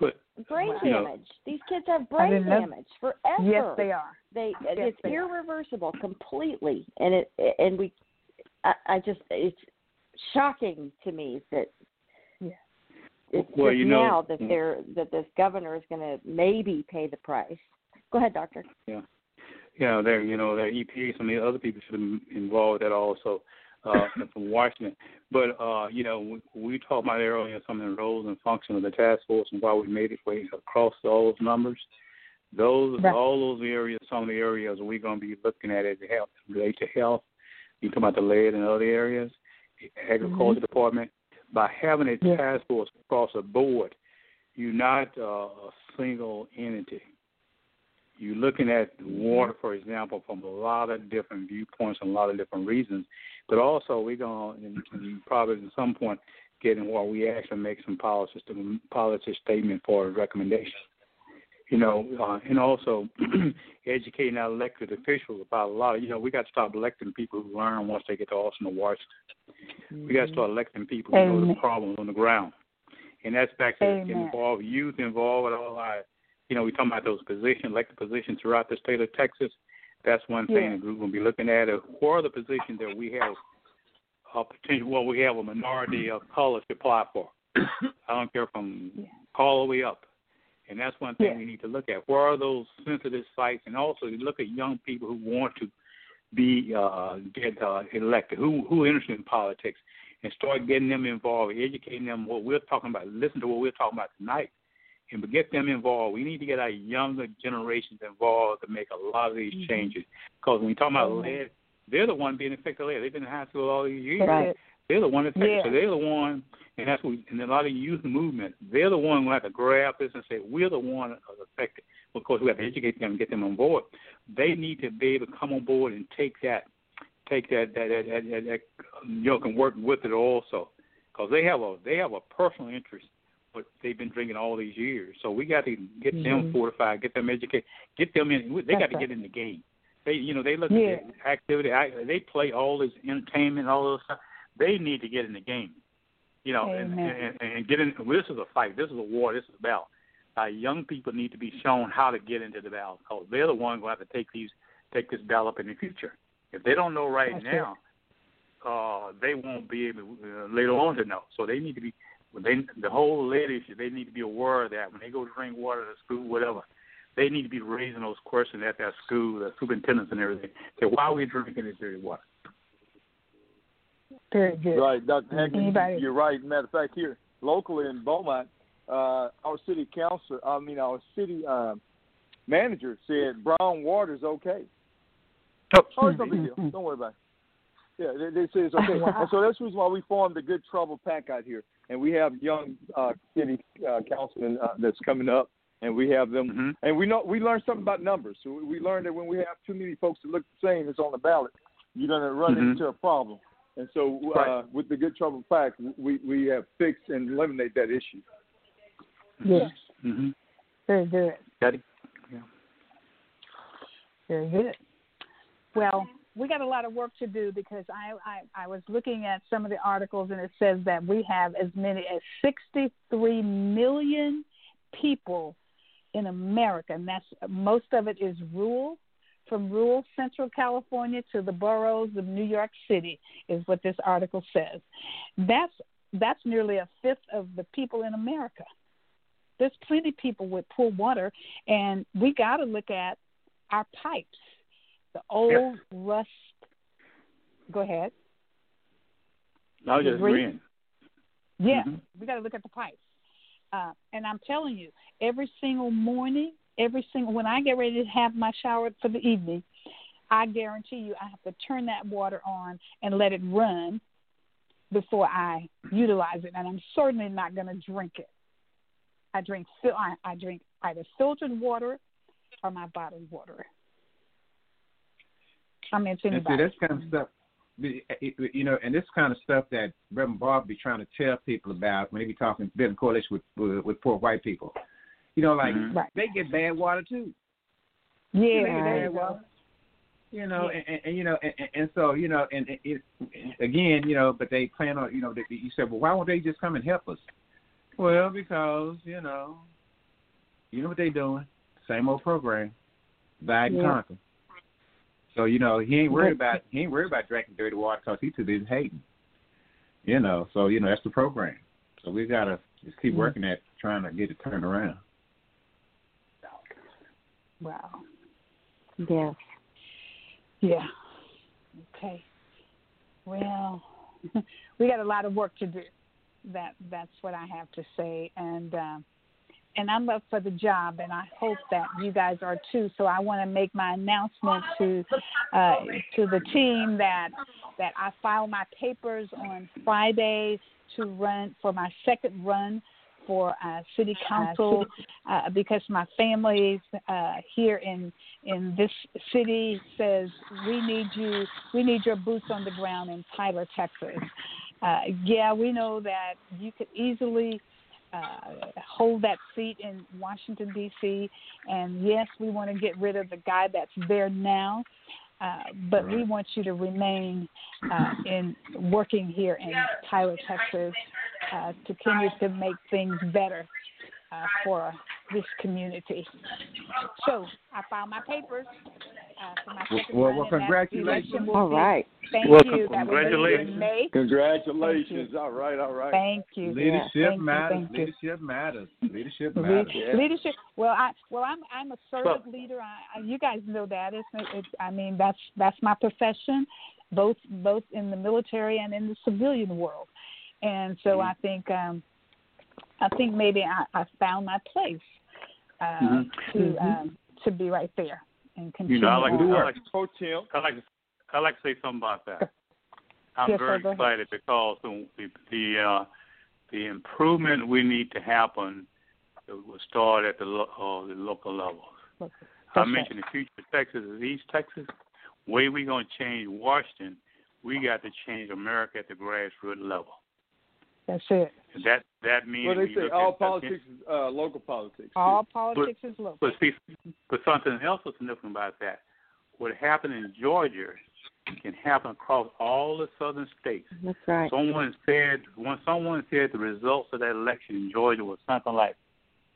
But Brain Wow. You know- damage. These kids have brain didn't know- damage forever. Yes, they are. They Yes, it's they are. irreversible completely, and it and we, I, I just it's shocking to me that. Yeah. It's Well, just you know- now that they're that this governor is going to maybe pay the price. Go ahead, doctor. Yeah, yeah. There, you know, that EPA, some of the other people should have been involved at also uh, from Washington. But uh, you know, we, we talked about earlier some of the roles and function of the task force and why we made it way across all those numbers. Those, Right. all those areas, some of the areas we're going to be looking at as health relate to health. You talk about the lead and other areas, agriculture department. By having a Yeah. task force across the board, you're not uh, a single entity you're looking at water, for example, from a lot of different viewpoints and a lot of different reasons. But also, we're going to probably at some point get in where we actually make some policy policy statement for recommendations. You know, uh, and also educating our elected officials about a lot of. You know, we got to stop electing people who learn once they get to Austin or Washington. We got to start electing people who know the problems on the ground, and that's back to Amen. involve youth involved with all our you know, we talking about those positions, elected positions throughout the state of Texas. That's one thing Yeah. the group will be looking at. Uh, what are the positions that we have a potential? Well, we have a minority of color to apply for. I don't care from Yeah. all the way up, and that's one thing Yeah. we need to look at. Where are those sensitive sites? And also, you look at young people who want to be uh, get uh, elected, who who are interested in politics, and start getting them involved, educating them what we're talking about. Listen to what we're talking about tonight and get them involved. We need to get our younger generations involved to make a lot of these Mm-hmm. changes. Because when you talk about Amen. lead, they're the one being affected lead. They've been in high school all these years. Right. They're the one affected. Yeah. So they're the one, and that's what. And a lot of youth movement, they're the one who have to grab this and say, we're the one affected. Of course, we have to educate them and get them on board. They need to be able to come on board and take that, take that that that, that, that, that you know, can work with it also, because they have a they have a personal interest what they've been drinking all these years. So we got to get them Mhm. fortified, get them educated, get them in. They got to right. get in the game. They, you know, they look Yeah. at activity. They play all this entertainment, all those stuff. They need to get in the game. You know, and, Amen. and and get in. Well, this is a fight. This is a war. This is a battle. Our young people need to be shown how to get into the battle because they're the ones going to have to take these, take this battle up in the future. If they don't know right That's now, uh, they won't be able uh, later on to know. So they need to be when they the whole lead issue. They need to be aware of that when they go to drink water at school, whatever. They need to be raising those questions at that school, the superintendents and everything. Say, why are we drinking this dirty water? Very good. Right, Dr. Hackett, Anybody? you're right. Matter of fact, here locally in Beaumont, uh, our city council, I mean our city uh, manager said brown water is okay. Oh, Oh, it's no big deal. Don't worry about it. Yeah, they, they say it's okay. Wow. And so that's the reason why we formed the Good Trouble PAC out here, and we have young uh, city uh, councilmen uh, that's coming up, and we have them, Mhm. and we know we learned something about numbers. So we, we learned that when we have too many folks that look the same that's on the ballot, you're going to run Mhm. into a problem. And so uh, Right. with the Good Trouble PAC, we we have fixed and eliminate that issue. Yes. Mm-hmm. Very good. Got it. Yeah. Very good. Well, we got a lot of work to do because I, I, I was looking at some of the articles and it says that we have as many as 63 million people in America, and that's most of it is rural, from rural Central California to the boroughs of New York City, is what this article says. That's that's nearly a fifth of the people in America. There's plenty of people with poor water, and we got to look at our pipes, the old rust. Go ahead. I was just Agree? agreeing. Yeah, Mhm. we got to look at the pipes. Uh, and I'm telling you, every single morning, every single when I get ready to have my shower for the evening, I guarantee you, I have to turn that water on and let it run before I utilize it, and I'm certainly not going to drink it. I drink I, I drink either filtered water or my bottled water. I mean, it's anybody. And see, that's kind of stuff. Eh, eh, eh, you know, and this kind of stuff that Reverend Bob be trying to tell people about when he be talking building coalition with, with with poor white people. You know, like mm-hmm. right. they get bad water too. Yeah, you know, bad water. You know, yeah. and, and you know, and, and so you know, and it, again, you know, but they plan on, you know, they, you said, well, why won't they just come and help us? Well, because you know, you know what they doing, same old program, divide and conquer. So you know, he ain't worried about he ain't worried about drinking dirty water because he too busy hating. You know, so you know that's the program. So we gotta just keep mm-hmm. working at trying to get it turned around. Wow. Yes. Yeah. Okay. Well, we got a lot of work to do. That that's what I have to say, and um, and I'm up for the job, and I hope that you guys are too. So I want to make my announcement to uh, to the team that that I file my papers on Friday to run for my second run for uh, city council uh, because my family uh, here in in this city says we need you we need your boots on the ground in Tyler, Texas. Uh, yeah, we know that you could easily uh, hold that seat in Washington D.C. And yes, we want to get rid of the guy that's there now. Uh, but we want you to remain uh, in working here in Tyler, Texas, uh, to continue to make things better uh, for this community. So I filed my papers. Uh, for my second well, well, congratulations. All right. Thank well, you. Congratulations. Congratulations. All right, all right. Thank you. Leadership yeah. matters. You, Leadership matters. Leadership matters. Leadership. Well, I well I'm I'm a servant well, leader. I, you guys know that. It's, it's I mean that's that's my profession, both both in the military and in the civilian world. And so mm-hmm. I think um I think maybe I, I found my place uh, mm-hmm. to mm-hmm. um, to be right there and continue. You know, I like, to, I like, Coach I like, I like to say something about that. I'm yes, very sir, excited because the the, uh, the improvement we need to happen will start at the uh, the local. That's I mentioned the future Texas is East Texas. Way we're gonna change Washington, we got to change America at the grassroots level. That's it. That that means. Well, they say all politics is uh, local politics. All politics but, is local. But see, but something else is significant about that. What happened in Georgia can happen across all the southern states. That's right. Someone said when someone said the results of that election in Georgia was something like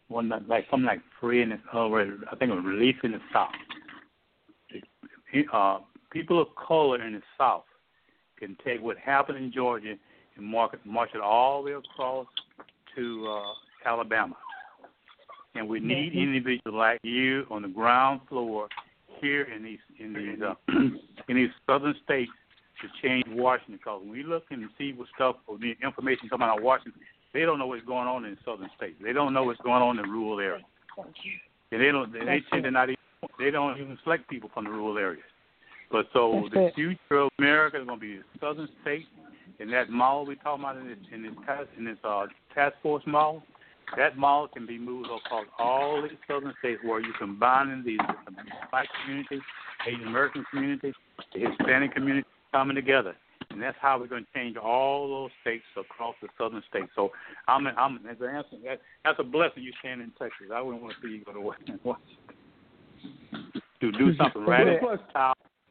one like something like free and already I think it was released in the South. Uh, people of color in the South can take what happened in Georgia and march, march it all the way across to uh, Alabama. And we need mm-hmm. individuals like you on the ground floor here in these in these uh, in these southern states to change Washington. Because when we look and see what stuff or the information coming out of Washington, they don't know what's going on in southern states. They don't know what's going on in rural areas. And they don't. They tend to not even. They don't even select people from the rural areas. But so the future of America is going to be the southern states and that model we talking about in this in this task in this uh, task force model, that model can be moved across all these southern states where you combine in these the black communities, Asian American communities, the Hispanic community coming together. And that's how we're going to change all those states across the southern states. So I'm, I'm as an answer, that, that's a blessing you stand in Texas. I wouldn't want to see you go to Washington to do something radical.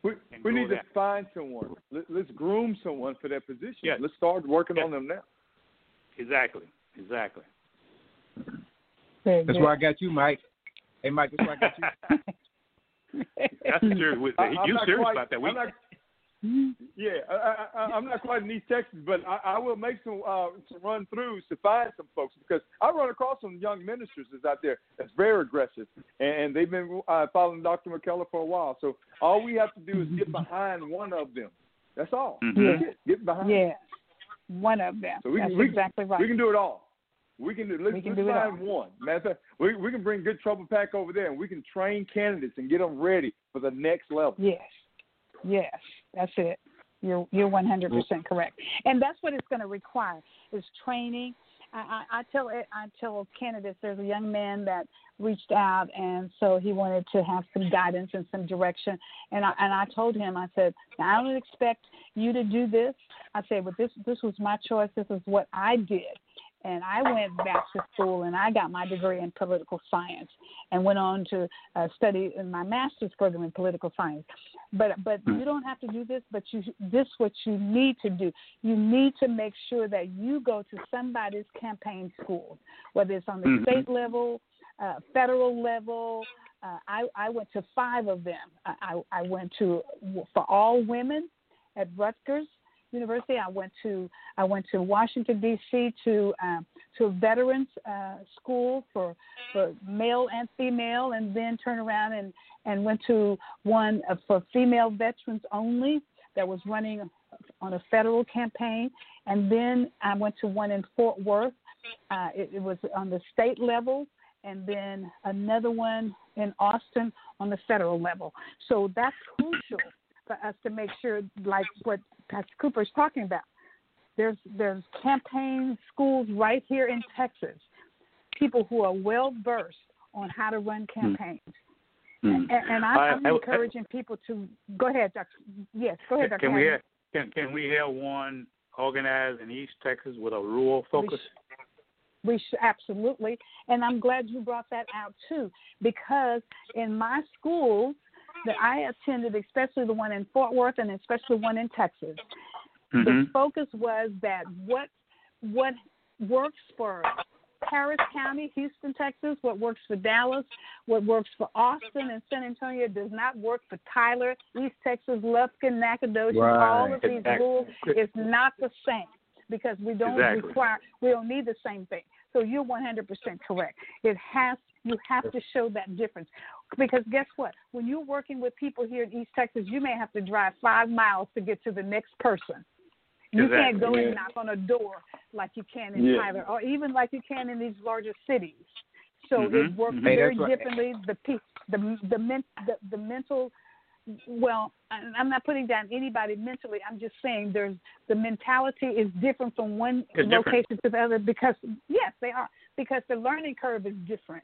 We, we need to find someone. Let, us groom someone for that position. Yes. Let's start working yes. on them now. Exactly. Exactly. That's why I got you, Mike. Hey, Mike, that's why I got you. that's serious. With that. You serious quite, about that? We, not, yeah, I, I, I'm not quite in East Texas, but I, I will make some uh, some run throughs to find some folks because I run across some young ministers that's out there that's very aggressive, and they've been uh, following Dr. McKellar for a while. So all we have to do is get behind one of them. That's all. Mm-hmm. That's it. Get behind. Yeah, one of them. So we that's can, we, exactly right. We can do it all. We can do. Let's, we can let's do find one. Matter of fact, we we can bring good trouble PAC over there, and we can train candidates and get them ready for the next level. Yes. Yes, that's it. You're you're 100% correct, and that's what it's going to require is training. I, I, I tell it, I tell candidates there's a young man that reached out, and so he wanted to have some guidance and some direction. And I and I told him, I said, I don't expect you to do this. I said, but this this was my choice. This is what I did, and I went back to school and I got my degree in political science and went on to uh, study in my master's program in political science. But but Hmm. you don't have to do this. But you this what you need to do. You need to make sure that you go to somebody's campaign school, whether it's on the Mhm. state level, uh, federal level. Uh, I I went to five of them. I I went to for all women at Rutgers University. I went to I went to Washington D.C. to um, to a veterans uh, school for for male and female, and then turned around and and went to one uh, for female veterans only that was running on a federal campaign, and then I went to one in Fort Worth. Uh, it, it was on the state level, and then another one in Austin on the federal level. So that's crucial for us to make sure, like what Pastor Cooper is talking about. There's there's campaign schools right here in Texas, people who are well versed on how to run campaigns. Hmm. And, and I, I- I'm I- I- encouraging people to go ahead, Dr. Yes, go ahead, Dr. Can we have can can we have one organized in East Texas with a rural focus? We should absolutely, and I'm glad you brought that out too, because in my schools that I attended, especially the one in Fort Worth and especially one in Texas, the Mhm. focus was that what what works for Harris County, Houston, Texas, what works for Dallas, what works for Austin and San Antonio does not work for Tyler, East Texas, Lufkin, Nacogdoches, all of these Exactly. rules. It's not the same because we don't Exactly. require, we don't need the same thing. So you're 100% correct. It has, you have to show that difference. Because guess what? When you're working with people here in East Texas, you may have to drive five miles to get to the next person. You can't go Exactly. and knock on a door like you can in Yeah. Tyler, or even like you can in these larger cities. So Mhm, it works mhm. Hey, very that's what- differently. The pe- the the, men, the the mental. Well, I- I'm not putting down anybody mentally. I'm just saying there's the mentality is different from one It's different. location to the other because yes, they are because the learning curve is different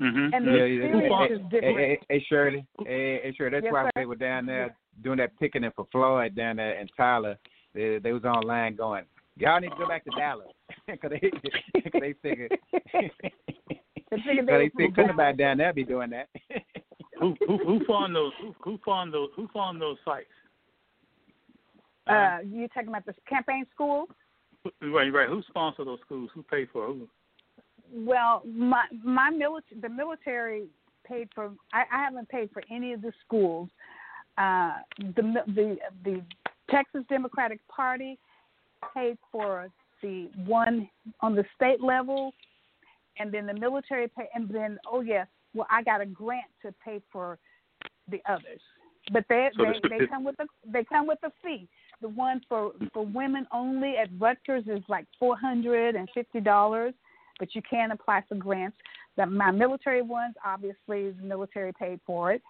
Mhm. and the Yeah, yeah. experience Hey, is different. hey, hey, Shirley. Hey, hey, Shirley. That's Yes, why sir. they were down there doing that picketing for Floyd down there in Tyler. They, they was online going, y'all need to go back to Dallas because they, cause they figured. They figured so they they was figured somebody down there be doing that. Who who who fund those who, who fund those who fund those sites? Uh, you talking about the campaign school? Right, right. Who sponsored those schools? Who paid for who? Well, my my military, the military paid for. I, I haven't paid for any of the schools. Uh, the the the Texas Democratic Party paid for the one on the state level, and then the military pay, and then oh yes, well I got a grant to pay for the others. But they So they, they come with a they come with a fee. The one for for women only at Rutgers is like four hundred and fifty dollars, but you can apply for grants. The, my military ones, obviously, the military paid for it.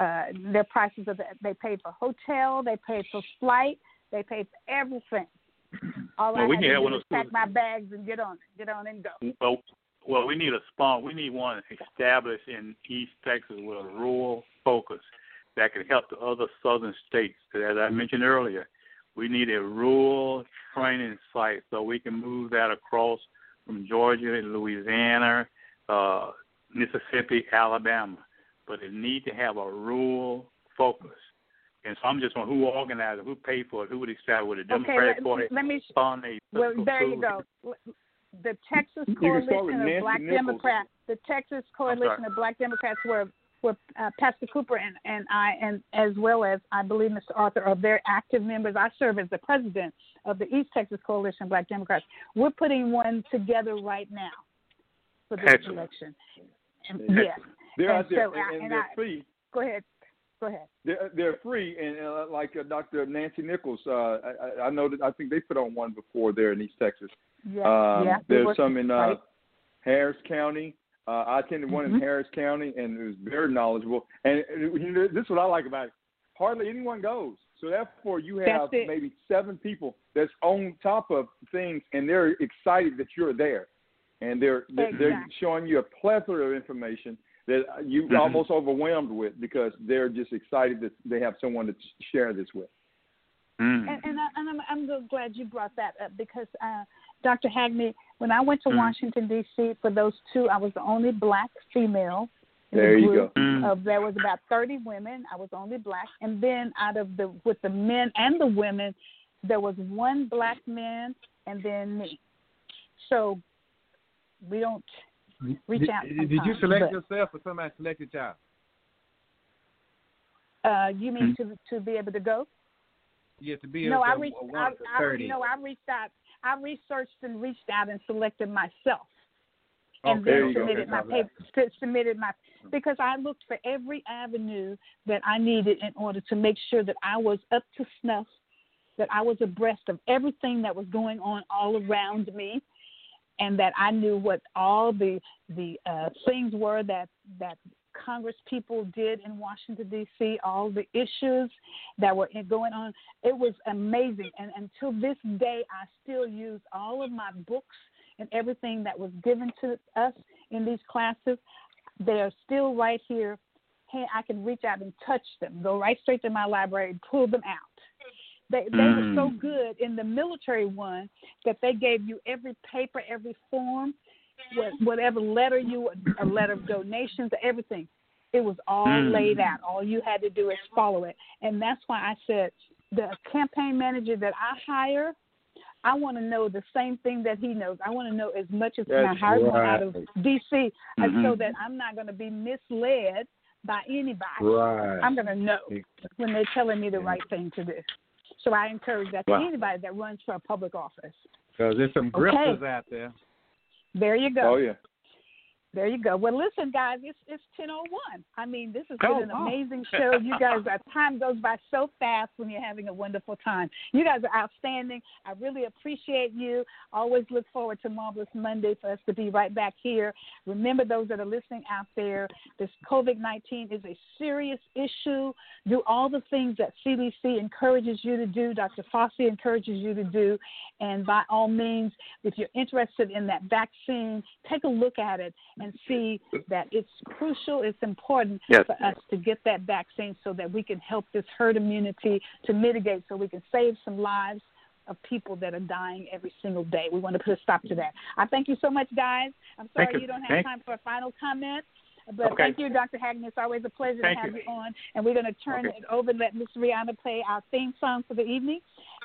Uh, their prices are the, they paid for hotel, they paid for flight, they paid for everything. All Well, I we had can to have do one was of pack my bags and get on it, get on and go. Well, well, we need a spawn. We need one established in East Texas with a rural focus that can help the other southern states. As I mentioned earlier, we need a rural training site so we can move that across from Georgia, and Louisiana, uh, Mississippi, Alabama. But it need to have a rural focus. And so I'm just wondering who organized it, who paid for it, who would decide with the Okay, Democratic let, Party let me. fund a Well, there you go. The Texas You can start with Coalition of Black Nichols. Democrats, the Texas Coalition of Black Democrats, where where uh, Pastor Cooper and, and I, and as well as I believe Mr. Arthur, are very active members. I serve as the president of the East Texas Coalition of Black Democrats. We're putting one together right now for this Excellent. election. And, Excellent. yes. They're And out there, so and, and they're I- free. Go ahead. Go ahead. They're they're free, and uh, like uh, Dr. Nancy Nichols, uh, I, I- know that I think they put on one before there in East Texas. Yeah. Um, yeah. there's some in uh, right. Harris County. Uh, I attended one Mhm. in Harris County, and it was very knowledgeable. And uh, you know, this is what I like about it. hardly anyone goes. So therefore, you have maybe seven people that's on top of things, and they're excited that you're there, and they're exactly. they're showing you a plethora of information that you Mm-hmm. almost overwhelmed with because they're just excited that they have someone to share this with. Mm. And, and, I, and I'm, I'm so glad you brought that up because uh, Dr. Hagney, when I went to Mm. Washington D.C. for those two, I was the only black female. In There the you go. Mm. Of there was about 30 women. I was only black, and then out of the with the men and the women, there was one black man, and then me. So we don't reach did, out. Did you select but- yourself or somebody selected y'all? Uh, you mean Mm. to to be able to go? Yeah, to be No, able I to reached. one I, of I, 30. no, I reached out. I researched and reached out and selected myself, and Okay, then submitted my paper. Submitted my because I looked for every avenue that I needed in order to make sure that I was up to snuff, that I was abreast of everything that was going on all around me, and that I knew what all the the uh, things were that that Congress people did in Washington D.C. All the issues that were going on. It was amazing, and until this day, I still use all of my books and everything that was given to us in these classes. They are still right here. Hey, I can reach out and touch them. Go right straight to my library and pull them out. They they were so Mm. good in the military one that they gave you every paper, every form, whatever letter you a letter of donations, everything. It was all Mm. laid out. All you had to do is follow it, and that's why I said the campaign manager that I hire. I want to know the same thing that he knows. I want to know as much as I That's hired out of right. DC, and mm-hmm. so that I'm not going to be misled by anybody. Right. I'm going to know when they're telling me the right thing to do. So I encourage that to anybody that runs for a public office. Because there's some Okay. grifters out there. There you go. Oh yeah. There you go. Well, listen, guys, it's it's ten oh one. I mean, this has been an amazing show. You guys, our time goes by so fast when you're having a wonderful time. You guys are outstanding. I really appreciate you. Always look forward to Marvelous Monday for us to be right back here. Remember, those that are listening out there, this COVID nineteen is a serious issue. Do all the things that CDC encourages you to do. Dr. Fauci encourages you to do, and by all means, if you're interested in that vaccine, take a look at it and see that it's crucial, it's important Yes. for us to get that vaccine so that we can help this herd immunity to mitigate so we can save some lives of people that are dying every single day. We want to put a stop to that. I thank you so much, guys. I'm sorry Thank you. don't have Thank- time for a final comment. But Okay. thank you, Dr. Hagen. It's always a pleasure Thank to have you. you. on. And we're going to turn Okay. it over and let Miss Rihanna play our theme song for the evening.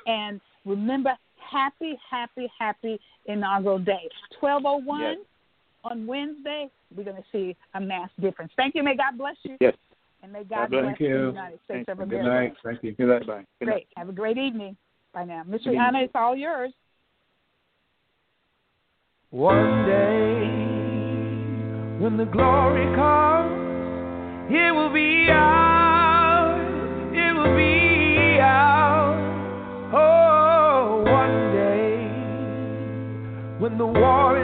And remember, happy, happy, happy inaugural day. 1201 Yes. On Wednesday, we're going to see a mass difference. Thank you. May God bless you. Yes. And may God, God bless bless you. the United States of America. Good night. Thank you. Good night. Bye. Good night. Great. Have a great evening. Bye now. Miss Good Rihanna, it's all yours. One day, when the glory comes, it will be ours. It will be ours. Oh, one day, when the war is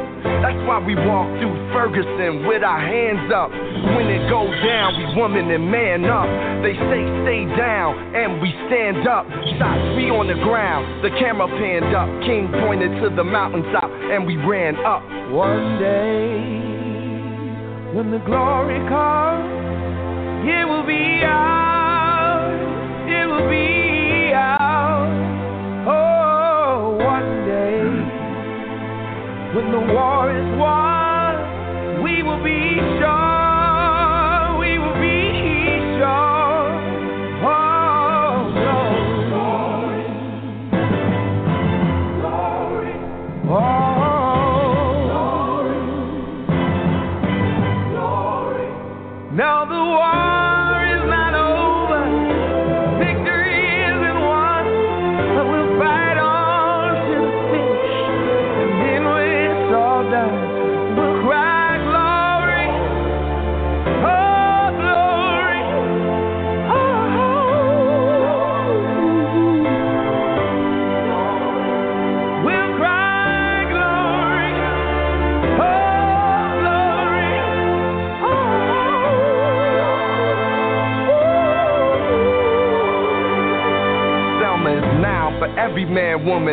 That's why we walk through Ferguson with our hands up. When it goes down, we woman and man up. They say stay down, and we stand up. Shots, we on the ground. The camera panned up. King pointed to the mountaintop, and we ran up. One day, when the glory comes, it will be ours. It will be the war is won, we will be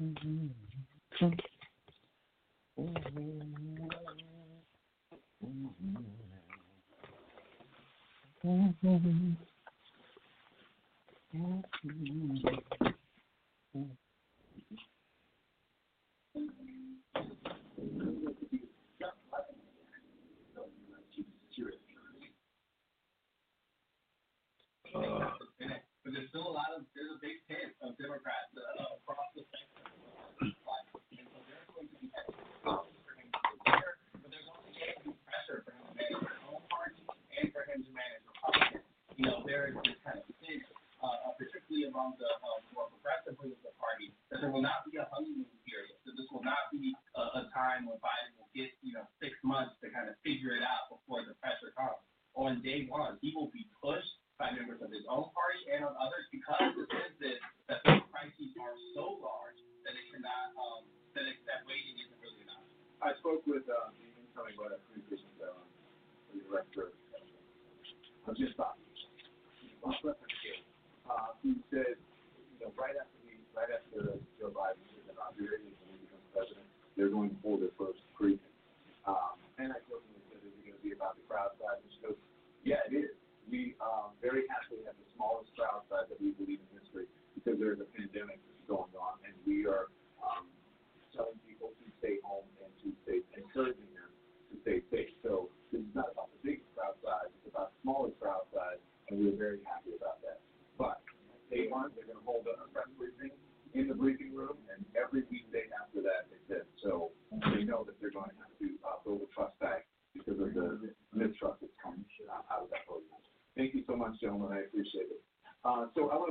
Mm-hmm.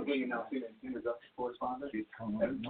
give you an introduction correspondence. She's coming.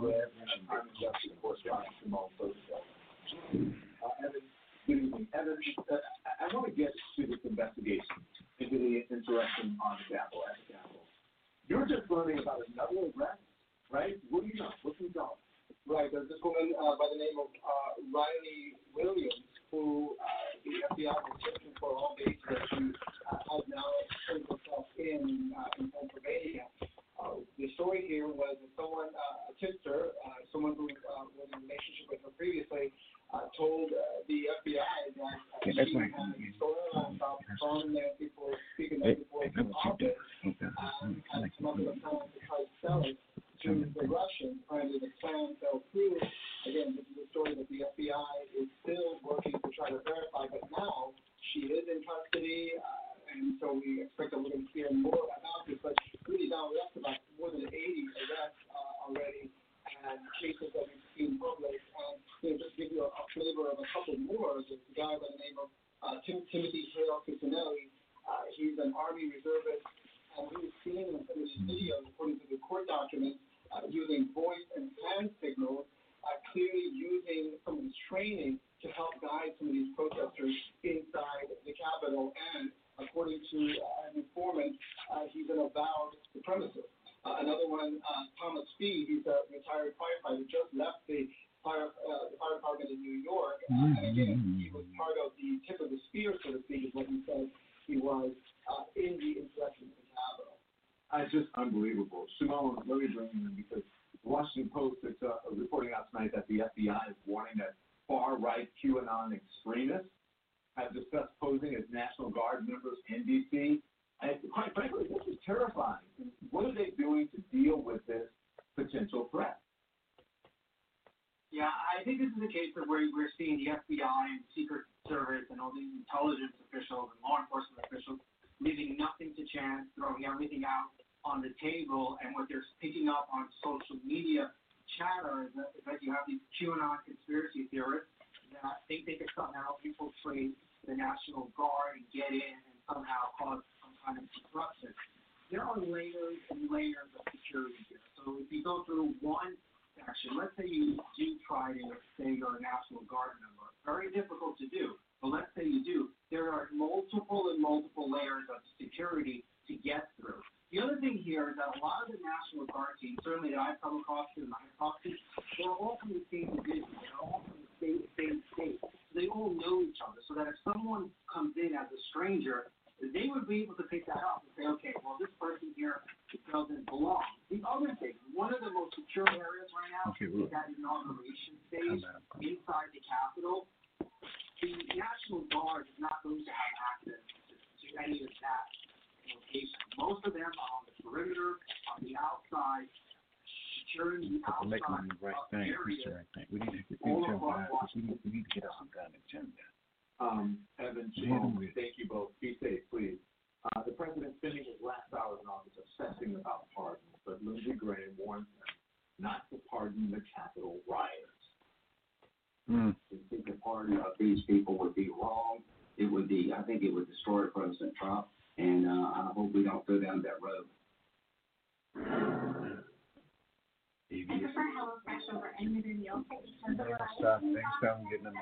And then stop things down, getting.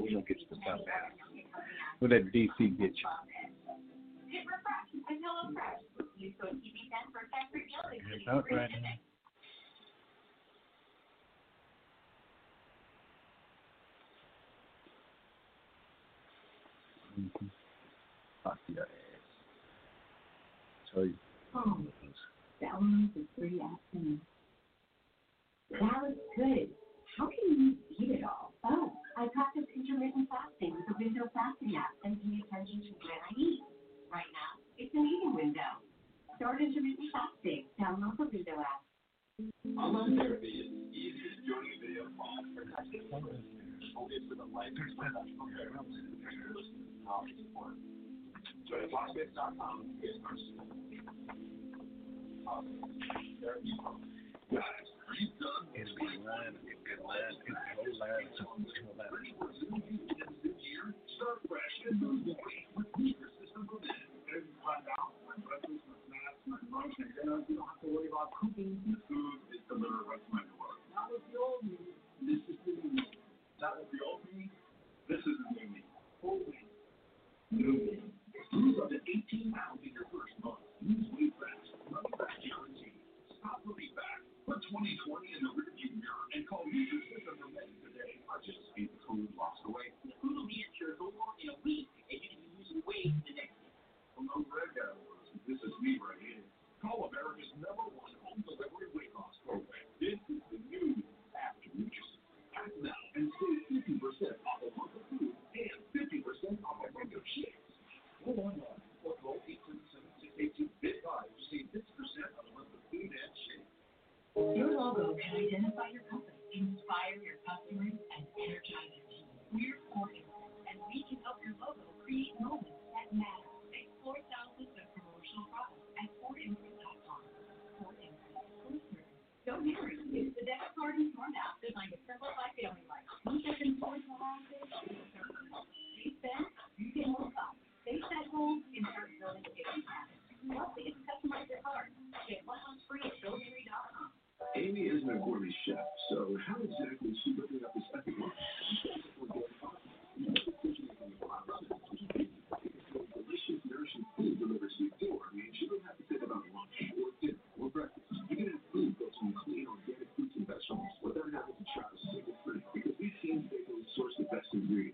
We don't get the stuff out. What that DC get you? It's. Mm-hmm. Fuck your ass. Tell you. Oh, downloads for three afternoons. That was good. How can you eat it all? Oh, I practice intermittent fasting with the window fasting app and pay attention to when I eat. Right now, it's an eating window. Start intermittent fasting. Download the window app. Online therapy is easier than joining a video call for customers. Only for the life and professional care and knowledge support. Join blogmix.com to get started. Uh, therapy. It's B1, it's Atlanta, it's O-line, it's O-line. Start fresh and move away with Beaver System Gourmet. As you. The food is delivered right to my door. That was the old. This is the new. That was the old. This is the new me. Holy new me. Lose 18 pounds in your first month. Lose weight. Money back guarantee. Stop money back. Put 2020 in the rearview mirror and call Nutrisystem Men today. I just ate the food lost away. The food will be at your door in a week, and you can be losing weight the next week. Well, no red guy. This is me right here. Call America's number one home delivery weight loss program. This is the new after Mutual. Act now and save 50% off a month of food and 50% off a month of shakes. Go online or call 877-682-BIT-5 to save 50% on a month of food and shakes. Your logo can identify your company, inspire your customers, and energize your team. We're Fortin, and we can help your logo create moments that matter. Explore thousands of promotional products at 4imprint.com. Fortin, listeners, don't hurry. Use the debit card in your app to a simplified feeling like one second towards the holidays. They spend, you can multiply. They set goals in certain building station habits. Plus, they customize your card. Get one month free at GoDairy.com. Amy isn't a gourmet chef, so how exactly is she looking up this epic lunch? Delicious, nourishing food delivered to your door means you don't have to think about lunch or dinner or breakfast. You can have food that's from clean, organic fruits and vegetables without having to try a single thing. Because these teams bagels source the best ingredients,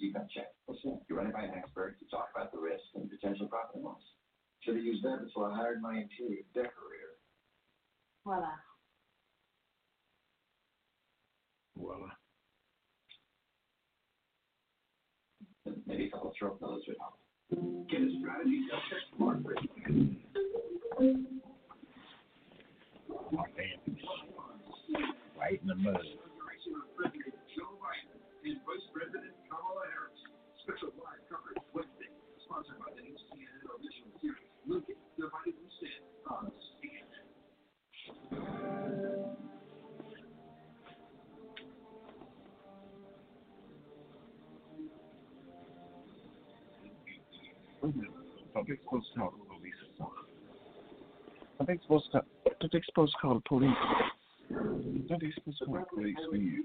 for a strategy gut check? What's that? You run it by an expert to talk about the risk and potential profit and loss. Should have used that before I hired my interior decorator. Voila. Voila. Maybe a couple of throat pillows would help. Get a strategy gut smart rate. Right in the mud. They supposed to? Don't they supposed to call the police? Don't they supposed to call the police when you?